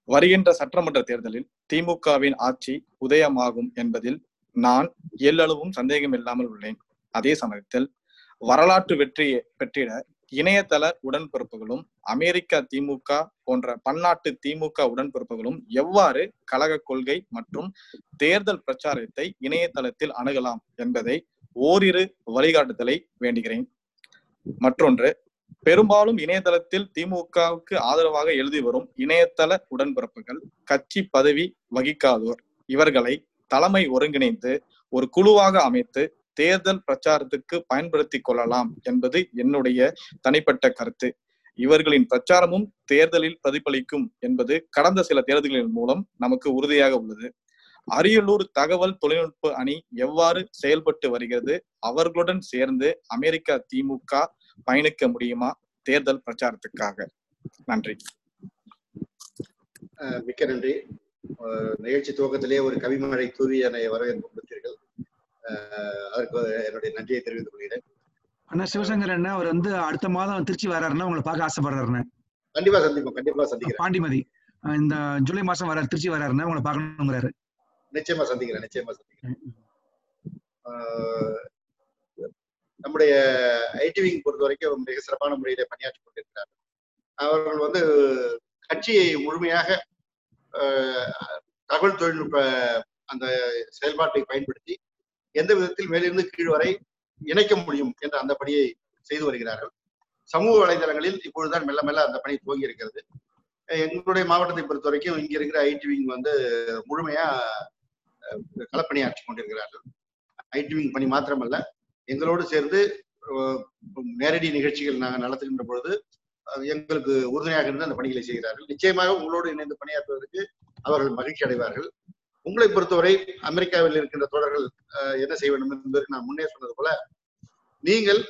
வருகின்ற சட்டமன்ற தேர்தலில் திமுகவின் ஆட்சி உதயமாகும் என்பதில் நான் எல்லளவும் சந்தேகம் இல்லாமல் உள்ளேன். அதே சமயத்தில் வரலாற்று வெற்றியை பெற்றிட இணையதள உடன்பிறப்புகளும் அமெரிக்கா திமுக போன்ற பன்னாட்டு திமுக உடன்பிறப்புகளும் எவ்வாறு கழக கொள்கை மற்றும் தேர்தல் பிரச்சாரத்தை இணையதளத்தில் அணுகலாம் என்பதை ஓரிரு வழிகாட்டுதலை வேண்டுகிறேன். மற்றொன்று பெரும்பாலும் இணையதளத்தில் திமுகவுக்கு ஆதரவாக எழுதி வரும் இணையதள உடன்பிறப்புகள் கட்சி பதவி வகிக்காதோர் இவர்களை தலைமை ஒருங்கிணைந்து ஒரு குழுவாக அமைத்து தேர்தல் பிரச்சாரத்துக்கு பயன்படுத்தி கொள்ளலாம் என்பது என்னுடைய தனிப்பட்ட கருத்து. இவர்களின் பிரச்சாரமும் தேர்தலில் பிரதிபலிக்கும் என்பது கடந்த சில தேர்தல்களின் மூலம் நமக்கு உறுதியாக உள்ளது. அரியலூர் தகவல் தொழில்நுட்ப அணி எவ்வாறு செயல்பட்டு வருகிறது? அவர்களுடன் சேர்ந்து அமெரிக்கா திமுக பயணிக்க முடியுமா? தேர்தல் பிரச்சாரத்துக்காக. நன்றி. அஹ் மிக்க நன்றி. நிகழ்ச்சி துவக்கத்திலே ஒரு கவிமழை தூவி என்னை வரவேற்பு கொடுத்தீர்கள். அதற்கு என்னுடைய நன்றியை தெரிவித்துக் கொள்கிறேன். அண்ணா சிவசங்கர் அண்ணா அவர் வந்து அடுத்த மாதம் திருச்சி வர்றாருன்னா உங்களை பார்க்க ஆசைப்படுறாருண்ணே. கண்டிப்பா சந்திப்போம் கண்டிப்பா சந்திக்கிறேன். பாண்டிமதி. இந்த ஜூலை மாசம் வர திருச்சி வர்றாருன்னா உங்களை பார்க்கணுங்கிறாரு. நிச்சயமா சந்திக்கிறேன் நிச்சயமா சந்திக்கிறேன். நம்முடைய ஐடி விங் பொறுத்த வரைக்கும் மிக சிறப்பான முறையில பணியாற்றி கொண்டிருக்கிறார்கள் அவர்கள் வந்து கட்சியை முழுமையாக தகவல் தொழில்நுட்ப அந்த செயல்பாட்டை பயன்படுத்தி எந்த விதத்தில் மேலிருந்து கீழ் வரை இணைக்க முடியும் என்ற அந்த பணியை செய்து வருகிறார்கள். சமூக வலைதளங்களில் இப்பொழுதுதான் மெல்ல மெல்ல அந்த பணி துவங்கி இருக்கிறது. எங்களுடைய மாவட்டத்தை பொறுத்த வரைக்கும் இங்க இருக்கிற ஐடி விங் வந்து முழுமையா களப்பணியாற்றி கொண்டிருக்கிறார்கள். ஐடிவிங் பணி மாத்திரமல்ல எங்களோடு சேர்ந்து நேரடி நிகழ்ச்சிகள் நாங்கள் நடத்துகின்ற பொழுது எங்களுக்கு உறுதுணையாக இருந்து அந்த பணிகளை செய்கிறார்கள். நிச்சயமாக உங்களோடு இணைந்து பணியாற்றுவதற்கு அவர்கள் மகிழ்ச்சி அடைவார்கள். உங்களை பொறுத்தவரை அமெரிக்காவில் இருக்கின்ற தோழர்கள் அஹ், என்ன செய்ய வேண்டும் என்பதற்கு நான் முன்னே சொன்னது போல நீங்கள்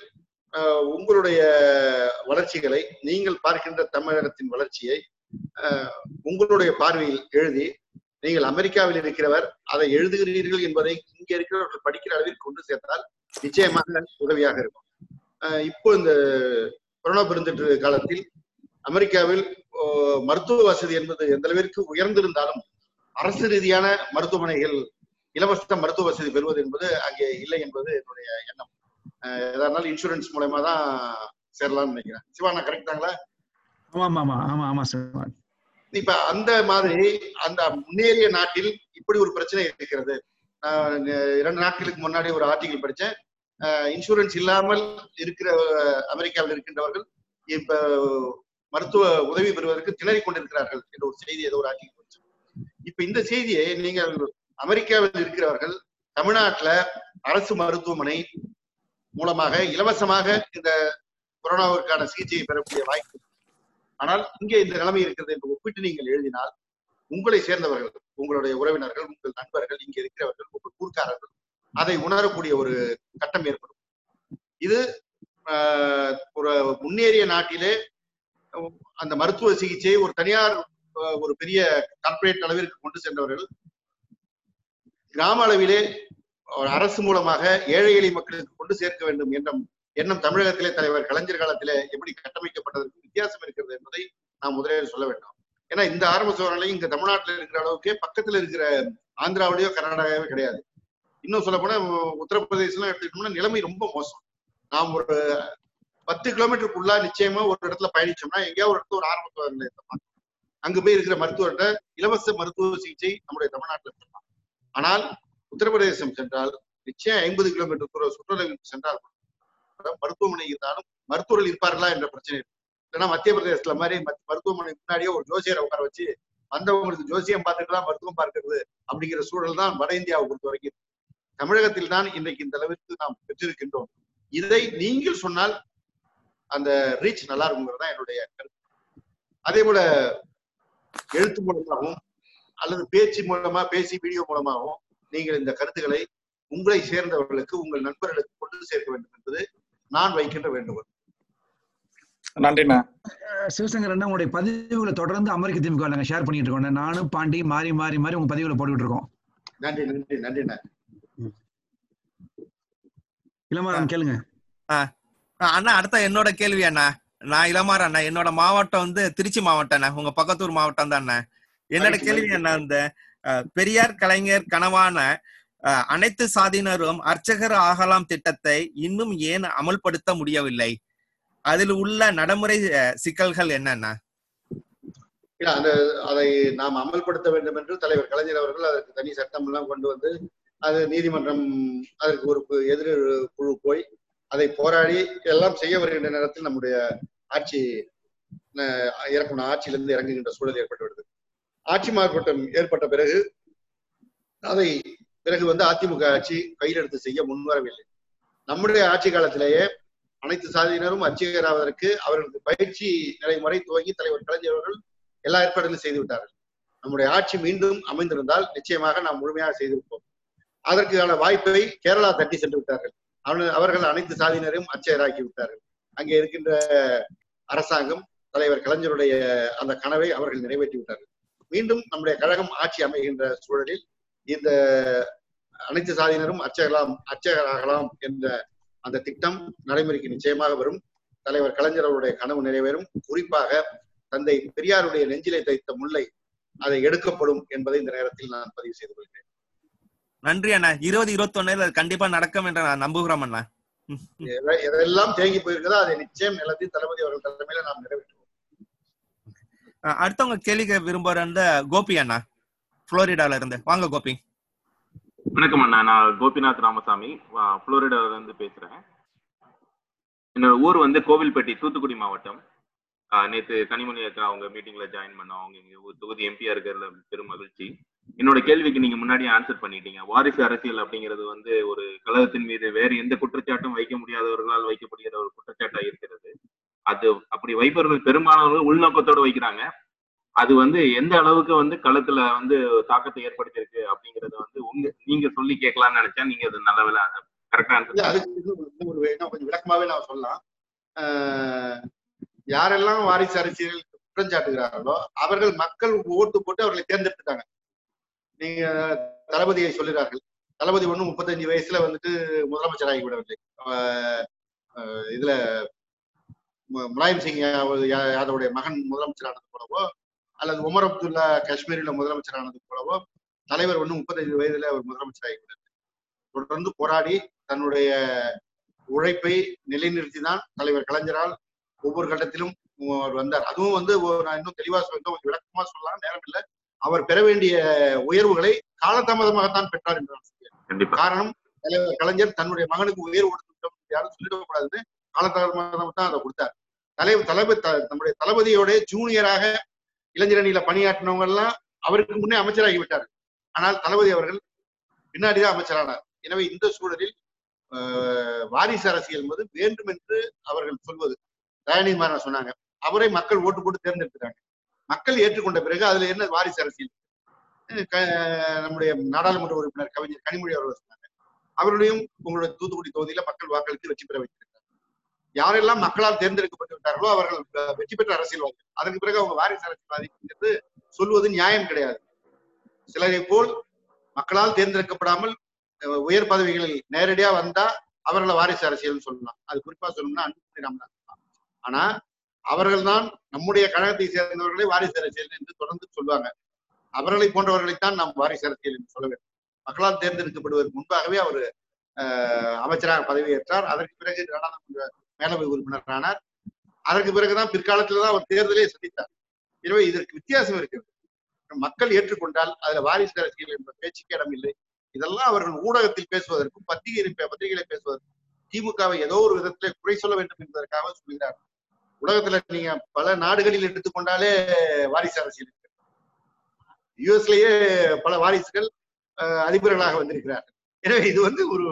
அஹ், உங்களுடைய வளர்ச்சிகளை நீங்கள் பார்க்கின்ற தமிழகத்தின் வளர்ச்சியை அஹ், உங்களுடைய பார்வையில் எழுதி நீங்கள் அமெரிக்காவில் இருக்கிறவர் அதை எழுதுகிறீர்கள் என்பதை இங்க இருக்கிறவர்கள் படிக்கிற அளவிற்கு கொண்டு சேர்த்தால் நிச்சயமாக உதவியாக இருக்கும். இப்போ இந்த கொரோனா பெருந்தொற்று காலத்தில் அமெரிக்காவில் மருத்துவ வசதி என்பது எந்த அளவிற்கு உயர்ந்திருந்தாலும் அரசு ரீதியான மருத்துவமனைகள் இலவச மருத்துவ வசதி பெறுவது என்பது அங்கே இல்லை என்பது என்னுடைய எண்ணம். அஹ் இன்சூரன்ஸ் மூலயமா தான் சேரலாம்னு நினைக்கிறேன். சிவா நான் கரெக்டாங்களா ஆமா ஆமா ஆமா ஆமா சிவா. இப்ப அந்த மாதிரி அந்த முன்னேறிய நாட்டில் இப்படி ஒரு பிரச்சனை இருக்கிறது. நான் இரண்டு நாட்களுக்கு முன்னாடி ஒரு ஆர்டிகல் படிச்சேன். இன்சூரன்ஸ் இல்லாமல் இருக்கிற அமெரிக்காவில் இருக்கின்றவர்கள் இப்ப மருத்துவ உதவி பெறுவதற்கு திணறிக் கொண்டிருக்கிறார்கள் என்ற ஒரு செய்தி ஏதோ ஒரு ஆர்டிகல் படித்தேன் இப்ப இந்த செய்தியை நீங்கள் அமெரிக்காவில் இருக்கிறவர்கள் தமிழ்நாட்டுல அரசு மருத்துவமனை மூலமாக இலவசமாக இந்த கொரோனாவிற்கான சிகிச்சையை பெறக்கூடிய வாய்ப்பு ஆனால் இங்கே இந்த நிலைமை இருக்கிறது என்று ஒப்பிட்டு நீங்கள் எழுதினால் உங்களை சேர்ந்தவர்கள் உங்களுடைய உறவினர்கள் உங்கள் நண்பர்கள் இங்கே இருக்கிறவர்கள் உங்கள் ஊர்க்காரர்கள் அதை உணரக்கூடிய ஒரு கட்டம் ஏற்படும். இது ஒரு முன்னேறிய நாட்டிலே அந்த மருத்துவ சிகிச்சையை ஒரு தனியார் ஒரு பெரிய கார்ப்பரேட் அளவிற்கு கொண்டு சென்றவர்கள் கிராம அளவிலே அரசு மூலமாக ஏழை எளிய மக்களுக்கு கொண்டு சேர்க்க வேண்டும் என்ற எண்ணம் தமிழகத்திலே தலைவர் கலைஞர் காலத்திலே எப்படி கட்டமைக்கப்பட்டதற்கு வித்தியாசம் இருக்கிறது என்பதை நாம் முதலில் சொல்ல வேண்டும். ஏன்னா இந்த ஆரம்ப சோதனை இங்க தமிழ்நாட்டில் இருக்கிற அளவுக்கு பக்கத்துல இருக்கிற ஆந்திராவிலேயோ கர்நாடகாவே கிடையாது. இன்னும் சொல்ல போனா உத்தரப்பிரதேசம் எடுத்துக்கிட்டோம்னா நிலைமை ரொம்ப மோசம். நாம் ஒரு பத்து கிலோமீட்டருக்குள்ளா நிச்சயமா ஒரு இடத்துல பயணிச்சோம்னா எங்கேயாவது ஒரு இடத்துல ஒரு ஆரம்ப சோதனை நிலையத்தை அங்கு அங்க போய் இருக்கிற மருத்துவர்கிட்ட இலவச மருத்துவ சிகிச்சை நம்முடைய தமிழ்நாட்டில் இருக்கலாம் ஆனால் உத்தரப்பிரதேசம் சென்றால் நிச்சயம் ஐம்பது கிலோமீட்டர் தூர சுற்றுலாவிற்கு சென்றால் கூட மருத்துவமனை இருந்தாலும் மருத்துவர்கள் இருப்பார்களா என்ற பிரச்சனை இருக்கு. இல்லைன்னா மத்திய பிரதேசத்துல மாதிரி மருத்துவமனை முன்னாடியே ஒரு ஜோசியரை உட்கார வச்சு வந்தவங்களுக்கு ஜோசியம் பார்த்துட்டு தான் மருத்துவம் பார்க்கிறது அப்படிங்கிற சூழல் தான் வட இந்தியாவை பொறுத்த வரைக்கும் தமிழகத்தில் தான் இன்றைக்கு இந்த அளவிற்கு நாம் பெற்றிருக்கின்றோம். இதை நீங்கள் சொன்னால் அந்த ரீச் நல்லா இருக்குங்கிறது தான் என்னுடைய கருத்து. அதே போல எழுத்து மூலமாகவும் அல்லது பேச்சு மூலமா பேசி வீடியோ மூலமாகவும் நீங்கள் இந்த கருத்துக்களை உங்களை சேர்ந்தவர்களுக்கு உங்கள் நண்பர்களுக்கு கொண்டு சேர்க்க வேண்டும் என்பது நான் வைக்கின்ற வேண்டுகோள். நன்றிண்ணா. சிவசங்கர் அண்ணா உங்களுடைய பதிவுகளை தொடர்ந்து அமெரிக்க திமுக நாங்க ஷேர் பண்ணிட்டு இருக்கோம். நானும் பாண்டி மாறி மாறி மாறி உங்க பதிவுகளை போட்டுக்கிட்டு இருக்கோம். நன்றி நன்றி நன்றிண்ணா. இளமாறன் கேளுங்க. ஆஹ் அண்ணா அடுத்த என்னோட கேள்வி அண்ணா. நான் இளமாற அண்ணா. என்னோட மாவட்டம் வந்து திருச்சி மாவட்டம் அண்ணா. உங்க பக்கத்தூர் மாவட்டம் தான் அண்ணா. என்னோட கேள்வி. என்ன இந்த பெரியார் கலைஞர் கனவான அனைத்து சாதியினரும் அர்ச்சகர் ஆகலாம் திட்டத்தை இன்னும் ஏன் அமல்படுத்த முடியவில்லை? அதில் உள்ள நடைமுறை சிக்கல்கள் என்னென்ன? அந்த அதை நாம் அமல்படுத்த வேண்டும் என்று தலைவர் கலைஞர் அவர்கள் அதற்கு தனி சட்டம் எல்லாம் கொண்டு வந்து அது நீதிமன்றம் அதற்கு ஒரு எதிர் குழு போய் அதை போராடி எல்லாம் செய்ய வருகின்ற நேரத்தில் நம்முடைய ஆட்சி அஹ், இறக்கணும் ஆட்சியிலிருந்து இறங்குகின்ற சூழல் ஏற்பட்டு வருது ஆட்சி மாற்றம் ஏற்பட்ட பிறகு அதை பிறகு வந்து அதிமுக ஆட்சி கையில் எடுத்து செய்ய முன்வரவில்லை. நம்முடைய ஆட்சி காலத்திலேயே அனைத்து சாதியினரும் அர்ச்சகராவதற்கு அவர்களுக்கு பயிற்சி நடைமுறை துவங்கி தலைவர் கலைஞர் அவர்கள் எல்லா ஏற்பாடுகளும் செய்து விட்டார்கள். நம்முடைய ஆட்சி மீண்டும் அமைந்திருந்தால் நிச்சயமாக நாம் முழுமையாக செய்திருப்போம். அதற்கான வாய்ப்பை கேரளா தட்டி சென்று விட்டார்கள். அவன- அவர்கள் அனைத்து சாதியினரையும் அர்ச்சகராக்கி விட்டார்கள். அங்கே இருக்கின்ற அரசாங்கம் தலைவர் கலைஞருடைய அந்த கனவை அவர்கள் நிறைவேற்றி விட்டார்கள். மீண்டும் நம்முடைய கழகம் ஆட்சி அமைகின்ற சூழலில் இந்த அனைத்து சாதியினரும் அர்ச்சகலாம் அர்ச்சகராகலாம் என்ற அந்த திட்டம் நடைமுறைக்கு நிச்சயமாக வரும். தலைவர் கலைஞர் அவருடைய கனவு நிறைவேறும். குறிப்பாக தந்தை பெரியாருடைய நெஞ்சிலே தைத்த முல்லை அதை எடுக்கப்படும் என்பதை இந்த நேரத்தில் நான் பதிவு செய்து கொள்கிறேன். நன்றி அண்ணா. இருபது இருபத்தி ஒண்ணுல கண்டிப்பா நடக்கும் என்று நான் நம்புகிறோம் அண்ணா. எதை- எதெல்லாம் தேங்கி போயிருக்கிறதோ அதை நிச்சயம் நிலத்தில் தளபதி அவர்கள் தலைமையில நாம் நிறைவேற்றுவோம். அடுத்தவங்க கேள்வி கேட்க விரும்புற அந்த கோபி அண்ணா. புளோரிடால இருந்து. வாங்க கோபி. வணக்கம் அண்ணா. நான் கோபிநாத் ராமசாமி. புளோரிடால இருந்து பேசுறேன். என்னோட ஊர் வந்து கோவில்பட்டி தூத்துக்குடி மாவட்டம். நேற்று நேத்து கனிமொழி அக்கா அவங்க மீட்டிங்ல ஜாயின் பண்ணோம். அவங்க இங்க தொகுதி எம்பியா இருக்கிறதுல பெரும் மகிழ்ச்சி. என்னோட கேள்விக்கு நீங்க முன்னாடி ஆன்சர் பண்ணிட்டீங்க. வாரிசு அரசியல் அப்படிங்கிறது வந்து ஒரு கழகத்தின் மீது வேறு எந்த குற்றச்சாட்டும் வைக்க முடியாதவர்களால் வைக்கப்படுகிற ஒரு குற்றச்சாட்டா இருக்கிறது. அது அப்படி வைப்பவர்கள் பெரும்பாலானவர்கள் உள்நோக்கத்தோடு வைக்கிறாங்க. அது வந்து எந்த அளவுக்கு வந்து களத்துல வந்து தாக்கத்தை ஏற்படுத்தியிருக்கு அப்படிங்கறத வந்து உங்க நீங்க சொல்லி கேட்கலாம்னு நினைச்சா நீங்க அது நல்ல வேலை கரெக்டா அதுக்கு ஒரு கொஞ்சம் விளக்கமாவே நான் சொல்லலாம். யாரெல்லாம் வாரிசு அரசியல் குற்றம் சாட்டுகிறார்களோ அவர்கள் மக்கள் ஓட்டு போட்டு அவர்களை தேர்ந்தெடுத்துட்டாங்க. நீங்க தளபதியை சொல்லுகிறார்கள். தளபதி ஒண்ணு முப்பத்தஞ்சு வயசுல வந்துட்டு முதலமைச்சராகி விடவில்லை இதுல முலாயம் சிங் யா- யாதவுடைய மகன் முதலமைச்சரானது போலவோ அல்லது உமர் அப்துல்லா காஷ்மீரில முதலமைச்சரானது போலவோ தலைவர் ஒண்ணு முப்பத்தஞ்சு வயதுல அவர் முதலமைச்சராகி விடவில்லை தொடர்ந்து போராடி தன்னுடைய உழைப்பை நிலைநிறுத்தி தான் தலைவர் கலைஞரால் ஒவ்வொரு கட்டத்திலும் அவர் வந்தார். அதுவும் வந்து நான் இன்னும் தெளிவா சொல்ல கொஞ்சம் விளக்கமா சொல்லலாம். நேரம் இல்லை அவர் பெற வேண்டிய உயர்வுகளை காலதாமதமாகத்தான் பெற்றார் என்று காரணம் தலைவர் கலைஞர் தன்னுடைய மகனுக்கு உயர்வு கொடுத்துட்டோம் யாரும் சொல்லிடக்கூடாதுன்னு காலதாமதமாக தான் அதை கொடுத்தார். தலைவர் தளபதி நம்முடைய தளபதியோட ஜூனியராக இளைஞரணியில பணியாற்றினவங்க எல்லாம் அவருக்கு முன்னே அமைச்சராகி விட்டார் ஆனால் தளபதி அவர்கள் பின்னாடிதான் அமைச்சரானார். எனவே இந்த சூழலில் ஆஹ், வாரிசு அரசியல் என்பது வேண்டும் என்று அவர்கள் சொல்வது. தயாநிதி மாறன் சொன்னாங்க அவரை மக்கள் ஓட்டு போட்டு தேர்ந்தெடுத்துட்டாங்க. மக்கள் ஏற்றுக்கொண்ட பிறகு அதுல என்ன வாரிசு அரசியல்? நம்முடைய நாடாளுமன்ற உறுப்பினர் கவிஞர் கனிமொழி அவர்கள் சொன்னாங்க அவர்களையும் உங்களுடைய தூத்துக்குடி தொகுதியில மக்கள் வாக்களித்து வெற்றி பெற வைத்திருக்கிறார் யாரெல்லாம் மக்களால் தேர்ந்தெடுக்கப்பட்டு விட்டார்களோ அவர்கள் வெற்றி பெற்ற அரசியல்வாதி அதற்கு பிறகு அவங்க வாரிசு அரசியல்வாதி என்று சொல்வது நியாயம் கிடையாது. சிலரை போல் மக்களால் தேர்ந்தெடுக்கப்படாமல் உயர் பதவிகளில் நேரடியா வந்தா அவர்களை வாரிசு அரசியல்னு சொல்லலாம். அது குறிப்பா சொல்லணும்னா அன்புமணி ராமதாஸ் தான். நம்முடைய கழகத்தை சேர்ந்தவர்களை வாரிசு அரசியல் என்று தொடர்ந்து சொல்லுவாங்க அவர்களை போன்றவர்களைத்தான் நாம் வாரிசு அரசியல் என்று சொல்ல வேண்டும். மக்களால் தேர்ந்தெடுக்கப்படுவதற்கு முன்பாகவே அவர் அமைச்சராக பதவியேற்றார். அதற்கு பிறகு நாடாளுமன்ற மேலவை உறுப்பினர் ஆனார் அதற்கு பிறகுதான் பிற்காலத்துலதான் அவர் தேர்தலே சந்தித்தார். எனவே இதற்கு வித்தியாசம் இருக்கிறது மக்கள் ஏற்றுக்கொண்டால் அதுல வாரிசு அரசியல் என்ற பேச்சுக்கு இடம் இல்லை. இதெல்லாம் அவர்கள் ஊடகத்தில் பேசுவதற்கும் பத்திரிகை பத்திரிகைகளை பேசுவதற்கும் திமுகவை ஏதோ ஒரு விதத்திலே குறை சொல்ல வேண்டும் என்பதற்காக சொல்கிறார். உலகத்துல நீங்க பல நாடுகளில் எடுத்துக்கொண்டாலே வாரிசு அரசியல் இருக்கு. யுஎஸ்லயே பல வாரிசுகள் அஹ், அதிபர்களாக வந்திருக்கிறார்கள். எனவே இது வந்து ஒரு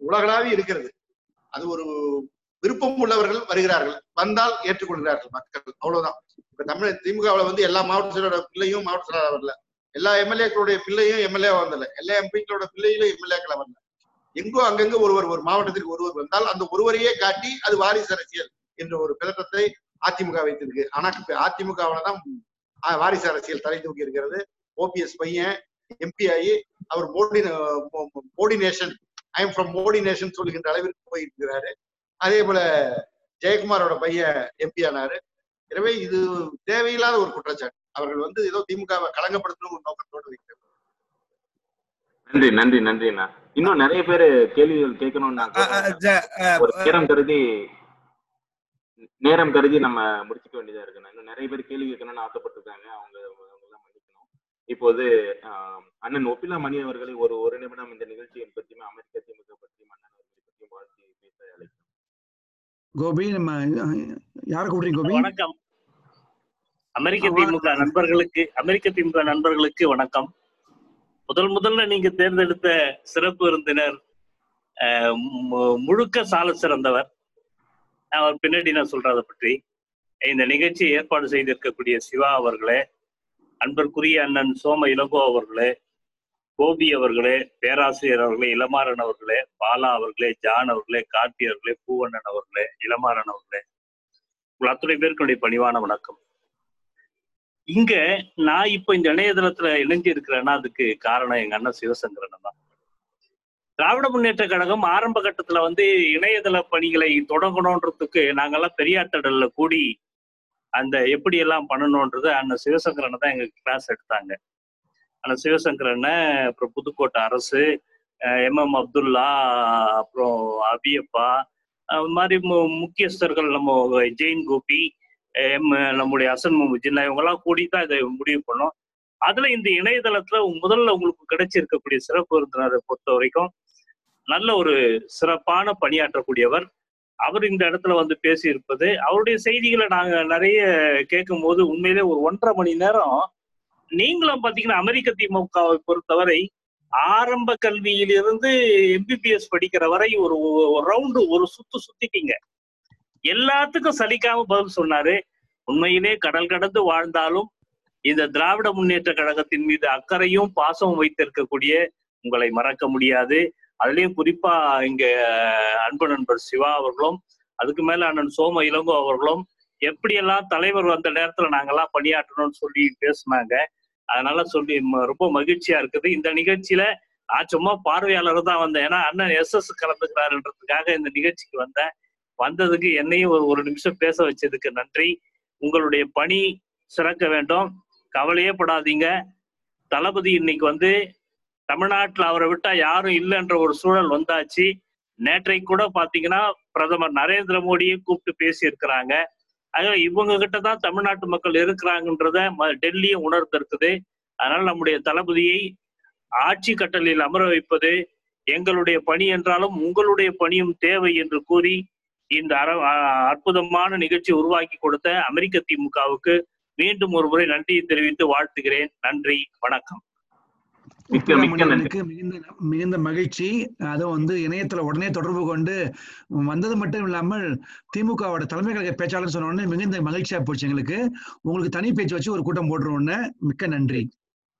உலகளாவி இருக்கிறது. அது ஒரு விருப்பம் உள்ளவர்கள் வருகிறார்கள். வந்தால் ஏற்றுக்கொள்கிறார்கள் மக்கள். அவ்வளவுதான். இப்ப தமிழ் திமுகவுல வந்து எல்லா மாவட்ட செயலோட பிள்ளையும் மாவட்ட செயலாளர் வரல. எல்லா எம்எல்ஏக்களுடைய பிள்ளையும் எம்எல்ஏ வந்தல. எல்லா எம்பிக்களோட பிள்ளையிலும் எம்எல்ஏக்களை வரல. எங்கோ அங்கங்க ஒருவர் ஒரு மாவட்டத்திற்கு ஒருவர் வந்தால் அந்த ஒருவரையே காட்டி அது வாரிசு அரசியல் என்ற ஒரு பிதற்றத்தை அதிமுக வைத்திருக்கு. ஆனா இப்ப அதிமுகவுல தான் ஆஹ், வாரிசு அரசியல் தலை தூக்கி இருக்கிறது. ஓபிஎஸ் பையன் எம்பி ஆகி அவர் Modi Modi nation I am from Modi nation சொல்லுகின்ற அளவிற்கு போயிருக்கிறாரு. அதே போல ஜெயக்குமாரோட பையன் எம்பி ஆனாரு. எனவே இது தேவையில்லாத ஒரு குற்றச்சாட்டு. அவர்கள் வந்து ஏதோ திமுகவை களங்கப்படுத்தணும் ஒரு நோக்கத்தோடு வைக்கிறார் நன்றி நன்றி நன்றி அண்ணா. இன்னும் நிறைய பேர் கேள்விகள் கேட்கணும்னா நேரம் கருதி நேரம் கருதி நம்ம முடிச்சுக்க வேண்டியதா இருக்குண்ணா. இன்னும் நிறைய பேர் கேள்வி கேட்கணும்னு ஆசைப்பட்டிருக்காங்க. அவங்க மன்னிக்கணும். இப்போது அண்ணன் ஒப்பிலா மணி அவர்களை ஒரு ஒரு நிமிடம் இந்த நிகழ்ச்சியை பற்றியும் அமெரிக்க திமுக பற்றியும் அண்ணன் அவர்களை பற்றியும் வாழ்த்தி பேச அழைக்கிறேன் கோபி நம்ம யாரை கூப்பிடுறீங்க கோபி? வணக்கம். அமெரிக்க திமுக நண்பர்களுக்கு அமெரிக்க திமுக நண்பர்களுக்கு வணக்கம். முதல் முதல்ல நீங்க தேர்ந்தெடுத்த சிறப்பு விருந்தினர் முழுக்க சால சிறந்தவர். அவர் பின்னாடி நான் சொல்றேன் அதை பற்றி. இந்த நிகழ்ச்சியை ஏற்பாடு செய்திருக்கக்கூடிய சிவா அவர்களே அன்பர்க்குரிய அண்ணன் சோம இளங்கோ அவர்களே கோபி அவர்களே பேராசிரியர் அவர்களே இளமாறன் அவர்களே பாலா அவர்களே ஜான் அவர்களே கார்த்தி அவர்களே பூவண்ணன் அவர்களே இளமாறன் அவர்களே. உங்கள் அத்துணை பேருக்குடைய பணிவான வணக்கம். இங்க நான் இப்ப இந்த இணையதளத்துல இணைஞ்சு இருக்கிறேன்னா அதுக்கு காரணம் எங்க அண்ணன் சிவசங்கரன் தான். திராவிட முன்னேற்ற கழகம் ஆரம்ப கட்டத்துல வந்து இணையதள பணிகளை தொடங்கணுன்றதுக்கு நாங்கெல்லாம் பெரியாத்தடல்ல கூடி அந்த எப்படி எல்லாம் பண்ணணுன்றது அண்ணன் சிவசங்கரனை தான் எங்க கிளாஸ் எடுத்தாங்க. அண்ணன் சிவசங்கரனை அப்புறம் புதுக்கோட்டை அரசு எம். எம். அப்துல்லா அப்புறம் அபியப்பா அது மாதிரி மு- முக்கியஸ்தர்கள் நம்ம ஜெயின் கோபி எம் நம்முடைய அசன் முஜின்னா இவங்கெல்லாம் கூடி தான் இதை முடிவு பண்ணோம். அதுல இந்த இணையதளத்துல முதல்ல உங்களுக்கு கிடைச்சிருக்கக்கூடிய சிறப்பு விருந்தினரை பொறுத்த வரைக்கும் நல்ல ஒரு சிறப்பான பணியாற்றக்கூடியவர். அவர் இந்த இடத்துல வந்து பேசியிருப்பது. அவருடைய செய்திகளை நாங்க நிறைய கேட்கும் போது உண்மையிலே ஒரு ஒன்றரை மணி நேரம் நீங்களும் பாத்தீங்கன்னா அமெரிக்க திமுகவை பொறுத்தவரை ஆரம்ப கல்வியிலிருந்து எம்பிபிஎஸ் படிக்கிற வரை ஒரு ரவுண்டு ஒரு சுத்து சுத்திட்டீங்க எல்லாத்துக்கும் சலிக்காம பதில் சொன்னாரு. உண்மையிலே கடல் கடந்து வாழ்ந்தாலும் இந்த திராவிட முன்னேற்ற கழகத்தின் மீது அக்கறையும் பாசமும் வைத்திருக்கக்கூடிய உங்களை மறக்க முடியாது. அதுலயும் குறிப்பா இங்க அன்பு நண்பர் சிவா அவர்களும் அதுக்கு மேல அண்ணன் சோம இளங்கோ அவர்களும் எப்படியெல்லாம் தலைவர் வந்த நேரத்துல நாங்கெல்லாம் பணியாற்றணும்னு சொல்லி பேசினாங்க. அதனால சொல்லி ரொம்ப மகிழ்ச்சியா இருக்குது. இந்த நிகழ்ச்சியில நான் சும்மா பார்வையாளர் தான் வந்தேன். ஏன்னா அண்ணன் எஸ் எஸ் கலந்துக்கிறாருன்றதுக்காக இந்த நிகழ்ச்சிக்கு வந்தேன். வந்ததுக்கு என்னையும் ஒரு ஒரு நிமிஷம் பேச வச்சதுக்கு நன்றி. உங்களுடைய பணி சிறக்க வேண்டும். கவலையே படாதீங்க. தளபதி இன்னைக்கு வந்து தமிழ்நாட்டில் அவரை விட்டா யாரும் இல்லைன்ற ஒரு சூழல் வந்தாச்சு. நேற்றை கூட பாத்தீங்கன்னா பிரதமர் நரேந்திர மோடியை கூப்பிட்டு பேசியிருக்கிறாங்க. இருக்கிறாங்க ஆக இவங்க கிட்ட தான் தமிழ்நாட்டு மக்கள் இருக்கிறாங்கன்றத ம- டெல்லியும் உணர்ந்திருக்குது. அதனால் நம்முடைய தளபதியை ஆட்சி கட்டளையில் அமர வைப்பது எங்களுடைய பணி என்றாலும் உங்களுடைய பணியும் தேவை என்று கூறி இந்த அற அற்புதமான நிகழ்ச்சி உருவாக்கி கொடுத்த அமெரிக்க திமுகவுக்கு மீண்டும் ஒரு முறை நன்றியை தெரிவித்து வாழ்த்துகிறேன். நன்றி. வணக்கம் மிக்க மிக்க நன்றி முனிவனுக்கு மிகுந்த மிகுந்த மகிழ்ச்சி. அதுவும் வந்து இணையத்துல உடனே தொடர்பு கொண்டு வந்தது மட்டும் இல்லாமல் திமுகவோட தலைமை கழக பேச்சாளர் சொன்ன உடனே மிகுந்த மகிழ்ச்சியா போச்சு எங்களுக்கு. உங்களுக்கு தனி பேச்சு வச்சு ஒரு கூட்டம் போட்டுருவோன்னு மிக்க நன்றி.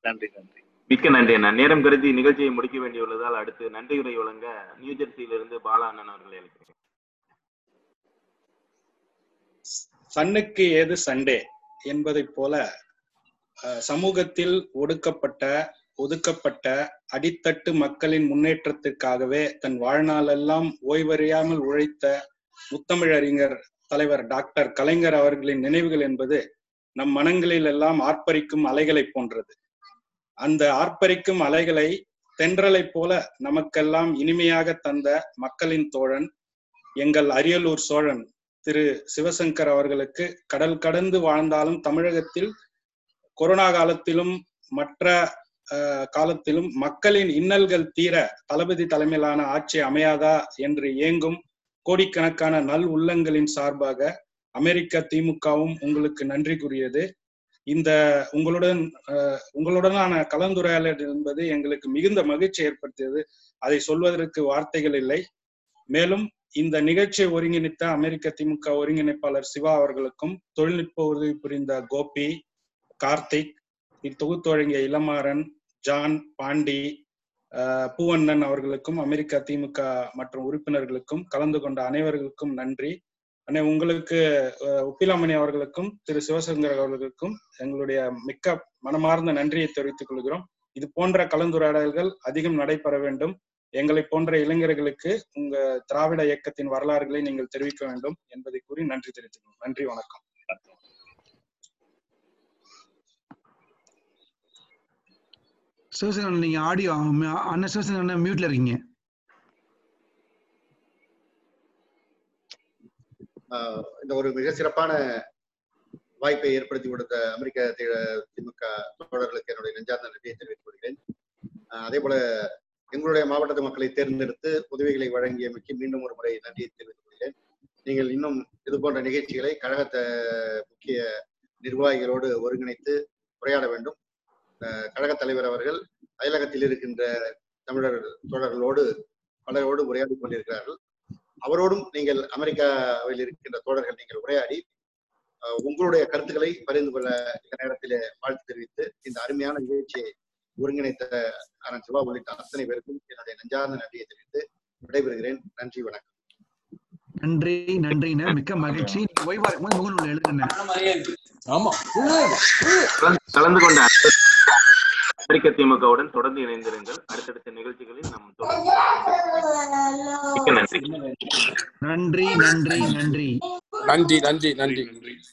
நன்றி நன்றி. மிக்க நன்றி அண்ணா. நேரம் கருதி நிகழ்ச்சியை முடிக்க வேண்டியுள்ளதால் அடுத்து நன்றி உரை வழங்க நியூ ஜெர்சியிலிருந்து பாலா அண்ணன் அவர்களை அழைக்கிறேன். சன்னுக்கு ஏது சண்டே என்பதைப் போல சமூகத்தில் ஒடுக்கப்பட்ட ஒதுக்கப்பட்ட அடித்தட்டு மக்களின் முன்னேற்றத்திற்காகவே தன் வாழ்நாளெல்லாம் ஓய்வறியாமல் உழைத்த முத்தமிழறிஞர் தலைவர் டாக்டர் கலைஞர் அவர்களின் நினைவுகள் என்பது நம் மனங்களில் எல்லாம் ஆர்ப்பரிக்கும் அலைகளைப் போன்றது. அந்த ஆர்ப்பரிக்கும் அலைகளை தென்றலைப் போல நமக்கெல்லாம் இனிமையாக தந்த மக்களின் தோழன் எங்கள் அரியலூர் சோழன் திரு சிவசங்கர் அவர்களுக்கு கடல் கடந்து வாழ்ந்தாலும் தமிழகத்தில் கொரோனா காலத்திலும் மற்ற காலத்திலும் மக்களின் இன்னல்கள் தீர தளபதி தலைமையிலான ஆட்சி அமையாதா என்று ஏங்கும் கோடிக்கணக்கான நல் உள்ளங்களின் சார்பாக அமெரிக்க திமுகவும் உங்களுக்கு நன்றி கூறியது. இந்த உங்களுடன் உங்களுடனான கலந்துரையாடல் என்பது எங்களுக்கு மிகுந்த மகிழ்ச்சி ஏற்படுத்தியது. அதை சொல்வதற்கு வார்த்தைகள் இல்லை. மேலும் இந்த நிகழ்ச்சியை ஒருங்கிணைத்த அமெரிக்க திமுக ஒருங்கிணைப்பாளர் சிவா அவர்களுக்கும் தொழில்நுட்ப உதவி புரிந்த கோபி கார்த்திக் இத்தொகுத்து வழங்கிய இளமாறன் ஜான் பாண்டி பூவண்ணன் அவர்களுக்கும் அமெரிக்க திமுக மற்றும் உறுப்பினர்களுக்கும் கலந்து கொண்ட அனைவர்களுக்கும் நன்றி. அண்ணே உங்களுக்கு உப்பிலாமணி அவர்களுக்கும் திரு சிவசங்கர் அவர்களுக்கும் எங்களுடைய மிக்க மனமார்ந்த நன்றியை தெரிவித்துக் கொள்கிறோம். இது போன்ற கலந்துரையாடல்கள் அதிகம் நடைபெற வேண்டும். எங்களை போன்ற இளைஞர்களுக்கு உங்க திராவிட இயக்கத்தின் வரலாறுகளை நீங்கள் தெரிவிக்க வேண்டும் என்பதை கூறி நன்றி தெரிவித்துக்கிறோம் நன்றி வணக்கம். சிவசேனா நீங்க ஆடியோ அண்ணன் சிவசேனா அண்ணன் மியூட்ல இருக்கீங்க. இந்த ஒரு மிக சிறப்பான வாய்ப்பை ஏற்படுத்தி கொடுத்த அமெரிக்க திமுக தோழர்களுக்கு என்னுடைய நெஞ்சார்ந்த நன்றியை தெரிவித்துக் கொள்கிறேன். அதே போல எங்களுடைய மாவட்டத்து மக்களை தேர்ந்தெடுத்து உதவிகளை வழங்கியமைக்கு மீண்டும் ஒரு முறை நன்றியை தெரிவித்துக் கொள்கிறேன். நீங்கள் இன்னும் இது போன்ற நிகழ்ச்சிகளை கழகத்தை முக்கிய நிர்வாகிகளோடு ஒருங்கிணைத்து உரையாட வேண்டும். கழகத் தலைவர் அவர்கள் அயலகத்தில் இருக்கின்ற தமிழர் தோழர்களோடு பலரோடு உரையாடி கொண்டிருக்கிறார்கள். அவரோடும் நீங்கள் அமெரிக்காவில் இருக்கின்ற தோழர்கள் நீங்கள் உரையாடி உங்களுடைய கருத்துக்களை பகிர்ந்து கொள்ள இந்த நேரத்தில் வாழ்த்து தெரிவித்து இந்த அருமையான நிகழ்ச்சியை ஒருங்கிணைத்த அண்ணன் சிவா உள்ளிட்ட அத்தனை பேருக்கும் என்னுடைய நெஞ்சார்ந்த நன்றியை தெரிவித்து விடைபெறுகிறேன். நன்றி வணக்கம். நன்றி நன்றிண்ணே மிக்க மகிழ்ச்சி. ஓய்வா முகநூல் எழுதுங்க ஆமா. கலந்து- கலந்து கொண்ட அமெரிக்க திமுகவுடன் தொடர்ந்து இணைந்திருங்கள். அடுத்தடுத்த நிகழ்ச்சிகளில் நாம் நன்றி. நன்றி நன்றி நன்றி. நன்றி நன்றி நன்றி.